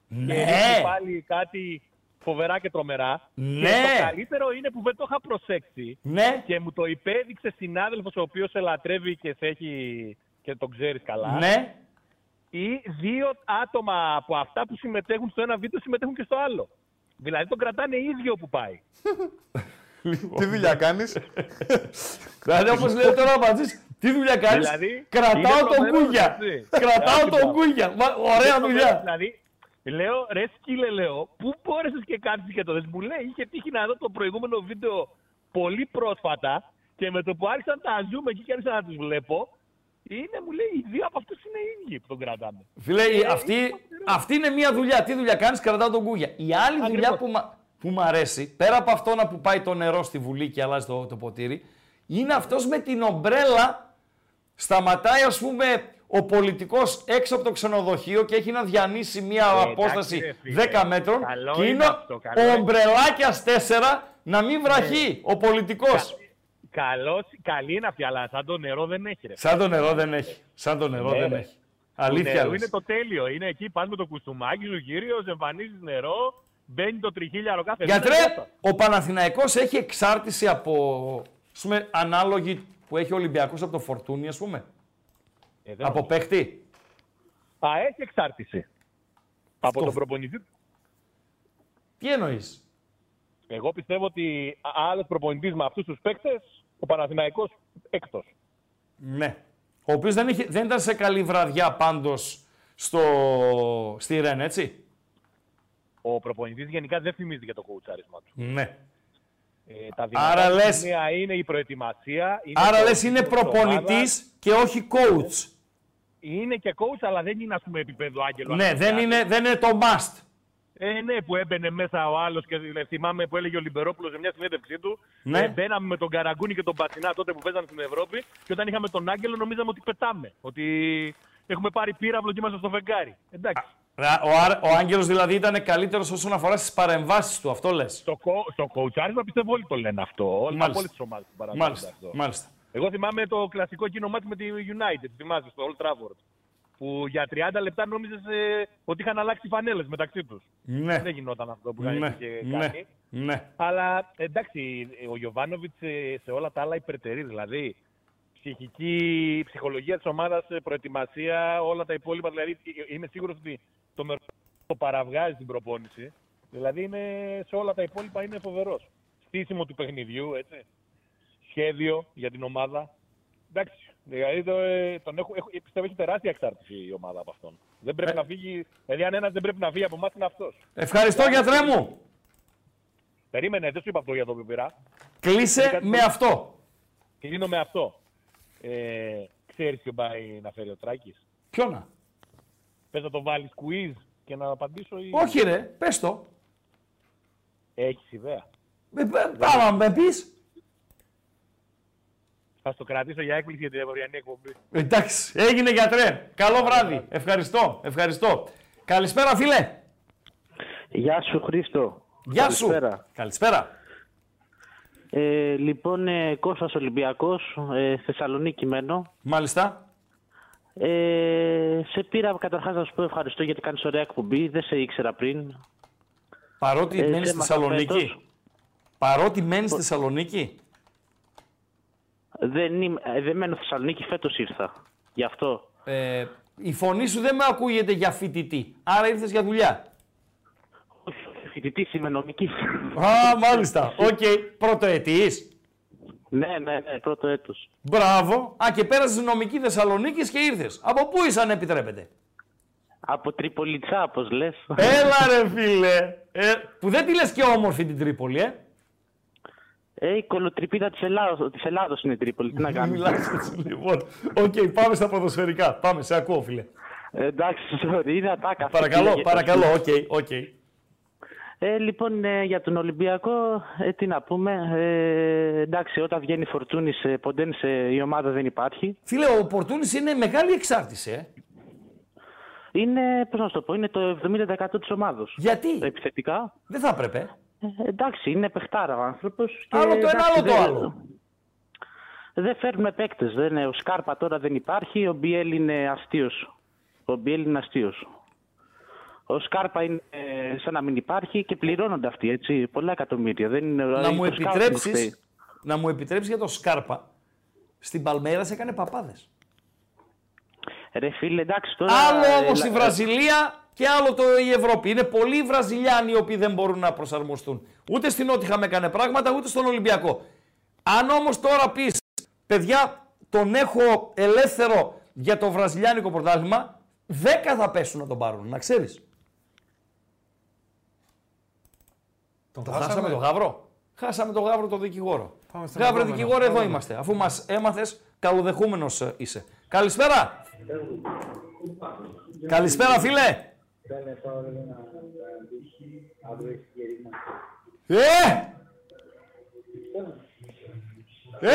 και Ναι. ρίχνει πάλι κάτι φοβερά και τρομερά. Ναι. Και το καλύτερο είναι που δεν το είχα προσέξει Ναι. και μου το υπέδειξε συνάδελφος ο οποίος σε λατρεύει και σε έχει και τον ξέρεις καλά. Ναι. Ή δύο άτομα από αυτά που συμμετέχουν στο ένα βίντεο συμμετέχουν και στο άλλο. Δηλαδή τον κρατάνε ίδιο που πάει. Τι δουλειά κάνεις; Δηλαδή, όπως λέει τώρα ο Ματζής, τι δουλειά κάνεις; Δηλαδή, Κρατάω είναι τον τρομερός, κούγια. έτσι. Κρατάω Έτσι, τον μπράβο. κούγια. Μα, Ωραία Είναι δουλειά. Δηλαδή, λέω, ρε σκύλε, λέω, πού μπόρεσες και κάτι και το δες; Μου λέει, είχε τύχει να δω το προηγούμενο βίντεο πολύ πρόσφατα και με το που άρχισαν να τα ζούμε εκεί και άρχισα να τους βλέπω, είναι, μου λέει, οι δύο από αυτούς είναι οι ίδιοι που τον κρατάνε. Φίλε, η- Ε, αυτή, είναι φοβερό. αυτή είναι μια δουλειά. Τι δουλειά κάνεις, κρατάω τον κούγια. Η άλλη δουλειά Ακριβώς. που, μα, που μου αρέσει, πέρα από αυτό να που πάει το νερό στη βουλή και αλλάζει το, το ποτήρι, είναι αυτός με την ομπρέλα. Σταματάει, ας πούμε, ο πολιτικός έξω από το ξενοδοχείο και έχει να διανύσει μια εντάξει, απόσταση ρε φίλε. 10 μέτρων. Καλό και είναι είναι αυτό, καλό ο είναι. ομπρελάκιας 4 να μην βραχεί Ναι. ο πολιτικός. Καλός, καλή είναι αυτή, αλλά σαν το νερό δεν έχει. Ρε. Σαν το νερό δεν έχει. Σαν το νερό Ναι, δεν ρε. έχει. Το Αλήθεια νερό λες. είναι το τέλειο. Είναι εκεί, πας με το κουστούμάκι σου, κύριος, εμφανίζεις νερό, μπαίνει το τριχίλιαρο κάθε Γιατρέ, μέρα. ο Παναθηναϊκός έχει εξάρτηση από ας πούμε, ανάλογη που έχει ο Ολυμπιακός από το Φορτούνι, ας πούμε. Ε, δεν Από παίχτη. Α, έχει εξάρτηση. Από Το- τον προπονητή. του. Τι εννοείς; Εγώ πιστεύω ότι άλλος προπονητής με αυτούς τους παίκτες, ο Παναθηναϊκός έκτος. Ναι. Ο οποίος δεν, είχε, δεν ήταν σε καλή βραδιά πάντως στο, στη Ρεν, έτσι. Ο προπονητής γενικά δεν θυμίζει για το κοουτσάρισμα του. Ναι. Ε, τα δυνατά Άρα του λες- σημεία είναι η προετοιμασία. Είναι Άρα το- λες είναι της ομάδας. προπονητής και όχι coach. Είναι και coach, αλλά δεν είναι ας πούμε επίπεδο άγγελο. Ναι, δεν είναι, δεν είναι το must. Ε, ναι, που έμπαινε μέσα ο άλλος και ε, θυμάμαι που έλεγε ο Λιμπερόπουλος σε μια συνέντευξή του. Ναι. Ε, μπαίναμε με τον Καραγκούνη και τον Πατσινά τότε που παίζανε στην Ευρώπη και όταν είχαμε τον Άγγελο νομίζαμε ότι πετάμε. Ότι έχουμε πάρει πύραυλο και είμαστε στο φεγγάρι. Εντάξει. Ο, Άρα- ο Άγγελος δηλαδή ήταν καλύτερος όσον αφορά στις παρεμβάσεις του, αυτό λες. Στο, κο, στο κοουτσάρισμα πιστεύω όλοι το λένε αυτό. Όλοι Μάλιστα. από όλες τις ομάδες που παραδείγματο Μάλιστα, αυτό. μάλιστα. Εγώ θυμάμαι το κλασικό εκείνο μάτι με τη United, θυμάσαι, στο Old Trafford. Που για 30 λεπτά νόμιζες ότι είχαν αλλάξει φανέλες μεταξύ τους. Ναι, Δεν γινόταν αυτό που είχαν ναι, και ναι, κάνει. ναι. Αλλά εντάξει, ο Γιωβάνοβιτς σε όλα τα άλλα υπερτερεί. Δηλαδή, ψυχική, ψυχολογία της ομάδας, προετοιμασία, όλα τα υπόλοιπα. Δηλαδή, είμαι σίγουρος ότι το μερό το παραβγάζει την προπόνηση. Δηλαδή, είναι, σε όλα τα υπόλοιπα είναι φοβερός. Στήσιμο του παιχνιδιού, έτσι. σχέδιο για την ομάδα. Εντάξει, δηλαδή το, ε, τον έχω, έχω, πιστεύω έχει τεράστια εξάρτηση η ομάδα από αυτόν. Δεν πρέπει Ε. να φύγει, δηλαδή αν ένας δεν πρέπει να φύγει από εμάς είναι αυτός. Ευχαριστώ γιατρέ μου. Περίμενε, δεν σου είπα αυτό για το που πήρα. Κλείσε με αυτό. Κλείνω με αυτό. Ε, ξέρεις ποιο πάει να φέρει ο Τράκης; Ποιο να; Πες να το βάλεις quiz και να απαντήσω ή... Όχι ρε, πες το. Έχεις ιδέα. Ε, π- Πάμε να με πεις. Θα στο κρατήσω για έκπληξη για την ευρωιανή εκπομπή. Εντάξει, έγινε γιατρέ. Καλό βράδυ. Ευχαριστώ, ευχαριστώ. Καλησπέρα φίλε. Γεια σου Χρήστο. Γεια σου. Καλησπέρα. Καλησπέρα. Ε, λοιπόν, ε, Κώστας Ολυμπιακός, ε, Θεσσαλονίκη μένω. Μάλιστα. Ε, σε πήρα καταρχάς να σου πω ευχαριστώ γιατί κάνεις ωραία εκπομπή, δεν σε ήξερα πριν. Παρότι Ε, μένεις στη θέμα Θεσσαλονίκη. φέτος. Παρότι μένεις στη Θεσσαλονίκη. Δεν, είμαι, ε, δεν μένω Θεσσαλονίκη, φέτος ήρθα. Γι' αυτό. Ε, η φωνή σου δεν με ακούγεται για φοιτητή. Άρα ήρθες για δουλειά. Όχι, φοιτητής είμαι νομικής. Α, μάλιστα. Οκ. Πρωτοετής. ναι, ναι, ναι, πρώτο έτος. Μπράβο. Α, και πέρασες νομική Θεσσαλονίκης και ήρθες. Από πού είσαι αν επιτρέπετε; Από Τριπολιτσά, όπως λες. Έλα ρε φίλε. Ε, που δεν τη λες και όμορφη την Τρίπολη, ε. Ε, η κωλοτρυπίδα της Ελλάδος, της Ελλάδος είναι η Τρίπολη. Τι να κάνουμε. Μιλάς έτσι, λοιπόν. Οκ, πάμε στα ποδοσφαιρικά. Πάμε, σε ακούω φίλε. Ε, εντάξει, sorry, είναι ατάκα. αυτή. Παρακαλώ, Πήγε- παρακαλώ. OK, ok. Ε, λοιπόν, ε, για τον Ολυμπιακό, ε, τι να πούμε. Ε, εντάξει, όταν βγαίνει Φορτούνης, ε, Ποντένσε, η ομάδα δεν υπάρχει. Φίλε, ο Φορτούνης είναι μεγάλη εξάρτηση, ε. Είναι, πώς να σου το πω, είναι το 70% της ομάδος. Γιατί, Επιθετικά. δεν θα έπρεπε. Ε, εντάξει, είναι παιχτάρα ο άνθρωπος. και, Άλλο το ένα, εντάξει, άλλο το δεν- άλλο. Δεν φέρνουμε παίκτες. Δεν, είναι- ο Σκάρπα τώρα δεν υπάρχει, ο Μπιέλ είναι αστείος. Ο Μπιέλ είναι αστείος. Ο Σκάρπα είναι ε, σαν να μην υπάρχει και πληρώνονται αυτοί, έτσι, πολλά εκατομμύρια. Δεν είναι, να δηλαδή, μου το scouting φταίει. επιτρέψεις, να μου επιτρέψεις για το Σκάρπα. Στην Παλμέρα σε έκανε παπάδες. Ρε φίλε, εντάξει τώρα... Άλλο ε, όμως λα- η Βραζιλία και άλλο το η Ευρώπη. Είναι πολλοί οι Βραζιλιάνοι οι οποίοι δεν μπορούν να προσαρμοστούν. Ούτε στην Νότιχα έκανε πράγματα, ούτε στον Ολυμπιακό. Αν όμως τώρα πεις, παιδιά, τον έχω ελεύθερο για το βραζιλιάνικο πρωτάθλημα, 10 θα πέσουν να τον πάρουν, να ξέρεις. Τον χάσαμε, χάσαμε. τον Γαύρο. Χάσαμε τον Γαύρο τον δικηγόρο. Πάμε στον Γαύρο επόμενο. δικηγόρο, εδώ Πάμε. είμαστε. Αφού μας έμαθες, καλοδεχούμενος ε, είσαι. Καλησπέρα. Καλησπέρα, φίλε. Ε! Ε!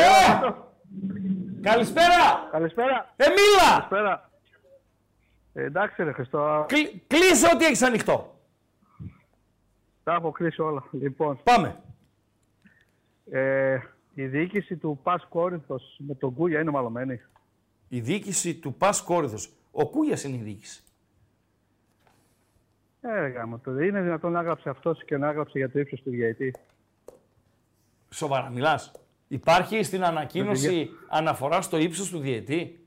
Καλησπέρα! Καλησπέρα. Εμίλα! Καλησπέρα. Ε, εντάξει ρε Χριστό, Κλει- Κλείσε ό,τι έχεις ανοιχτό. Τα έχω κλείσει όλα. Λοιπόν, Πάμε. ε, η διοίκηση του Πας Κόρινθος με τον Κούγια είναι μαλωμένη. Η διοίκηση του Πας Κόρυθος. Ο Κούγιας είναι η διοίκηση. Ε, ρε γάμο, το είναι δυνατόν να έγραψε αυτός και να έγραψε για το ύψος του διαιτή. Σοβαρά μιλάς. Υπάρχει στην ανακοίνωση αναφορά στο ύψος του διετή.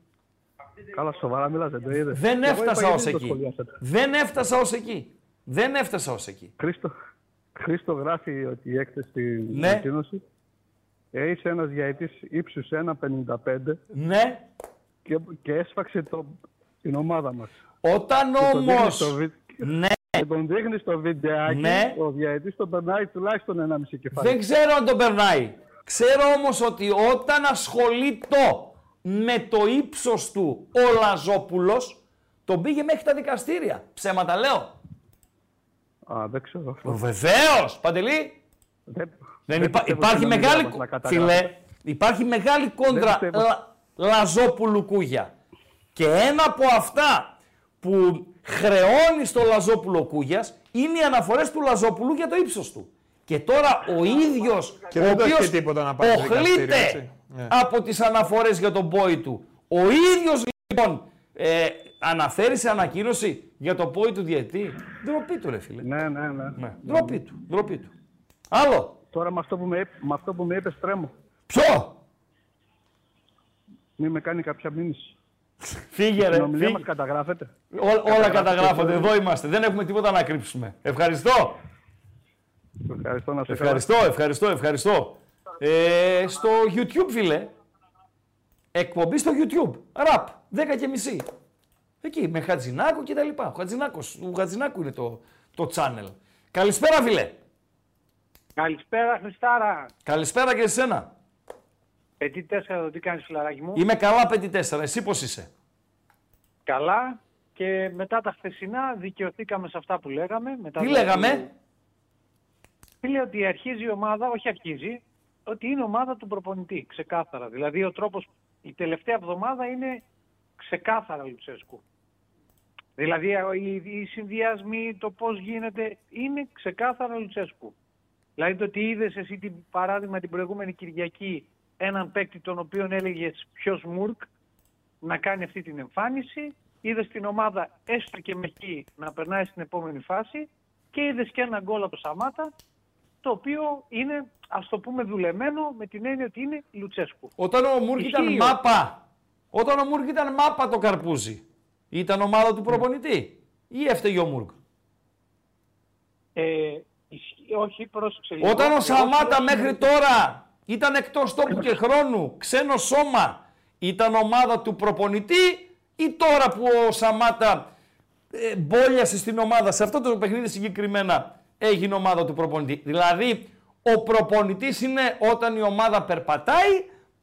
Καλά, σοβαρά μιλάς, δεν το είδες. Δεν Εγώ είπα έφτασα γιατί ως δεν το εκεί. σχολιάσατε. Δεν έφτασα ως εκεί. Δεν έφτασα ως εκεί. Χρήστο, Χρήστο γράφει ότι η έκθεση στην Ναι. ανακοίνωση ε, είσαι ένας διαετής ύψους 1,55 Ναι. και, και έσφαξε το, την ομάδα μας. Όταν Και τον δείχνει όμως... στο βι- Ναι. Και τον δείχνει στο βιντεάκι, Ναι. ο διαετής τον περνάει τουλάχιστον 1,5 κεφάλι. Δεν ξέρω αν τον περνάει. Ξέρω όμως ότι όταν ασχολείται με το ύψος του ο Λαζόπουλος, τον πήγε μέχρι τα δικαστήρια. Ψέματα λέω. Α, δεν ξέρω αυτό. Βεβαίως, Παντελή. Δεν, Δεν δεν υπά- πιστεύω υπάρχει στην μεγάλη, ομιλία μας να καταγράφει. φίλε, υπάρχει μεγάλη κόντρα πιστεύω. Λα- Λαζόπουλου Κούγια. Και ένα από αυτά που χρεώνει στο Λαζόπουλο Κούγιας είναι οι αναφορές του Λαζόπουλου για το ύψος του. Και τώρα ο ίδιος, Και ο δεν το έχει οποίος τίποτα να πάει στο δικαστήριο, οχλείται έτσι. Ναι. από τις αναφορές για τον πόη του. Ο ίδιος λοιπόν ε, αναφέρει σε ανακοίνωση για το πόη του διετή. Ντροπή του ρε φίλε. Ναι, ναι, ναι. Ναι. Ντροπή του, ντροπή του. Άλλο. Τώρα με αυτό που με, είπε- με αυτό που με είπες τρέμω. Ποιο; Μην με κάνει κάποια μήνυση. Φύγε ρε. Στην ομιλία φύγε. μας καταγράφεται. Ό- όλα καταγράφονται. Εδώ είμαστε. Δεν έχουμε τίποτα να κρύψουμε. Ευχαριστώ. Ευχαριστώ να σε Ευχαριστώ, ευχαριστώ, ευχαριστώ. Ε, στο YouTube, φίλε. Εκπομπή στο YouTube. Ραπ. 10 και μισή. Εκεί, με Χατζινάκο και τα λοιπά. Ο Χατζινάκος, ο Χατζινάκου είναι το, το channel. Καλησπέρα, φίλε. Καλησπέρα, Χριστάρα. Καλησπέρα και εσένα. Πετή τέσσερα, τι κάνεις φιλαράκι μου; Είμαι καλά, 5-4. Εσύ πώς είσαι; Καλά. Και μετά τα χθεσινά δικαιωθήκαμε σε αυτά που λέγαμε. Μετά Τι το- λέγαμε; Φίλε ότι αρχίζει η ομάδα, όχι αρχίζει, ότι είναι ομάδα του προπονητή, ξεκάθαρα. Δηλαδή ο τρόπος, η τελευταία εβδομάδα είναι ξεκάθαρα Λουτσέσκου. Δηλαδή οι, οι συνδυασμοί, το πώς γίνεται, είναι ξεκάθαρα Λουτσέσκου. Δηλαδή το ότι είδες εσύ την παράδειγμα την προηγούμενη Κυριακή έναν παίκτη τον οποίο έλεγες ποιος Μουρκ να κάνει αυτή την εμφάνιση, είδες την ομάδα έστω και με εκεί να περνάει στην επόμενη φάση και είδες και ένα γκολ από το Σαμάτα το οποίο είναι ας το πούμε δουλεμένο με την έννοια ότι είναι Λουτσέσκου. Όταν ο Μούργκ ήταν Ισχύει. μάπα, όταν ο Μούργκ ήταν μάπα το καρπούζι, ήταν ομάδα του προπονητή ή έφταιγε ο Μούργκ. Ε, ισχύει- όχι, πρόσεξε λίγο. Όταν ο Εγώ Σαμάτα σου λέω- μέχρι τώρα ήταν εκτός τόπου και χρόνου, ξένο σώμα, ήταν ομάδα του προπονητή ή τώρα που ο Σαμάτα ε, μπόλιασε στην ομάδα, σε αυτό το παιχνίδι συγκεκριμένα έγινε ομάδα του προπονητή. Δηλαδή, ο προπονητής είναι όταν η ομάδα περπατάει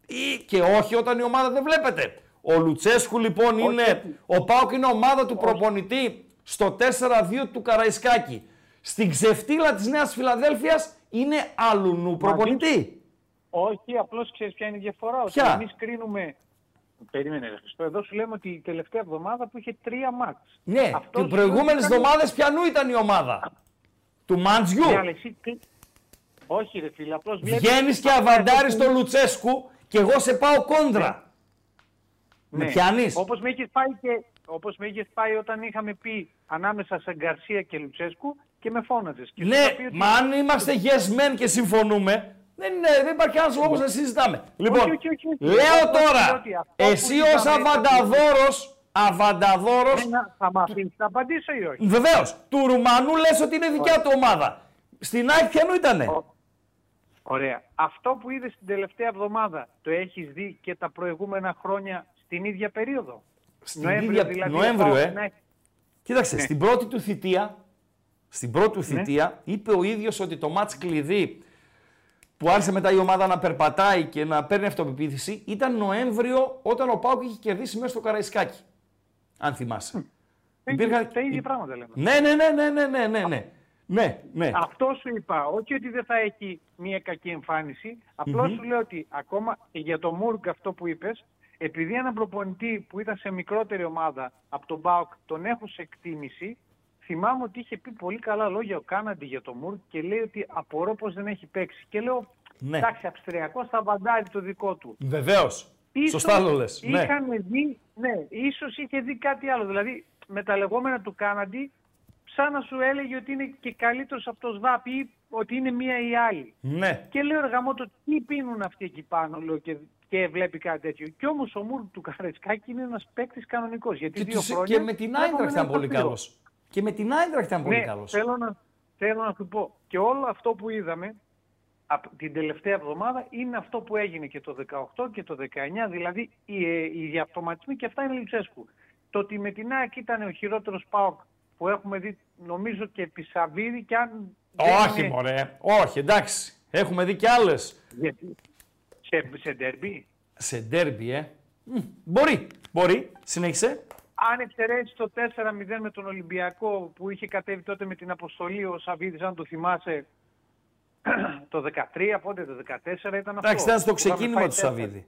ή και όχι όταν η ομάδα δεν βλέπετε. Ο Λουτσέσκου λοιπόν είναι, ο Πάοκ είναι ομάδα του προπονητή στο 4-2 του Καραϊσκάκη. Στην ξεφτύλα της Νέας Φιλαδέλφειας είναι άλλου νου προπονητή. Όχι, απλώς ξέρεις ποια είναι η διαφορά. Ότι Ποια; εμείς κρίνουμε. Περίμενε, ρε Χριστό. Εδώ σου λέμε ότι η τελευταία εβδομάδα που είχε τρία μάτς. Ναι, Αυτό και σου προηγούμενες ήταν- εβδομάδες ποιανού ήταν η ομάδα. Του Μάντζιου. Ναι, αλλά εσύ τι- Όχι, ρε φίλε, απλώς Βγαίνεις και αβαντάρεις τον Λουτσέσκου και εγώ σε πάω κόντρα. Με πιάνεις; Όπως Ναι. με είχες πάει, και... όπως με είχες πάει όταν είχαμε πει ανάμεσα σε Γκαρσία και Λουτσέσκου και με φώναζες. Ναι, μα αν είμαστε yes men και συμφωνούμε, δεν, είναι, δεν υπάρχει άλλος λόγος να συζητάμε. Λοιπόν, όχι, όχι, όχι. λέω Εγώ τώρα, λέω ότι αυτό που εσύ ως είδαμε- αβανταδόρο, αβανταδόρο, Ένα- Θα με αφήσει να απαντήσω ή όχι; βεβαίως, του Ρουμανού λες ότι είναι δικιά του ομάδα. Στην ΑΕΚ ποιανού ήτανε; Ωραία. Αυτό που είδες την τελευταία εβδομάδα το έχεις δει και τα προηγούμενα χρόνια στην ίδια περίοδο. Στην ίδια- δηλαδή, Νοέμβριο, ο ε. Πάοκ να έχει- Κοίταξε, Ναι. στην πρώτη του θητεία, στην πρώτη του θητεία, είπε ο ίδιος ότι το μάτς κλειδί που άρχισε μετά η ομάδα να περπατάει και να παίρνει αυτοπεποίθηση ήταν Νοέμβριο όταν ο Πάουκ είχε κερδίσει μέσα στο Καραϊσκάκι. Αν θυμάσαι. Τα Υπήρχαν- ίδια- Τα ίδια πράγματα λέμε. Ναι, ναι, ναι, ναι, ναι, ναι, ναι, ναι. Ναι, ναι. Αυτό σου είπα. Όχι ότι δεν θα έχει μια κακή εμφάνιση. Απλώς σου λέω ότι ακόμα και για το Μούργκ αυτό που είπες, επειδή έναν προπονητή που ήταν σε μικρότερη ομάδα από τον Μπάουκ τον έχω σε εκτίμηση, θυμάμαι ότι είχε πει πολύ καλά λόγια ο Κάναντι για το Μούργκ και λέει ότι απορώ πως δεν έχει παίξει. Και λέω, Ναι. εντάξει, Αυστριακός θα βαντάρει το δικό του. Βεβαίως. Ίσως Σωστά το λες. Ναι. Είχαν δει, ναι, ίσως είχε δει κάτι άλλο. Δηλαδή, με τα λεγόμενα του Κάναντι, σαν να σου έλεγε ότι είναι και καλύτερος από το ΣΒΑΠ ή ότι είναι μία ή άλλη. ναι. Και λέω, ρε γαμώτο, τι πίνουν αυτοί εκεί πάνω, λέω, και, και βλέπει κάτι τέτοιο. Κι όμως ο Μούρ του Καρεσκάκη είναι ένας παίκτης κανονικός. Γιατί Και, δύο τους- χρόνια και με την βλέπαμε Άιντραχτ ένα ήταν πολύ τοπίο. καλός. Και με την Άιντραχτ ήταν πολύ Ναι, καλός. θέλω να, θέλω να σου πω. Και όλο αυτό που είδαμε από την τελευταία εβδομάδα είναι αυτό που έγινε και το 18 και το 19, δηλαδή οι, ε, οι διαυτοματισμοί και αυτά είναι Λουτσέσκου. Το ότι με την ΑΕΚ ήταν ο χειρότερος ΠΑΟΚ που έχουμε δει νομίζω και επί Σαββίδη και αν δεν Όχι, είναι- μωρέ. Όχι, εντάξει. Έχουμε δει κι άλλες. Γιατί, σε, σε ντέρμπι; Σε ντέρμπι, ε. Μ, Μπορεί, μπορεί. Συνέχισε. Αν εξαιρέσεις το 4-0 με τον Ολυμπιακό που είχε κατέβει τότε με την αποστολή ο Σαββίδης, αν το θυμάσαι, το 13, πότε το 14 ήταν αυτό; Εντάξει, ήταν στο που είχαμε ξεκίνημα φάει του τέσσερα. Σαββίδη.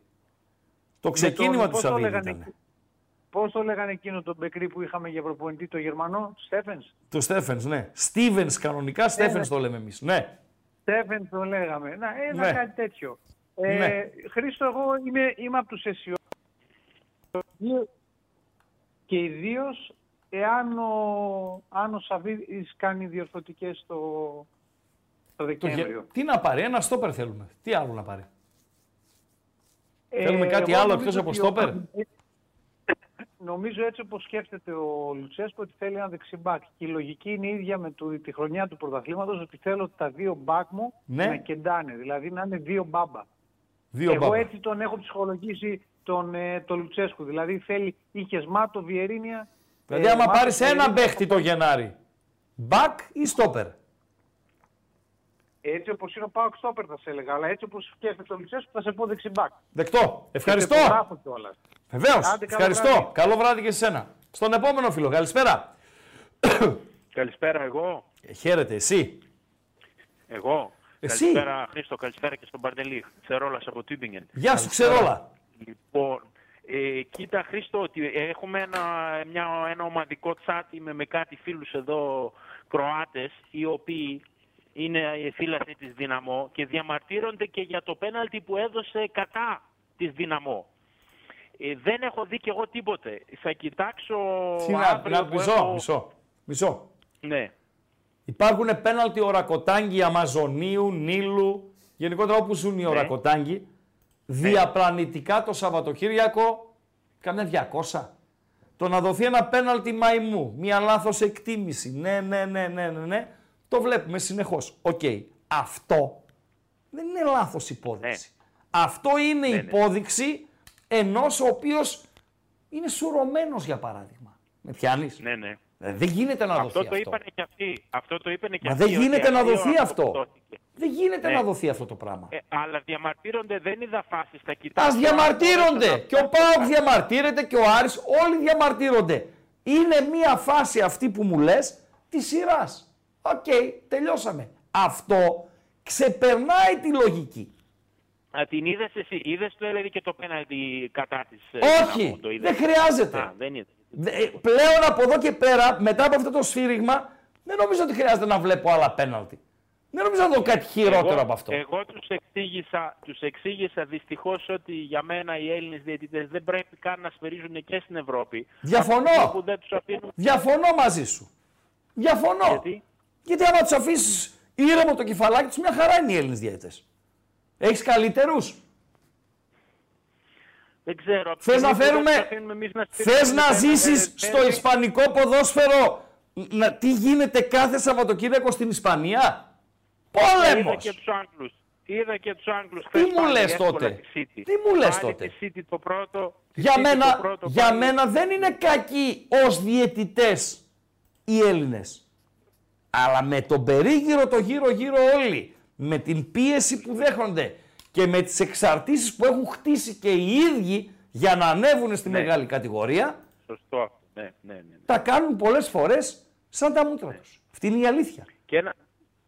Το ξεκίνημα του πώς το Σαββίδη λέγανε ήταν. εκεί- Πώς το λέγανε εκείνο τον Μπεκρή που είχαμε για προπονητή, το Γερμανό, Στέφενς. Το Στέφενς, ναι. Στίβενς κανονικά, Στέφενς το λέμε εμείς. Ναι. Στέφενς το λέγαμε. Να, ένα Ναι. κάτι τέτοιο. Ε, Ναι. Χρήστο, εγώ είμαι, είμαι από τους αισιόδοξους. Και ιδίως εάν ο, αν ο Σαββίδης κάνει διορθωτικές το, το Το γε- Δεκέμβριο. Τι να πάρει, ένα στόπερ θέλουμε. Τι άλλο να πάρει. Ε, Θέλουμε κάτι εγώ άλλο νομίζω εκτός από ότι στόπερ; ο- νομίζω έτσι όπως σκέφτεται ο Λουτσέσκο ότι θέλει ένα δεξιμπάκ. Και η λογική είναι η ίδια με το, τη χρονιά του πρωταθλήματος ότι θέλω τα δύο μπακ μου Ναι. να κεντάνε. Δηλαδή να είναι δύο μπάμπα. Δύο Εγώ μπάμπα. έτσι τον έχω ψυχολογήσει τον, ε, τον Λουτσέσκου. Δηλαδή θέλει είχε Μάτο, Βιερίνια. Δηλαδή, ε, άμα Μάτο, πάρεις ένα Βιερίνια, παίχτη το Γενάρη, back ή stopper. Έτσι όπως είναι ο Πάοκ Στόπερ θα σε έλεγα, αλλά έτσι όπως σκέφτεται ο Λουτσέσκου θα σε πω δεξιμπάκ. Δεκτό. Ευχαριστώ. Και το γράφω κιόλας. Βεβαίως. Άντε, καλό Ευχαριστώ. βράδυ. Καλό βράδυ και σε σένα. Στον επόμενο φίλο. Καλησπέρα. Καλησπέρα εγώ. Ε, Χαίρετε, εσύ. Εγώ. Εσύ. Καλησπέρα Χρήστο, καλησπέρα και στον Παρτελή. Ξερόλας από Τübingen. Γεια σου, Ξερόλα. Λοιπόν, ε, κοίτα Χρήστο, ότι έχουμε ένα, μια, ένα ομαδικό τσάτ με, με κάτι φίλους εδώ Κροάτες, οι οποίοι είναι οι φίλαθλοι της Δυναμό και διαμαρτύρονται και για το πέναλτι που έδωσε κατά της Δυναμό. Ε, δεν έχω δει και εγώ τίποτε. Θα κοιτάξω Τι να- αύριο να- που Μισό, έχω- μισό. Μισό. Ναι. Υπάρχουν πέναλτι ουρακοτάγκοι Αμαζονίου, Νείλου, γενικότερα όπου ζουν οι ουρακοτάγκοι. Διαπλανητικά το Σαββατοκύριακο, καμιά 200. Το να δοθεί ένα πέναλτι μαϊμού, μια λάθος εκτίμηση, ναι, ναι, ναι, ναι, ναι, ναι, το βλέπουμε συνεχώς. Οκ, αυτό δεν είναι λάθος υπόδειξη. Αυτό είναι Ναι, ναι. υπόδειξη ενός ο οποίος είναι σουρωμένος για παράδειγμα. Με πιάνεις; Ναι, ναι. Ε, Δεν γίνεται να Αυτό δοθεί το αυτό. είπανε και αυτοί. Αυτό το είπανε και Μα αυτοί. δεν ότι γίνεται να αστείο δοθεί αυτό. αποδόθηκε. Δεν γίνεται Ναι. να δοθεί αυτό το πράγμα. Ε, αλλά διαμαρτύρονται, δεν είδα φάση. Θα Α κοιτάξω. διαμαρτύρονται. αν Και ο Πάοκ διαμαρτύρεται και ο Άρης. Όλοι διαμαρτύρονται. Είναι μία φάση αυτή που μου λες της σειράς. Οκ, τελειώσαμε. Αυτό ξεπερνάει τη λογική. Α, την είδες εσύ. Είδες το έλεγε και το πέναλτι κατά της. Όχι, δεν χρειάζεται. Α, δεν είδες. Δε- ε, Πλέον από εδώ και πέρα, μετά από αυτό το σφύριγμα, δεν νομίζω ότι χρειάζεται να βλέπω άλλα πέναλτι. Δεν νομίζω να δω κάτι χειρότερο εγώ, από αυτό. Εγώ τους εξήγησα, τους εξήγησα δυστυχώς ότι για μένα οι Έλληνες διαιτητές δεν πρέπει καν να σφυρίζουν και στην Ευρώπη. Διαφωνώ. Από Που δεν τους αφήνουν... Διαφωνώ μαζί σου. Διαφωνώ. Γιατί; Γιατί άμα τους αφήσεις ήρεμο το κεφαλάκι τους, μια χαρά είναι οι Έλληνες διαιτητές. Έχεις καλύτερους; Δεν ξέρω. από τη Θε να στιγμή που δεν φέρουμε. τους αφήνουμε εμείς να Θες σφυρίζουν να πέρα, ζήσεις ε, στο πέρα. Ισπανικό ποδόσφαιρο; Να, τι γίνεται κάθε Σαββατοκύριακο στην Ισπανία; Είδα Πόλεμος. και τους Άγγλους. Είδα και τους Άγγλους. Τι χθες μου πάλι λες εύκολα τότε; τη City. Τι μου λες Πάλι τότε; τη City το πρώτο. τη Για City μένα, το πρώτο για πάλι. μένα δεν είναι κακοί ως διαιτητές οι Έλληνες. Αλλά με τον περίγυρο το γύρω-γύρω όλοι, με την πίεση που δέχονται και με τις εξαρτήσεις που έχουν χτίσει και οι ίδιοι για να ανέβουν στη Ναι. μεγάλη κατηγορία, Σωστό αυτό. Ναι, ναι, ναι. ναι. τα κάνουν πολλές φορές σαν τα μούτρα τους. Αυτή είναι η αλήθεια. Και ένα,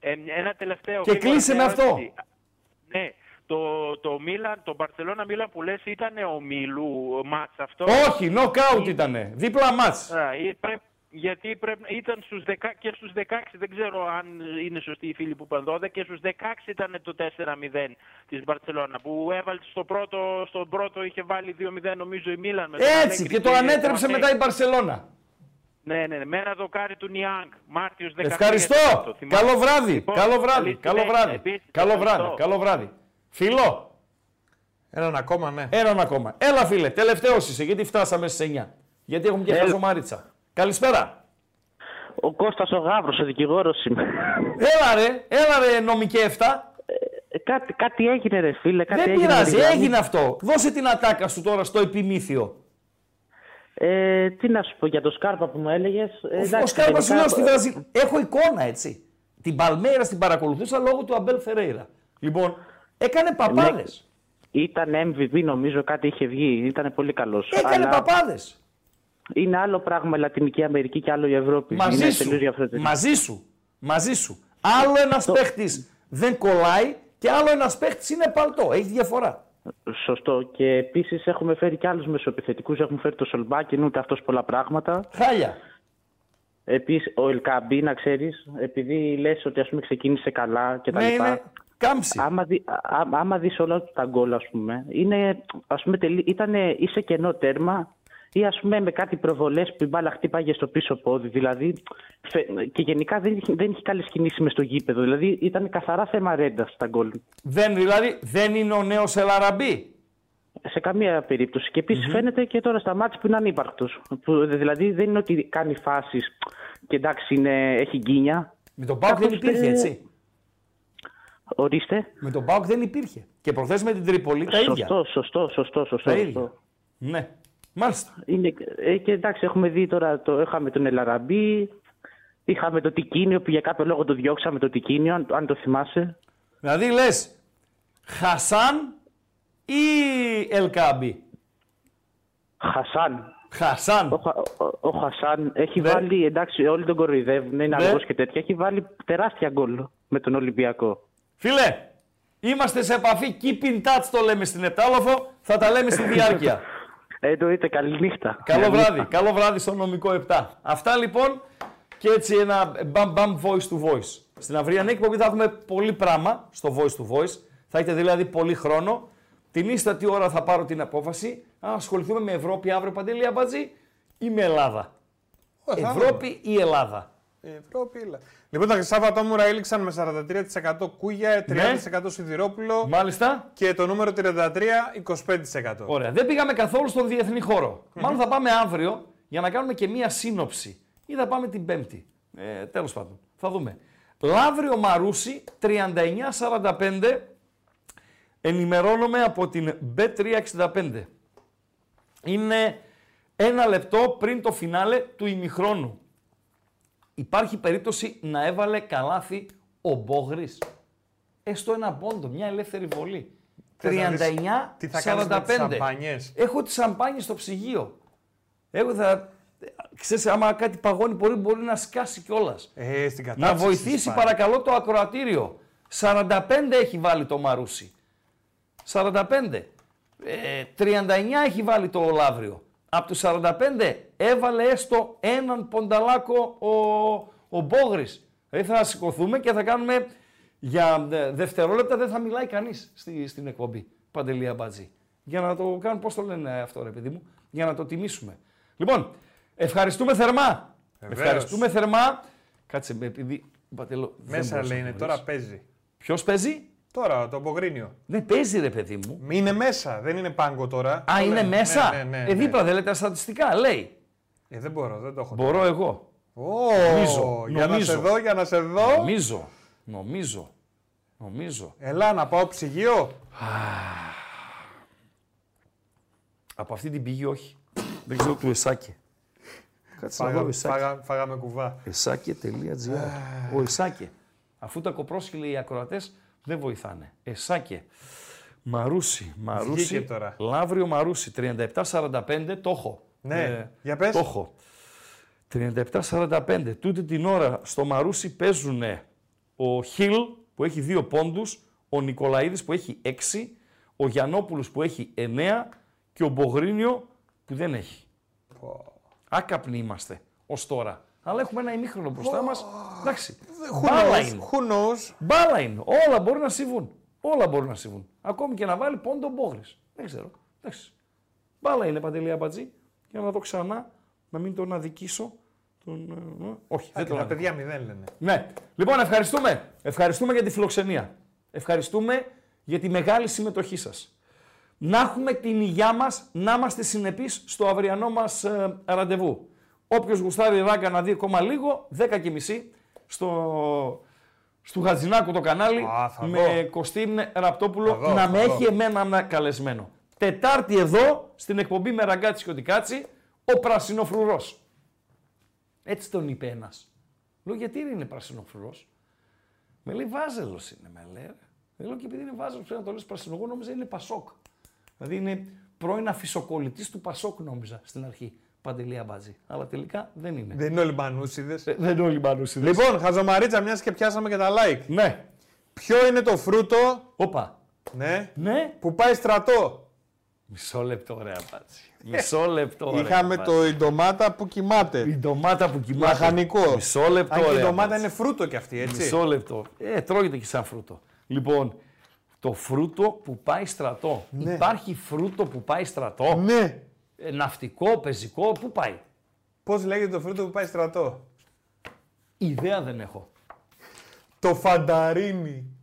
ε, ένα τελευταίο. Και γρήγορα κλείσε μια με αυτό. ερώτηση. Ναι, το, το Μίλαν, το Μπαρσελόνα Μίλαν που λες ήταν ο Μίλου μάτς αυτό; Όχι, νοκάουτ ήτανε. Δίπλα μάτς. Α, ή πρέπει- γιατί πρέπει, ήταν στους 10, και στους 16, δεν ξέρω αν είναι σωστοί οι φίλοι που είπαν 12, και στους 16 ήταν το 4-0 της Μπαρσελόνα που έβαλε στο πρώτο, στον πρώτο είχε βάλει 2-0 νομίζω η Μίλαν. με τον Έτσι Αλέγκρι και το ανέτρεψε Μανέ. μετά η Μπαρσελώνα. Ναι, ναι, ναι, με ένα δοκάρι του Νιάνγκ, Μάρτιος 13. Ευχαριστώ. το θυμάμαι. Καλό βράδυ. Λοιπόν, Καλό βράδυ. καλή Καλό συνέχεια. βράδυ. Επίσης, Καλό ευχαριστώ. βράδυ. Καλό βράδυ. Φίλο, Έναν ακόμα, ναι. έναν ακόμα. Έλα φίλε, τελευταίος είσαι γιατί φτάσαμε στι 9. Γιατί έχουμε και Έλα. χαζομάριτσα. Καλησπέρα. Ο Κώστας ο Γαύρος, ο δικηγόρος είμαι. Έλα ρε, έλα ρε νομικέ 7. Ε, κάτι, κάτι έγινε ρε φίλε, κάτι Δεν έγινε. πειράζει, ρε, έγινε αυτό. Δώσε την ατάκα σου τώρα στο επιμήθειο. Ε, τι να σου πω για το Σκάρπα που μου έλεγες. Ε, Ο εντάξει, Σκάρπας σου γενικά- λέω στη Βραζιλία. Έχω εικόνα έτσι. Την Παλμέρα την παρακολουθούσα λόγω του Αμπέλ Φερέιρα. Λοιπόν, έκανε παπάδες. Ήταν MVP νομίζω κάτι είχε βγει, ήταν πολύ καλός. Έκανε Αλλά παπάδες. Είναι άλλο πράγμα η Λατινική Αμερική και άλλο η Ευρώπη. Μαζί είναι σου. τελείως διαφορετικό. Μαζί σου. Μαζί σου. Άλλο ένας παίχτης δεν κολλάει και άλλο ένας παίχτης είναι παλτό. Έχει διαφορά. Σωστό. Και επίσης έχουμε φέρει και άλλους μεσοεπιθετικούς. Έχουμε φέρει το Σολμπάκιν, ούτε αυτός πολλά πράγματα. Χάλια. Επίσης, ο Ελκαμπή, να ξέρεις, επειδή λες ότι ας πούμε, ξεκίνησε καλά κτλ. Ναι, είναι κάμψη. Άμα, δει, α, άμα δεις όλα του τα γκολ, ας πούμε, είναι, ας πούμε, τελεί, ήτανε ή σε κενό τέρμα ή ας πούμε με κάτι προβολές που η μπάλα χτύπαγε στο πίσω πόδι. Δηλαδή, φε- και γενικά δεν, είχε- δεν είχε καλές κινήσεις μες στο γήπεδο. Δηλαδή, ήταν καθαρά θέμα ρέντας τα γκολ. Δεν, δηλαδή, δεν είναι ο νέος Ελαραμπή. σε καμία περίπτωση. Και επίσης φαίνεται και τώρα στα μάτια που είναι ανύπαρκτος. Δηλαδή δεν είναι ότι κάνει φάσεις και εντάξει είναι, έχει γκίνια. Με τον Πάουκ δεν Κάπως υπήρχε, δεν- έτσι. Ορίστε. Με τον Πάουκ δεν υπήρχε. Και προχθές με την Τρίπολη τα ίδια. Σωστό, σωστό, σωστό, σωστό. Τα ίδια. σωστό. Ναι. Μάλιστα. Είναι, ε, και εντάξει, έχουμε δει τώρα, το, είχαμε τον Ελαραμπή, είχαμε το Τικίνιο που για κάποιο λόγο το διώξαμε το Τικίνιο, αν, αν το θυμάσαι. Δηλαδή λες Χασάν ή Ελκάμπη. Χασάν. Χασάν. Ο, Χα- ο, ο Χασάν έχει Ναι. βάλει, εντάξει, όλοι τον κοροϊδεύουν, είναι Ναι. αργός και τέτοια. Έχει βάλει τεράστια γκολ με τον Ολυμπιακό. Φίλε, είμαστε σε επαφή. Keep in touch το λέμε στην Επτάλοφο. Θα τα λέμε στη διάρκεια. Εννοείται, καληνύχτα. Καλό Καληνύχτα. βράδυ. Καλό βράδυ στο νομικό 7. Αυτά λοιπόν και έτσι ένα μπαμ μπαμ voice to voice. Στην αυριανή εκπομπή θα έχουμε πολύ πράγμα στο voice to voice. Θα έχετε δηλαδή πολύ χρόνο. Την ίστατη ώρα θα πάρω την απόφαση αν ασχοληθούμε με Ευρώπη αύριο Παντελή Αμπατζή ή με Ελλάδα. Ω, θα Ευρώπη ή Ελλάδα. Δούμε. Ευρώπη, έλα. Λοιπόν, τα χρυσά βατόμουρα έληξαν με 43% κούγια, 30% σιδηρόπουλο Μάλιστα. και το νούμερο 33 25%. Ωραία. Δεν πήγαμε καθόλου στον διεθνή χώρο. Μάλλον θα πάμε αύριο για να κάνουμε και μία σύνοψη. Ή θα πάμε την Πέμπτη. Ε, Τέλος πάντων. Θα δούμε. Λαύριο Μαρούσι 3945. Ενημερώνομαι από την B365. Είναι ένα λεπτό πριν το φινάλε του ημιχρόνου. Υπάρχει περίπτωση να έβαλε καλάθι ο Μπόγρης. Έστω ένα πόντο, μια ελεύθερη βολή. Θες να δεις 39-45. τι θα κάνεις με τις σαμπάνιες; Έχω τις σαμπάνιες στο ψυγείο. Εγώ θα... Ξέρεις, άμα κάτι παγώνει μπορεί, μπορεί να σκάσει κιόλας. Ε, στην Να κατάψυξη βοηθήσει πάει. παρακαλώ το ακροατήριο. 45 έχει βάλει το Μαρούσι. 45. Ε, 39 έχει βάλει το Λαύριο. Από τους 45 έβαλε έστω έναν πονταλάκο ο, ο Μπόγρης. Δηλαδή θα σηκωθούμε και θα κάνουμε για ε, δευτερόλεπτα δεν θα μιλάει κανείς στη, στην εκπομπή. Παντελή Αμπατζή. Για να το κάνουν, πώς το λένε αυτό ρε παιδί μου, για να το τιμήσουμε. Λοιπόν, ευχαριστούμε θερμά. Βεβαίως. Ευχαριστούμε θερμά. Κάτσε με, επειδή Παντελό, δεν Μέσα μπορούσα λέει να είναι, γνωρίσω. τώρα παίζει. Ποιος παίζει; Τώρα το Μπογρίνιο. Δεν παίζει ρε παιδί μου. Είναι μέσα, δεν είναι πάγκο τώρα. Α, Το είναι λένε. μέσα; Ναι, ναι, ναι, ε, ναι. δίπλα δεν λέτε τα στατιστικά, λέει. Ε, δεν μπορώ, δεν το έχω. Μπορώ εγώ. Ω, Νομίζω, για να νομίζω. σε δω, για να σε δω. Νομίζω, νομίζω, νομίζω. Ελά, να πάω ψυγείο. Από αυτή την πηγή όχι. Δεν ξέρω του Εσάκε. Κάτσε να δω Φάγα, Εσάκε. φάγα, φάγαμε κουβά. Εσάκε.gr. Ο Εσάκε. Αφού τα κοπρόσχυλοι οι ακροατές δεν βοηθάνε. Εσάκε. Μαρούσι, Μαρούσι. Βγήκε τώρα. Λαύριο Μαρούσι. 37-45 το έχω. Ναι, για πες. Το έχω. 37-45. Τούτη την ώρα στο Μαρούσι παίζουν ο Χιλ που έχει 2 πόντους, ο Νικολαίδης που έχει 6, ο Γιαννόπουλος που έχει 9 και ο Μπογρίνιο που δεν έχει. Άκαπνοι είμαστε ως τώρα. Αλλά έχουμε ένα ημίχρονο μπροστά μας. Εντάξει. Who Μπάλα knows, είναι. who knows. Μπάλα είναι. Όλα μπορούν να συμβούν. Όλα μπορούν να συμβούν. Ακόμη και να βάλει πόντο μπόγρι. Δεν ξέρω. Εντάξει. Μπάλα είναι παντελή αμπατζή. Για να δω ξανά, να μην τον αδικήσω. Τον... ε, ε, Όχι, δεν Και τον τα αδικώ. παιδιά μηδέν λένε. Ναι. Λοιπόν, ευχαριστούμε. Ευχαριστούμε για τη φιλοξενία. Ευχαριστούμε για τη μεγάλη συμμετοχή σας. Να έχουμε την υγειά μας, να είμαστε συνεπείς στο αυριανό μας ε, ραντεβού. Όποιος γουστάρει ράγκα να δει ακόμα λίγο, 10 και μισή, στο, στο Χατζινάκου το κανάλι, Α, θα με δω. Κωστίν Ραπτόπουλο, Θα δω, να θα με δω. έχει εμένα ένα καλεσμένο. Τετάρτη εδώ, στην εκπομπή με ραγκάτσι και οτικάτσι, ο Πρασινοφρουρός. Έτσι τον είπε ένας. Λέω γιατί είναι πρασινοφρουρός; Με λέει Βάζελος είναι, με λέει. ρε». Με λέω και επειδή είναι Βάζελος πρέπει να το λες πρασινό. Εγώ νόμιζα είναι Πασόκ. Δηλαδή είναι πρώην αφισοκολλητής του Πασόκ, νόμιζα στην αρχή. Παντελή Αμπάτζη. Αλλά τελικά δεν είναι. Δεν είναι όλοι μανούσιδες. Ε, δεν είναι όλοι μανούσιδες. Λοιπόν, χαζομαρίτσα, μιας και πιάσαμε και τα like. Ναι. Ποιο είναι το φρούτο Όπα. ναι, Ναι. που πάει στρατό; Μισό λεπτό, ρε Αμπάτζη. Μισό λεπτό. ρε, Είχαμε Αμπάτζη. το η ντομάτα που κοιμάται. Η ντομάτα που κοιμάται. Λαχανικό. Μισό λεπτό. Αν και η ρε, ντομάτα Αμπάτζη. είναι φρούτο κι αυτή, έτσι. Μισό λεπτό. Ε, τρώγεται και σαν φρούτο. Λοιπόν, το φρούτο που πάει στρατό. Υπάρχει φρούτο που πάει στρατό; Ναι. Ε, ναυτικό, πεζικό, πού πάει; Πώς λέγεται το φρούτο που πάει στρατό; Ιδέα δεν έχω. Το φανταρίνι.